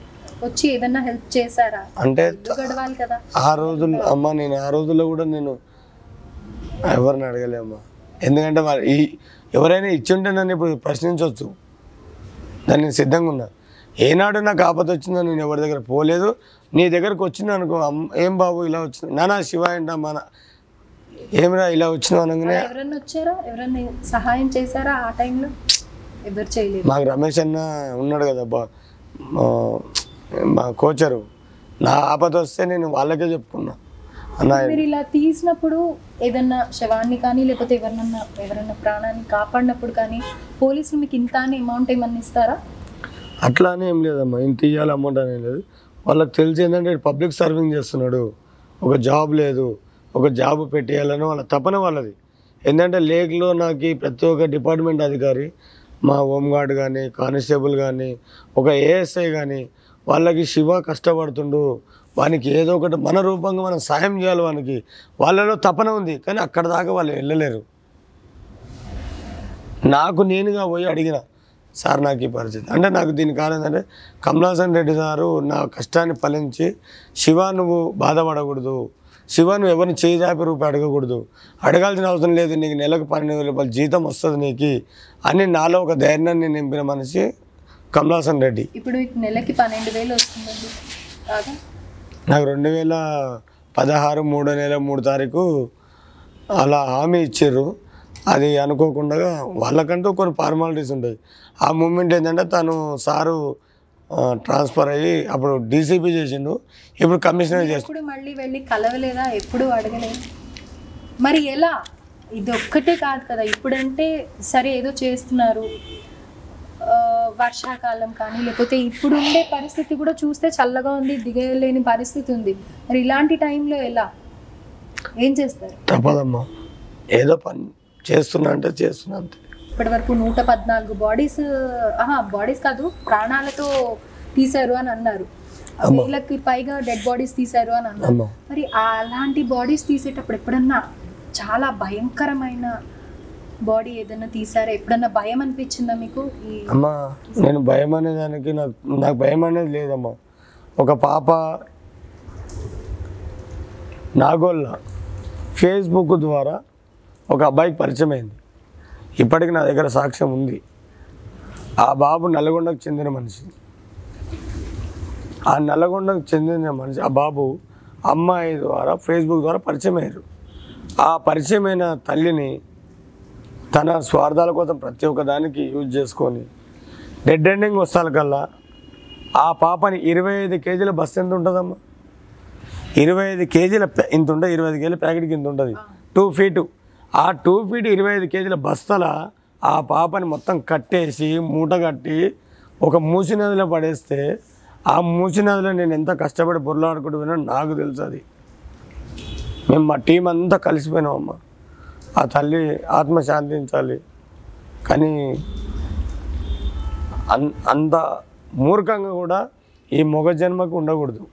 వచ్చి ఏదన్నా హెల్ప్ చేశారా? అంటే గడవాలి కదా. ఆ రోజుల్లో అమ్మ నేను ఆ రోజుల్లో కూడా నేను ఎవరిని అడగలే అమ్మ. ఎందుకంటే ఈ ఎవరైనా ఇచ్చుంటే నన్ను ఇప్పుడు ప్రశ్నించవచ్చు దాన్ని నేను సిద్ధంగా ఉన్నా. ఏనాడు నాకు ఆపద వచ్చిందో నేను ఎవరి దగ్గర పోలేదు. నీ దగ్గరకు వచ్చింది అనుకో అమ్మ ఏం బాబు ఇలా వచ్చింది నానా శివ ఏంటా మన? ఏమిరా ఇలా వచ్చినావు అనగానే ఎవరన్నా వచ్చారా? ఎవరన్నా సహాయం చేశారా ఆ టైంలో? ఎవరు చేయలేదు. మాకు రమేష్ అన్న ఉన్నాడు కదా బా మా- కోచరు నా ఆపద వస్తే నేను వాళ్ళకే చెప్పుకున్నా. మీరు ఇలా తీసినప్పుడు ఏదన్నా శవాన్ని కానీ లేకపోతే ఎవరినన్నా ఎవరన్నా ప్రాణాన్ని కాపాడినప్పుడు కానీ పోలీసులు మీకు ఇంత అని అమౌంట్ ఏమన్నా ఇస్తారా? అట్లా అని ఏం లేదమ్మా. ఇంత ఇవ్వాలి అమౌంట్ అనేది లేదు. వాళ్ళకి తెలిసి ఏంటంటే పబ్లిక్ సర్వింగ్ చేస్తున్నాడు. ఒక జాబ్ లేదు. ఒక జాబ్ పెట్టేయాలని వాళ్ళ తపన వాళ్ళది. ఏంటంటే లేక్లో నాకు ప్రతి ఒక్క డిపార్ట్మెంట్ అధికారి మా హోంగార్డ్ కానీ కానిస్టేబుల్ కానీ ఒక ఏఎస్ఐ కానీ వాళ్ళకి శివ కష్టపడుతుండు. వానికి ఏదో ఒకటి మన రూపంగా మనం సాయం చేయాలి వానికి. వాళ్ళలో తపన ఉంది కానీ అక్కడ దాకా వాళ్ళు వెళ్ళలేరు. నాకు నేనుగా పోయి అడిగిన సార్ నాకు ఈ పరిస్థితి. అంటే నాకు దీని కారణం ఏంటంటే కమలాసన్ రెడ్డి సారు నా కష్టాన్ని ఫలించి శివ నువ్వు బాధపడకూడదు. శివ నువ్వు ఎవరిని చేయిదాపి రూపాయి అడగకూడదు. అడగాల్సిన అవసరం లేదు నీకు నెలకు పన్నెండు వేల రూపాయలు జీతం వస్తుంది నీకు అని నాలో ఒక ధైర్యాన్ని నింపిన మనిషి కమలాసన్ రెడ్డి. ఇప్పుడు నెలకి పన్నెండు వేలు వస్తుందండి. నాకు రెండు వేల పదహారు మూడో నెల మూడు తారీఖు అలా హామీ ఇచ్చారు అది అనుకోకుండా వాళ్ళకంటూ కొన్ని ఫార్మాలిటీస్ ఉంటాయి. ఆ మూమెంట్ ఏంటంటే తను సారు ట్రాన్స్ఫర్ అయ్యి అప్పుడు డీసీపీ చేసిండు. ఇప్పుడు కమిషనర్ చేస్తాడు మళ్ళీ వెళ్ళి కలవలేదా? ఎప్పుడు అడగలేదు. మరి ఎలా? ఇది ఒక్కటే కాదు కదా. ఇప్పుడంటే సరే ఏదో చేస్తున్నారు. వర్షాకాలం కానీ లేకపోతే ఇప్పుడు ఉండే పరిస్థితి కూడా చూస్తే చల్లగా ఉంది దిగలేని పరిస్థితి ఉంది. మరి ఇలాంటి టైంలో ఎలా? ఏం చేస్తారు? తప్పదమ్మా. ఏదో పని చేస్తున్నా అంటే చేస్తున్నా అంతే. ఇప్పటి వరకు నూట పద్నాలుగు బాడీస్ ఆహా బాడీస్ కాదు ప్రాణాలతో తీశారు అని అన్నారు. వేలకి పైగా డెడ్ బాడీస్ తీశారు అని అన్నారు. మరి ఆ- అలాంటి బాడీస్ తీసేటప్పుడు ఎప్పుడన్నా చాలా భయంకరమైన బాడీ ఏదైనా తీసారా? ఎప్పుడన్నా భయం అనిపించిందా మీకు అమ్మా నేను భయం అనే దానికి నాకు నాకు భయం అనేది లేదమ్మా. ఒక పాప నాగోళ్ళ ఫేస్బుక్ ద్వారా ఒక అబ్బాయికి పరిచయం అయింది. ఇప్పటికి నా దగ్గర సాక్ష్యం ఉంది. ఆ బాబు నల్గొండకు చెందిన మనిషి. ఆ నల్గొండకు చెందిన మనిషి ఆ బాబు అమ్మాయి ద్వారా ఫేస్బుక్ ద్వారా పరిచయం అయ్యారు. ఆ పరిచయమైన తల్లిని తన స్వార్థాల కోసం ప్రతి ఒక్క దానికి యూజ్ చేసుకొని డెడ్ ఎండింగ్ వస్తాలకల్లా ఆ పాపని ఇరవై ఐదు కేజీల బస్సు ఎంత ఉంటుందమ్మా? ఇరవై ఐదు కేజీల ఇంత ఉంటుంది ఇరవై ఐదు కేజీల ప్యాకెట్కి ఇంత ఉంటుంది. Two feet. ఆ టూ ఫీట్ ఇరవై ఐదు కేజీల బస్తల ఆ పాపని మొత్తం కట్టేసి మూట కట్టి ఒక మూసి నదిలో పడేస్తే ఆ మూసి నదిలో నేను ఎంత కష్టపడి బుర్రలాడుకుంటున్నానో నాకు తెలుసు అది. మేము మా టీం అంతా కలిసిపోయినాం అమ్మ ఆ తల్లి ఆత్మ శాంతించాలి కానీ అన్ అంత మూర్ఖంగా కూడా ఈ మొగ జన్మకు ఉండకూడదు.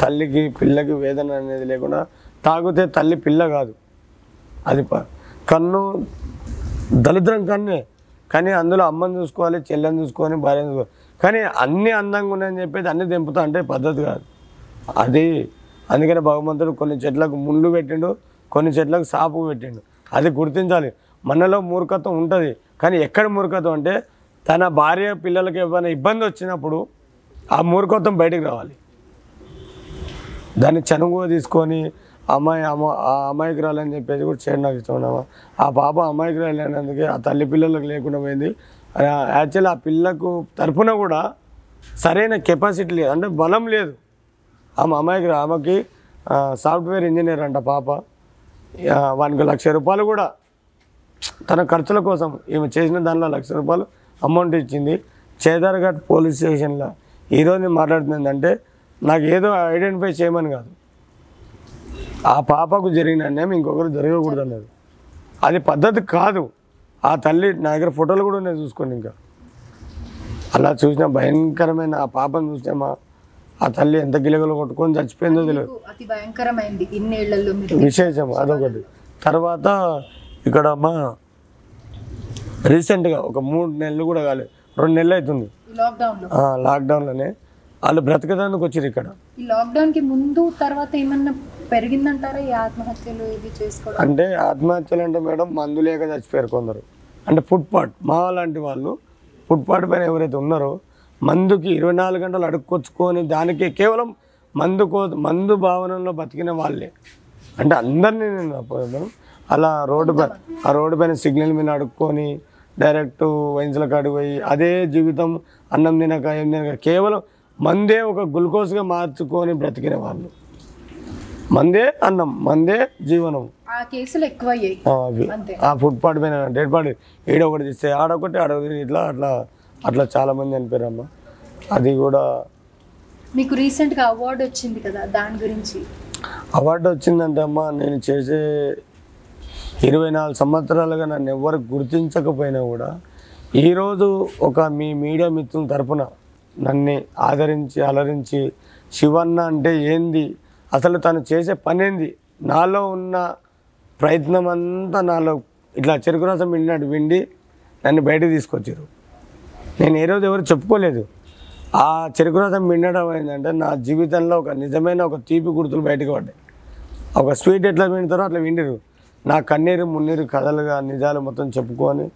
తల్లికి పిల్లకి వేదన అనేది లేకుండా తాగితే తల్లి పిల్ల కాదు. అది ప- కన్ను దరిద్రం కన్నే. కానీ అందులో అమ్మని చూసుకోవాలి చెల్లెని చూసుకోవాలి భార్యను చూసుకోవాలి. కానీ అన్నీ అందంగా ఉన్నాయని చెప్పేది అన్నీ తెంపుతా అంటే పద్ధతి కాదు. అది అందుకని భగవంతుడు కొన్ని చెట్లకు ముళ్ళు పెట్టిండు కొన్ని చెట్లకు సాపు పెట్టిండు. అది గుర్తించాలి. మనలో మూర్ఖత్వం ఉంటుంది కానీ ఎక్కడ మూర్ఖత్వం అంటే తన భార్య పిల్లలకి ఏమైనా ఇబ్బంది వచ్చినప్పుడు ఆ మూర్ఖత్వం బయటికి రావాలి. దాన్ని చనువుగా తీసుకొని అమ్మాయి అమ్మ ఆ అమ్మాయికి రాలని చెప్పేసి కూడా చేయడం నాకు ఇష్టం ఆ పాప అమ్మాయికి రాలేనందుకే ఆ తల్లి పిల్లలకు లేకుండా పోయింది. యాక్చువల్లీ ఆ పిల్లకు తరఫున కూడా సరైన కెపాసిటీ లేదు. అంటే బలం లేదు. ఆమె అమ్మాయికి రా- ఆమెకి సాఫ్ట్వేర్ ఇంజనీర్ అంట పాప. వానికి లక్ష రూపాయలు కూడా. తన ఖర్చుల కోసం ఈమె చేసిన దానిలో లక్ష రూపాయలు అమౌంట్ ఇచ్చింది. చేదార్ఘాట్ పోలీస్ స్టేషన్లో ఈరోజు నేను మాట్లాడుతుంది అంటే నాకు ఏదో ఐడెంటిఫై చేయమని కాదు. ఆ పాపకు జరిగిన అన్యాయం ఇంకొకరు జరగకూడదు అన్నది. అది పద్ధతి కాదు. ఆ తల్లి నా దగ్గర ఫోటోలు కూడా ఉన్నాయి చూసుకోండి ఇంకా. అలా చూసిన భయంకరమైన ఆ పాపను చూసామా ఆ తల్లి ఎంత గిలగలు కొట్టుకొని చచ్చిపోయిందో తెలియదు. అతి భయంకరమైంది ఇన్నేళ్ళలో విశేషం అదొకటి. తర్వాత ఇక్కడ మా రీసెంట్గా ఒక మూడు నెలలు కూడా కాలేదు రెండు నెలలు అవుతుంది లాక్డౌన్లోనే వాళ్ళు బ్రతకడానికి వచ్చారు ఇక్కడ. ఈ లాక్డౌన్కి ముందు తర్వాత ఏమన్నా పెరిగిందంటారా ఈ ఆత్మహత్యలు ఇవి చేసుకోవడం? అంటే ఆత్మహత్యలు అంటే మేడం మందు లేక చచ్చిపోయారు కొందరు. అంటే ఫుట్పాత్ మా లాంటి వాళ్ళు ఫుట్పాత్ పైన ఎవరైతే ఉన్నారో మందుకి ఇరవై నాలుగు గంటలు అడుక్కొచ్చుకొని దానికి కేవలం మందు కో మందు భావనలో బతికిన వాళ్ళే. అంటే అందరినీ నేను. అలా రోడ్డు పై ఆ రోడ్డు పైన సిగ్నల్ మీద అడుక్కొని డైరెక్ట్ వైన్స్ల కాడికి పోయి అదే జీవితం అన్నం తినక ఏం తినక కేవలం మందే ఒక గ్లూకోజ్గా మార్చుకొని బ్రతికిన వాళ్ళు. మందే అన్నం మందే జీవనం. ఆ కేసులు ఎక్కువయ్యాయి. ఆ, ఫుట్పాత్ పైన డెడ్ బాడీ ఈడ ఒకటి తీస్తే ఆడొకటి ఆడొకటి ఇట్లా అట్లా అట్లా చాలా మంది చనిపోయారమ్మ అది కూడా మీకు రీసెంట్గా అవార్డు వచ్చింది కదా దాని గురించి? అవార్డు వచ్చిందంటే అమ్మ నేను చేసే ఇరవై నాలుగు సంవత్సరాలుగా నన్ను ఎవరు గుర్తించకపోయినా కూడా ఈరోజు ఒక మీ మీడియా మిత్రుల తరపున నన్ను ఆదరించి అలరించి శివన్న అంటే ఏంది? అసలు తను చేసే పని ఏంది నాలో ఉన్న ప్రయత్నం అంతా నాలో ఇట్లా చెరుకు రసం విండినట్టు విండి నన్ను బయటకు తీసుకొచ్చారు. నేను ఏ రోజు ఎవరు చెప్పుకోలేదు. ఆ చెరుకు రసం వినడం ఏంటంటే నా జీవితంలో ఒక నిజమైన ఒక తీపి గుర్తులు బయటకు పడ్డాయి. ఒక స్వీట్ ఎట్లా వింటారో అట్లా విండిరు నా కన్నీరు మున్నీరు కథలుగా నిజాలు మొత్తం చెప్పుకొని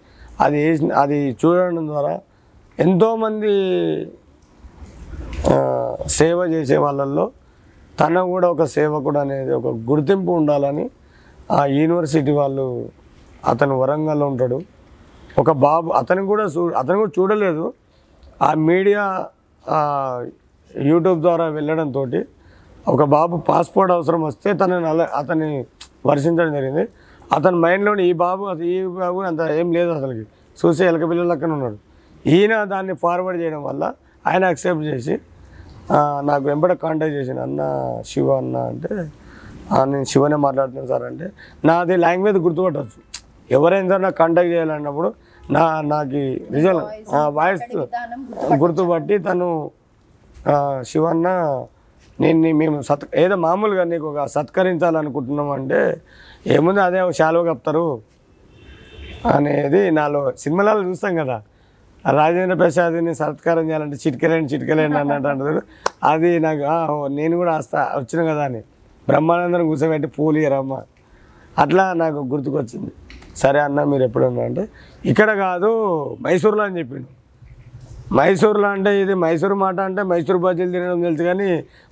అది వేసిన అది చూడడం ద్వారా ఎంతోమంది సేవ చేసే వాళ్ళల్లో తన కూడా ఒక సేవకుడు అనేది ఒక గుర్తింపు ఉండాలని ఆ యూనివర్సిటీ వాళ్ళు అతను వరంగల్లో ఉంటాడు. ఒక బాబు అతను కూడా చూ అతను కూడా చూడలేదు. ఆ మీడియా యూట్యూబ్ ద్వారా వెళ్ళడంతో ఒక బాబు పాస్పోర్ట్ అవసరం వస్తే తనని అలా అతన్ని వర్షించడం జరిగింది. అతని మైండ్లోని ఈ బాబు అది ఈ బాబు అంత ఏం లేదు అసలుకి. చూసే ఎలక పిల్లల లెక్కన ఉన్నాడు. ఈయన దాన్ని ఫార్వర్డ్ చేయడం వల్ల ఆయన యాక్సెప్ట్ చేసి నాకు వెంబడ కాంటాక్ట్ చేసిన అన్న శివ అన్న అంటే నేను శివనే మాట్లాడుతున్నాను సార్ అంటే నాది లాంగ్వేజ్ గుర్తుపట్టచ్చు. ఎవరైనా సార్ నాకు కాంటాక్ట్ చేయాలన్నప్పుడు నా నాకు రిజల్ట్ వాయిస్ గుర్తుపట్టి తను శివన్న నేను మేము సత్ ఏదో మామూలుగా నీకు ఒక సత్కరించాలనుకుంటున్నాం అంటే ఏముంది అదే శాలువ కప్తారు అనేది నాలో సినిమాలలో చూస్తాం కదా. రాజేంద్ర ప్రసాద్ని సత్కారం చేయాలంటే చిటికలేండి చిటికలేండి అన్నట్టు అంటారు అది నాకు నేను కూడా వస్తా వచ్చిన కదా అని. బ్రహ్మానందం కూర్చోబెట్టి పూలు ఇరమ్మ అట్లా నాకు గుర్తుకొచ్చింది. సరే అన్న మీరు ఎప్పుడన్నా అంటే ఇక్కడ కాదు మైసూర్లో అని చెప్పిండు. మైసూర్లో అంటే ఇది మైసూర్ మాట అంటే మైసూర్ బజ్జీలు తినడం తెలుసు కానీ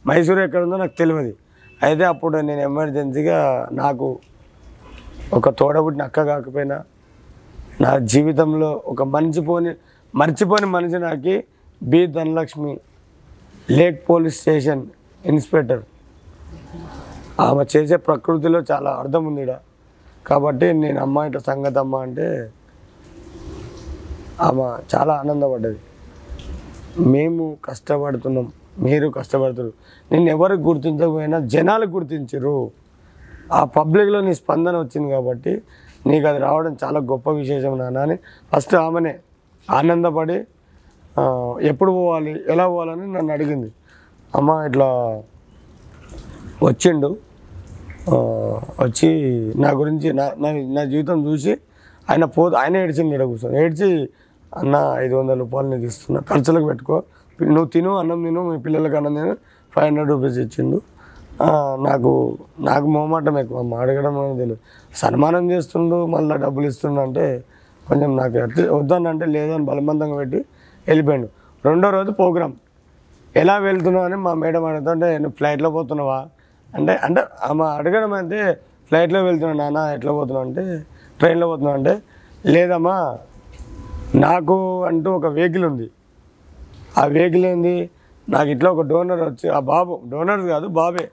మైసూర్ ఎక్కడ ఉందో నాకు తెలియదు. అయితే అప్పుడు నేను ఎమర్జెన్సీగా నాకు ఒక తోడబుట్టిన అక్క కాకపోయినా నా జీవితంలో ఒక మర్చిపోని మర్చిపోని మనిషి నాకు B Dhanalakshmi lake police station inspector. ఆమె చేసే ప్రకృతిలో చాలా అర్థం ఉంది ఇక్కడ కాబట్టి నేను అమ్మ ఇట్లా సంగతి అమ్మ అంటే ఆమె చాలా ఆనందపడ్డది. మేము కష్టపడుతున్నాం మీరు కష్టపడుతున్నారు. నేను ఎవరికి గుర్తించకపోయినా జనాలు గుర్తించరు. ఆ పబ్లిక్లో నీ స్పందన వచ్చింది కాబట్టి నీకు అది రావడం చాలా గొప్ప విశేషం నాన్న అని ఫస్ట్ ఆమెనే ఆనందపడి ఎప్పుడు పోవాలి ఎలా పోవాలని నన్ను అడిగింది. అమ్మ ఇట్లా వచ్చిండు. వచ్చి నా గురించి నా నా నా జీవితం చూసి ఆయన పో ఆయన ఏడ్చింది ఇక్కడ కూర్చొని. ఏడ్చి అన్న ఐదు వందల రూపాయలు నీకు ఇస్తున్నా ఖర్చులకు పెట్టుకో. నువ్వు తిను అన్నం తిను మీ పిల్లలకి అన్నం తిను ఫైవ్ హండ్రెడ్ రూపీస్ ఇచ్చిండు. నాకు నాకు మొహమాటం ఎక్కువ అమ్మ అడగడం అనేది తెలియదు. సన్మానం చేస్తుండు మళ్ళీ డబ్బులు ఇస్తుండు అంటే కొంచెం నాకు వద్దనంటే వద్దని అంటే లేదని బలవంతంగా పెట్టి వెళ్ళిపోయాడు. రెండో రోజు ప్రోగ్రామ్ ఎలా వెళ్తున్నావు అని మా మేడం అడుగుతుంటే నువ్వు ఫ్లైట్లో పోతున్నావా? అంటే అంటే ఆమె అడగడం అంటే ఫ్లైట్లో వెళ్తున్నా నాన్న ఎట్లా పోతున్నావు అంటే ట్రైన్లో పోతున్నావు అంటే లేదమ్మా నాకు అంటూ ఒక వెహికల్ ఉంది. ఆ వెహికల్ ఏంది? నాకు ఇట్లా ఒక డోనర్ వచ్చి ఆ బాబు డోనర్ కాదు బాబే.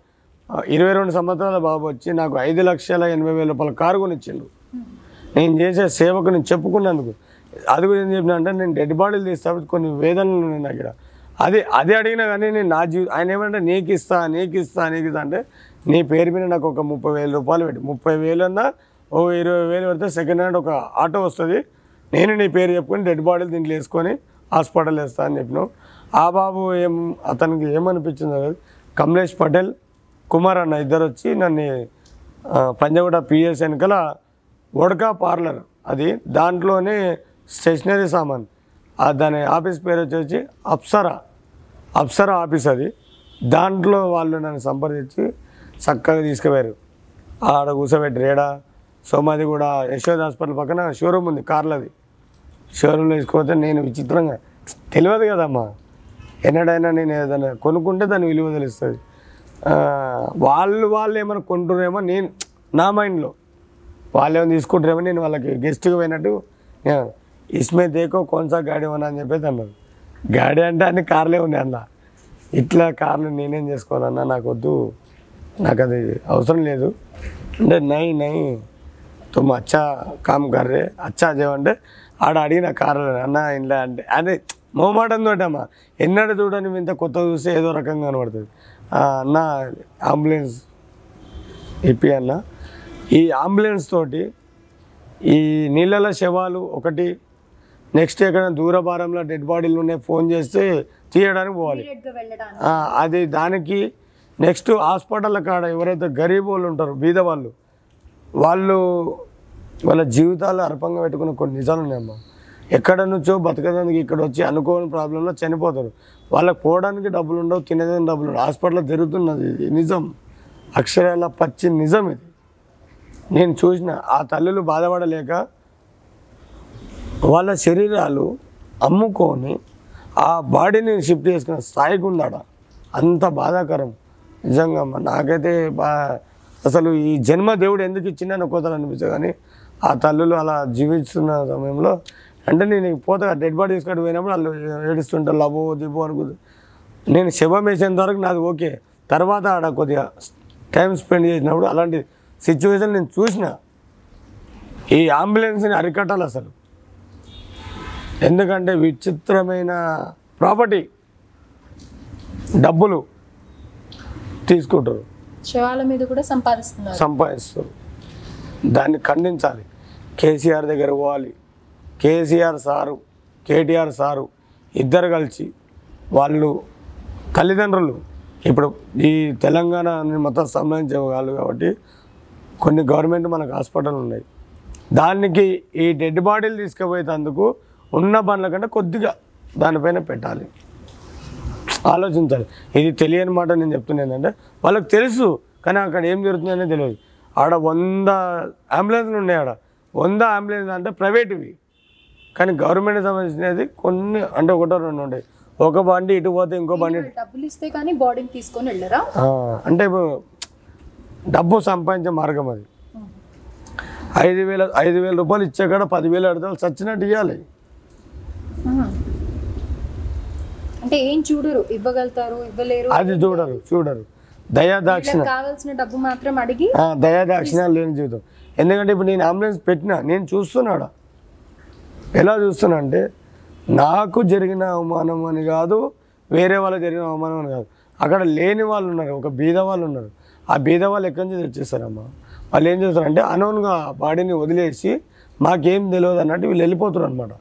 ఇరవై రెండు సంవత్సరాల బాబు వచ్చి నాకు ఐదు లక్షల ఎనభై వేల రూపాయల కారు కొనిచ్చిండు. నేను చేసే సేవకు నేను చెప్పుకున్నందుకు. అది కూడా ఏం చెప్పిన అంటే నేను డెడ్ బాడీలు తీస్తా కొన్ని వేదనలు ఉన్నాయి నాకు ఇక్కడ. అది అది అడిగినా కానీ నేను నా జీవితం ఆయన ఏమంటే నీకు ఇస్తా నీకు ఇస్తా నీకు ఇస్తా అంటే నీ పేరు మీద నాకు ఒక ముప్పై వేల రూపాయలు పెట్టి ముప్పై వేలు అన్నా ఓ ఇరవై వేలు పెడితే సెకండ్ హ్యాండ్ ఒక ఆటో వస్తుంది. నేను నీ పేరు చెప్పుకొని డెడ్ బాడీలు దీంట్లో వేసుకొని హాస్పిటల్ వేస్తా అని చెప్పినావు ఆ బాబు ఏం అతనికి ఏమనిపించిందో కమలేష్ పటేల్ కుమార్ అన్న ఇద్దరు వచ్చి నన్ను పంజాగూడ పిఎస్ వెనకాల వడకా పార్లర్ అది దాంట్లోనే స్టేషనరీ సామాన్. దాని ఆఫీస్ పేరు వచ్చేసి అప్సరా. అప్సరా ఆఫీస్ అది. దాంట్లో వాళ్ళు నన్ను సంప్రదించి చక్కగా తీసుకుపోయారు. ఆడ కూర్చోబెట్టారు. రేడా సోమాది కూడా యశోద్ హాస్పిటల్ పక్కన షోరూమ్ ఉంది కార్లది. షోరూమ్లో తీసుకుపోతే నేను విచిత్రంగా తెలియదు కదమ్మా. ఎన్నడైనా నేను ఏదైనా కొనుక్కుంటే దాని విలువ తెలుస్తుంది. వాళ్ళు వాళ్ళు ఏమైనా కొంటున్నారేమో నేను నా మైండ్లో. వాళ్ళు ఏమైనా తీసుకుంటారేమో నేను వాళ్ళకి గెస్ట్గా పోయినట్టు నేను, ఇస్మే దేకో కొన్సా గాడి ఉన్నా అని చెప్పేసి అన్నారు గాడి అంటే అన్ని కార్లే ఉన్నాయి అన్న. ఇట్లా కార్లు నేనేం చేసుకోవాలన్నా నాకు వద్దు నాకు అది అవసరం లేదు. అంటే నై నై తుమ్ అచ్చా కామ్ కర్రే అచ్చా చేయంటే ఆడ అడిగిన కారు అన్న ఇంట్లో అంటే అదే మొహమాటంతో అమ్మా. ఎన్నడూ చూడని ఇంత కొత్త చూస్తే ఏదో రకంగా కనబడుతుంది. అన్న అంబులెన్స్ ఇప్పి అన్న. ఈ అంబులెన్స్ తోటి ఈ నీళ్ళల శవాలు ఒకటి నెక్స్ట్ ఎక్కడ దూరభారంలో డెడ్ బాడీలు ఉన్నాయి ఫోన్ చేస్తే తీయడానికి పోవాలి. అది దానికి నెక్స్ట్ హాస్పిటల్ కాడ ఎవరైతే గరీబ్ వాళ్ళు ఉంటారో బీద వాళ్ళు వాళ్ళు వాళ్ళ జీవితాలు అర్పంగా పెట్టుకున్న కొన్ని నిజాలు ఉన్నాయమ్మా. ఎక్కడ నుంచో బతకడానికి ఇక్కడ వచ్చి అనుకోని ప్రాబ్లంలో చనిపోతారు. వాళ్ళకి పోవడానికి డబ్బులు ఉండవు తినేదానికి డబ్బులు ఉండవు. హాస్పిటల్లో జరుగుతున్నది ఇది నిజం. అక్షరాల పచ్చి నిజం ఇది. నేను చూసిన ఆ తల్లులు బాధపడలేక వాళ్ళ శరీరాలు అమ్ముకొని ఆ బాడీని షిఫ్ట్ చేసుకున్న స్థాయికి ఉందాడ అంత బాధాకరం. నిజంగా అమ్మ. నాకైతే బా అసలు ఈ జన్మ దేవుడు ఎందుకు ఇచ్చిందని కోతలు అనిపిస్తుంది. కానీ ఆ తల్లులు అలా జీవిస్తున్న సమయంలో అంటే నేను పోతా డెడ్ బాడీ తీసుకొని పోయినప్పుడు వాళ్ళు ఏడుస్తుంటారు లబో దిబో అనుకుంది నేను శవం వేసేంత వరకు నాది ఓకే. తర్వాత ఆడ కొద్దిగా టైం స్పెండ్ చేసినప్పుడు అలాంటి సిచ్యువేషన్ నేను చూసిన. ఈ అంబులెన్స్ని అరికట్టాలి అసలు. ఎందుకంటే విచిత్రమైన ప్రాపర్టీ డబ్బులు తీసుకుంటారు. శవాల మీద కూడా సంపాదిస్తున్నారు. సంపాదిస్తారు దాన్ని ఖండించాలి. కేసీఆర్ దగ్గర పోవాలి. కేసీఆర్ సారు కేటీఆర్ సారు ఇద్దరు కలిసి వాళ్ళు తల్లిదండ్రులు. ఇప్పుడు ఈ తెలంగాణ మొత్తం సంబంధించే వాళ్ళు కాబట్టి కొన్ని గవర్నమెంట్ మనకు హాస్పిటల్ ఉన్నాయి. దానికి ఈ డెడ్ బాడీలు తీసుకుపోయేందుకు ఉన్న బండ్ల కంటే కొద్దిగా దానిపైన పెట్టాలి. ఆలోచించాలి. ఇది తెలియని మాట నేను చెప్తున్నా ఏంటంటే వాళ్ళకి తెలుసు కానీ అక్కడ ఏం జరుగుతుందనే తెలియదు. ఆడ వంద అంబులెన్స్లు ఉన్నాయి ఆడ. వంద అంబులెన్స్ అంటే ప్రైవేట్వి. కానీ గవర్నమెంట్ సంబంధించినది కొన్ని అంటే ఒకటో రెండు ఉంటాయి. ఒక బండి ఇటు పోతే ఇంకో బండి డబ్బులు ఇస్తే కానీ బాడీని తీసుకొని వెళ్ళరా? అంటే ఇప్పుడు డబ్బు సంపాదించే మార్గం అది. ఐదు వేల ఐదు వేల రూపాయలు ఇచ్చే కాడ పదివేలు అడితే చచ్చినట్టు ఇవ్వాలి. అంటే ఏం చూడరు ఇవ్వగలుగుతారు ఇవ్వలేరు? అది చూడరు చూడరు. దయా దాక్షిణ వీళ్ళకి కావాల్సిన డబ్బు మాత్రం అడిగి ఆ, దయా దాక్షిణాలు లేని జీవితం. ఎందుకంటే ఇప్పుడు నేను అంబులెన్స్ పెట్టినా నేను చూస్తున్నాడా? ఎలా చూస్తున్నా అంటే నాకు జరిగిన అవమానం అని కాదు వేరే వాళ్ళకి జరిగిన అవమానం అని కాదు. అక్కడ లేని వాళ్ళు ఉన్నారు ఒక బీద వాళ్ళు ఉన్నారు. ఆ బీద వాళ్ళు ఎక్కడి నుంచి తెచ్చేస్తారమ్మా? వాళ్ళు ఏం చేస్తారంటే అనౌన్గా బాడీని వదిలేసి మాకేం తెలియదు అన్నట్టు వీళ్ళు వెళ్ళిపోతారు అనమాట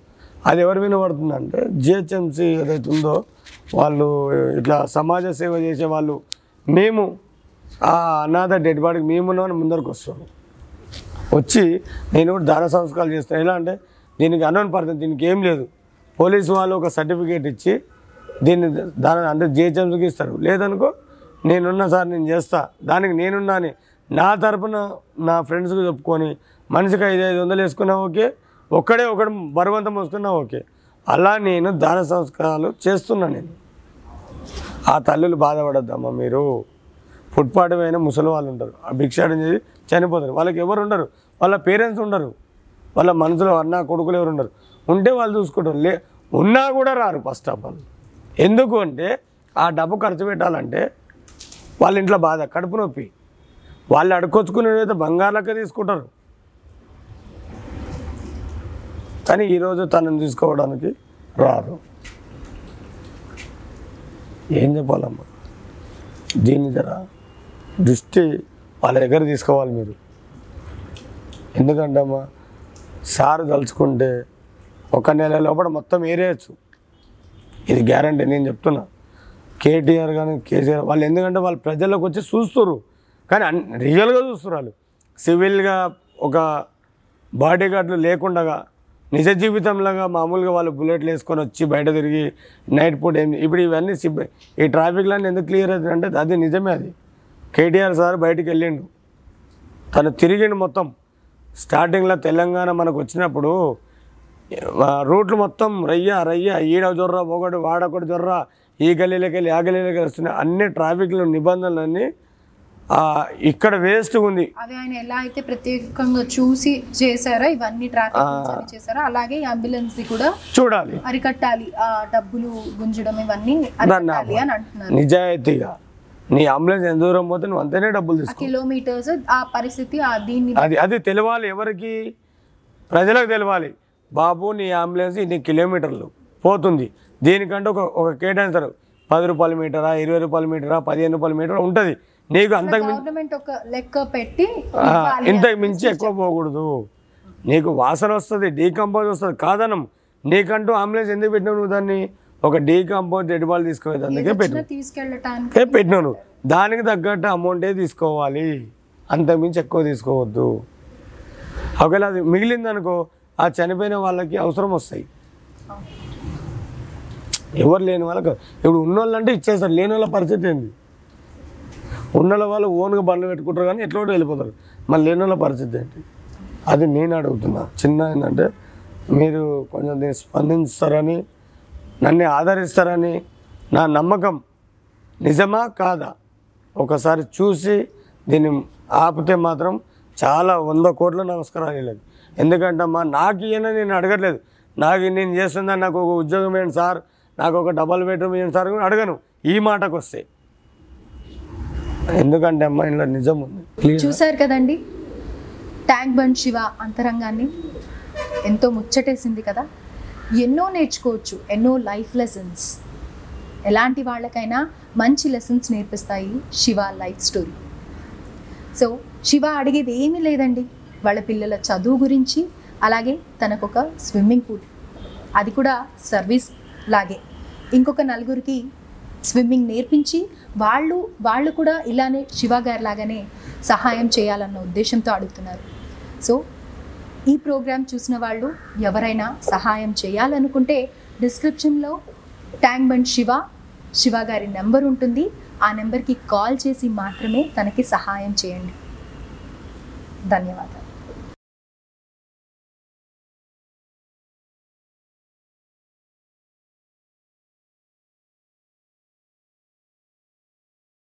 అది ఎవరి వినబడుతుందంటే జిహెచ్ఎంసీ ఏదైతే ఉందో వాళ్ళు ఇట్లా సమాజ సేవ చేసే వాళ్ళు. మేము ఆ అనాథ డెడ్ బాడీకి మేమున్నామని ముందరకు వస్తాము వచ్చి నేను కూడా దాన సంస్కారాలు చేస్తాను. ఎలా అంటే దీనికి అన్నోన్ పడుతుంది దీనికి ఏం లేదు. పోలీసు వాళ్ళు ఒక సర్టిఫికేట్ ఇచ్చి దీన్ని దాని అంటే జిహెచ్ఎంసీకి ఇస్తారు. లేదనుకో నేనున్నా సార్ నేను చేస్తా. దానికి నేనున్నా అని నా తరపున నా ఫ్రెండ్స్కి చెప్పుకొని మనిషికి ఐదు ఐదు వందలు వేసుకున్నా ఓకే. ఒక్కడే ఒకడు బరువంతం మోసుకున్నా ఓకే. అలా నేను దాన సంస్కారాలు చేస్తున్నా నేను. ఆ తల్లులు బాధపడద్దమ్మా మీరు. ఫుట్పాత్ పైన ముసలి వాళ్ళు ఉంటారు. ఆ భిక్షాటం చేసి చనిపోతారు. వాళ్ళకి ఎవరు ఉండరు. వాళ్ళ పేరెంట్స్ ఉండరు. వాళ్ళ మనసులో అన్న కొడుకులు ఎవరు ఉండరు. ఉంటే వాళ్ళు చూసుకుంటారు. లే ఉన్నా కూడా రారు ఫస్ట్ ఆఫ్ ఆల్. ఎందుకు అంటే ఆ డబ్బు ఖర్చు పెట్టాలంటే వాళ్ళ ఇంట్లో బాధ కడుపు నొప్పి. వాళ్ళు అడుకొచ్చుకునేదైతే బంగారు లెక్క తీసుకుంటారు. కానీ ఈరోజు తనని తీసుకోవడానికి రారు. ఏం చెప్పాలమ్మా? దీని జర దృష్టి వాళ్ళ దగ్గర తీసుకోవాలి మీరు. ఎందుకంటే అమ్మా సార్ తలుచుకుంటే ఒక నెల లోపల మొత్తం ఏరేయచ్చు. ఇది గ్యారంటీ నేను చెప్తున్నా. కేటీఆర్ కానీ కేసీఆర్ వాళ్ళు ఎందుకంటే వాళ్ళు ప్రజల్లోకి వచ్చి చూస్తున్నారు కానీ అన్ రియల్గా చూస్తున్నారు వాళ్ళు. సివిల్గా ఒక బాడీ గార్డులు లేకుండగా నిజ జీవితంలాగా మామూలుగా వాళ్ళు బుల్లెట్లు వేసుకొని వచ్చి బయట తిరిగి నైట్ పూట ఏం ఇప్పుడు ఇవన్నీ సిబ్బ ఈ ట్రాఫిక్ లైన్ ఎందుకు క్లియర్ అవుతుందంటే అది నిజమే అది. కేటీఆర్ సార్ బయటికి వెళ్ళిండు. తను తిరిగిండు మొత్తం. స్టార్టింగ్లో తెలంగాణ మనకు వచ్చినప్పుడు రూట్లు మొత్తం రయ్య రయ్య ఈడ జొర్ర ఒకటి వాడొకటి జొర్ర ఈ గల్లీలోకి వెళ్ళి ఆ గల్లీలోకి వెళ్ళి వస్తున్నాయి. అన్ని ట్రాఫిక్లు నిబంధనలన్నీ ఇక్కడ వేస్ట్ ఉంది. అవి ఆయన ఎలా అయితే ప్రత్యేకంగా చూసి చేశారో ఇవన్నీ ట్రాఫిక్ చేశారో అలాగే అంబులెన్స్ కూడా చూడాలి. అరికట్టాలి. ఆ డబ్బులు గుంజడం ఇవన్నీ అరికట్టాలి అని అంటున్నారు. నిజాయితీగా. నీ అంబులెన్స్ ఎంత దూరం పోతే నువ్వు అంతనే డబ్బులు తీసుకో. కిలోమీటర్స్ ఆ పరిస్థితి ఆ దీన్ని అది అది తెలవాలి ఎవరికి? ప్రజలకు తెలవాలి. బాబు నీ అంబులెన్స్ ఇన్ని కిలోమీటర్లు పోతుంది. దీనికంటే ఒక ఒక కేటాయిస్తారు. పది రూపాయల మీటరా ఇరవై రూపాయల మీటరా పదిహేను రూపాయల మీటరా ఉంటుంది. నీకు అంతకు గవర్నమెంట్ ఒక లెక్క పెట్టి ఇంతకు మించి ఎక్కువ పోకూడదు. నీకు వాసన వస్తుంది డీకంపోజ్ వస్తుంది. కాదనం. నీకంటూ అంబులెన్స్ ఎందుకు పెట్టినావు నువ్వు దాన్ని? ఒక డీకంపోజ్ డెడ్ బాల్ తీసుకునేది అందుకే పెట్టు వచ్చినా తీసుకెళ్ళటానికి ఏ పెట్టినాను దానికి తగ్గట్టు అమౌంటే తీసుకోవాలి. అంతకుమించి ఎక్కువ తీసుకోవద్దు. ఒకవేళ అది మిగిలిందనుకో ఆ చనిపోయిన వాళ్ళకి అవసరం వస్తాయి. ఎవరు లేని వాళ్ళకి ఇప్పుడు ఉన్న వాళ్ళంటే ఇచ్చేస్తారు లేని వాళ్ళ పరిస్థితి ఏంది? ఉన్న వాళ్ళు ఓన్గా బండ్లు పెట్టుకుంటారు కానీ ఎట్లా వెళ్ళిపోతారు. మళ్ళీ లేని పరిస్థితి ఏంటి? అది నేను అడుగుతున్నా. చిన్న ఏంటంటే మీరు కొంచెం దీన్ని స్పందిస్తారని నన్ను ఆదరిస్తారని నా నమ్మకం నిజమా కాదా? ఒకసారి చూసి దీన్ని ఆపితే మాత్రం చాలా వంద కోట్ల నమస్కారాలు వెళ్ళదు. ఎందుకంటే అమ్మా నాకు ఈయన నేను అడగట్లేదు. నాకు నేను చేస్తుందని నాకు ఒక ఉద్యోగం ఏంటి సార్ నాకు ఒక డబల్ బెడ్రూమ్ ఏంటి సార్ అడగను. ఈ మాటకు వస్తే ఎందుకంటే అమ్మా ఇంట్లో నిజం ఉంది. చూశారు కదండి? ట్యాంక్ బండ్ శివ అంతరంగాన్ని. ఎంతో ముచ్చటేసింది కదా. ఎన్నో నేర్చుకోవచ్చు ఎన్నో లైఫ్ లెసన్స్. ఎలాంటి వాళ్ళకైనా మంచి lessons నేర్పిస్తాయి Shiva life story. So Shiva అడిగేది ఏమీ లేదండి. వాళ్ళ పిల్లల చదువు గురించి అలాగే తనకొక స్విమ్మింగ్ పూల్. అది కూడా సర్వీస్ లాగే. ఇంకొక నలుగురికి స్విమ్మింగ్ నేర్పించి వాళ్ళు వాళ్ళు కూడా ఇలానే శివ గారి లాగానే సహాయం చేయాలన్న ఉద్దేశంతో అడుగుతున్నారు. సో ఈ ప్రోగ్రామ్ చూసిన వాళ్ళు ఎవరైనా సహాయం చేయాలనుకుంటే డిస్క్రిప్షన్లో ట్యాంక్ బండ్ శివ శివ గారి నెంబర్ ఉంటుంది. ఆ నెంబర్కి కాల్ చేసి మాత్రమే తనకి సహాయం చేయండి. ధన్యవాదాలు.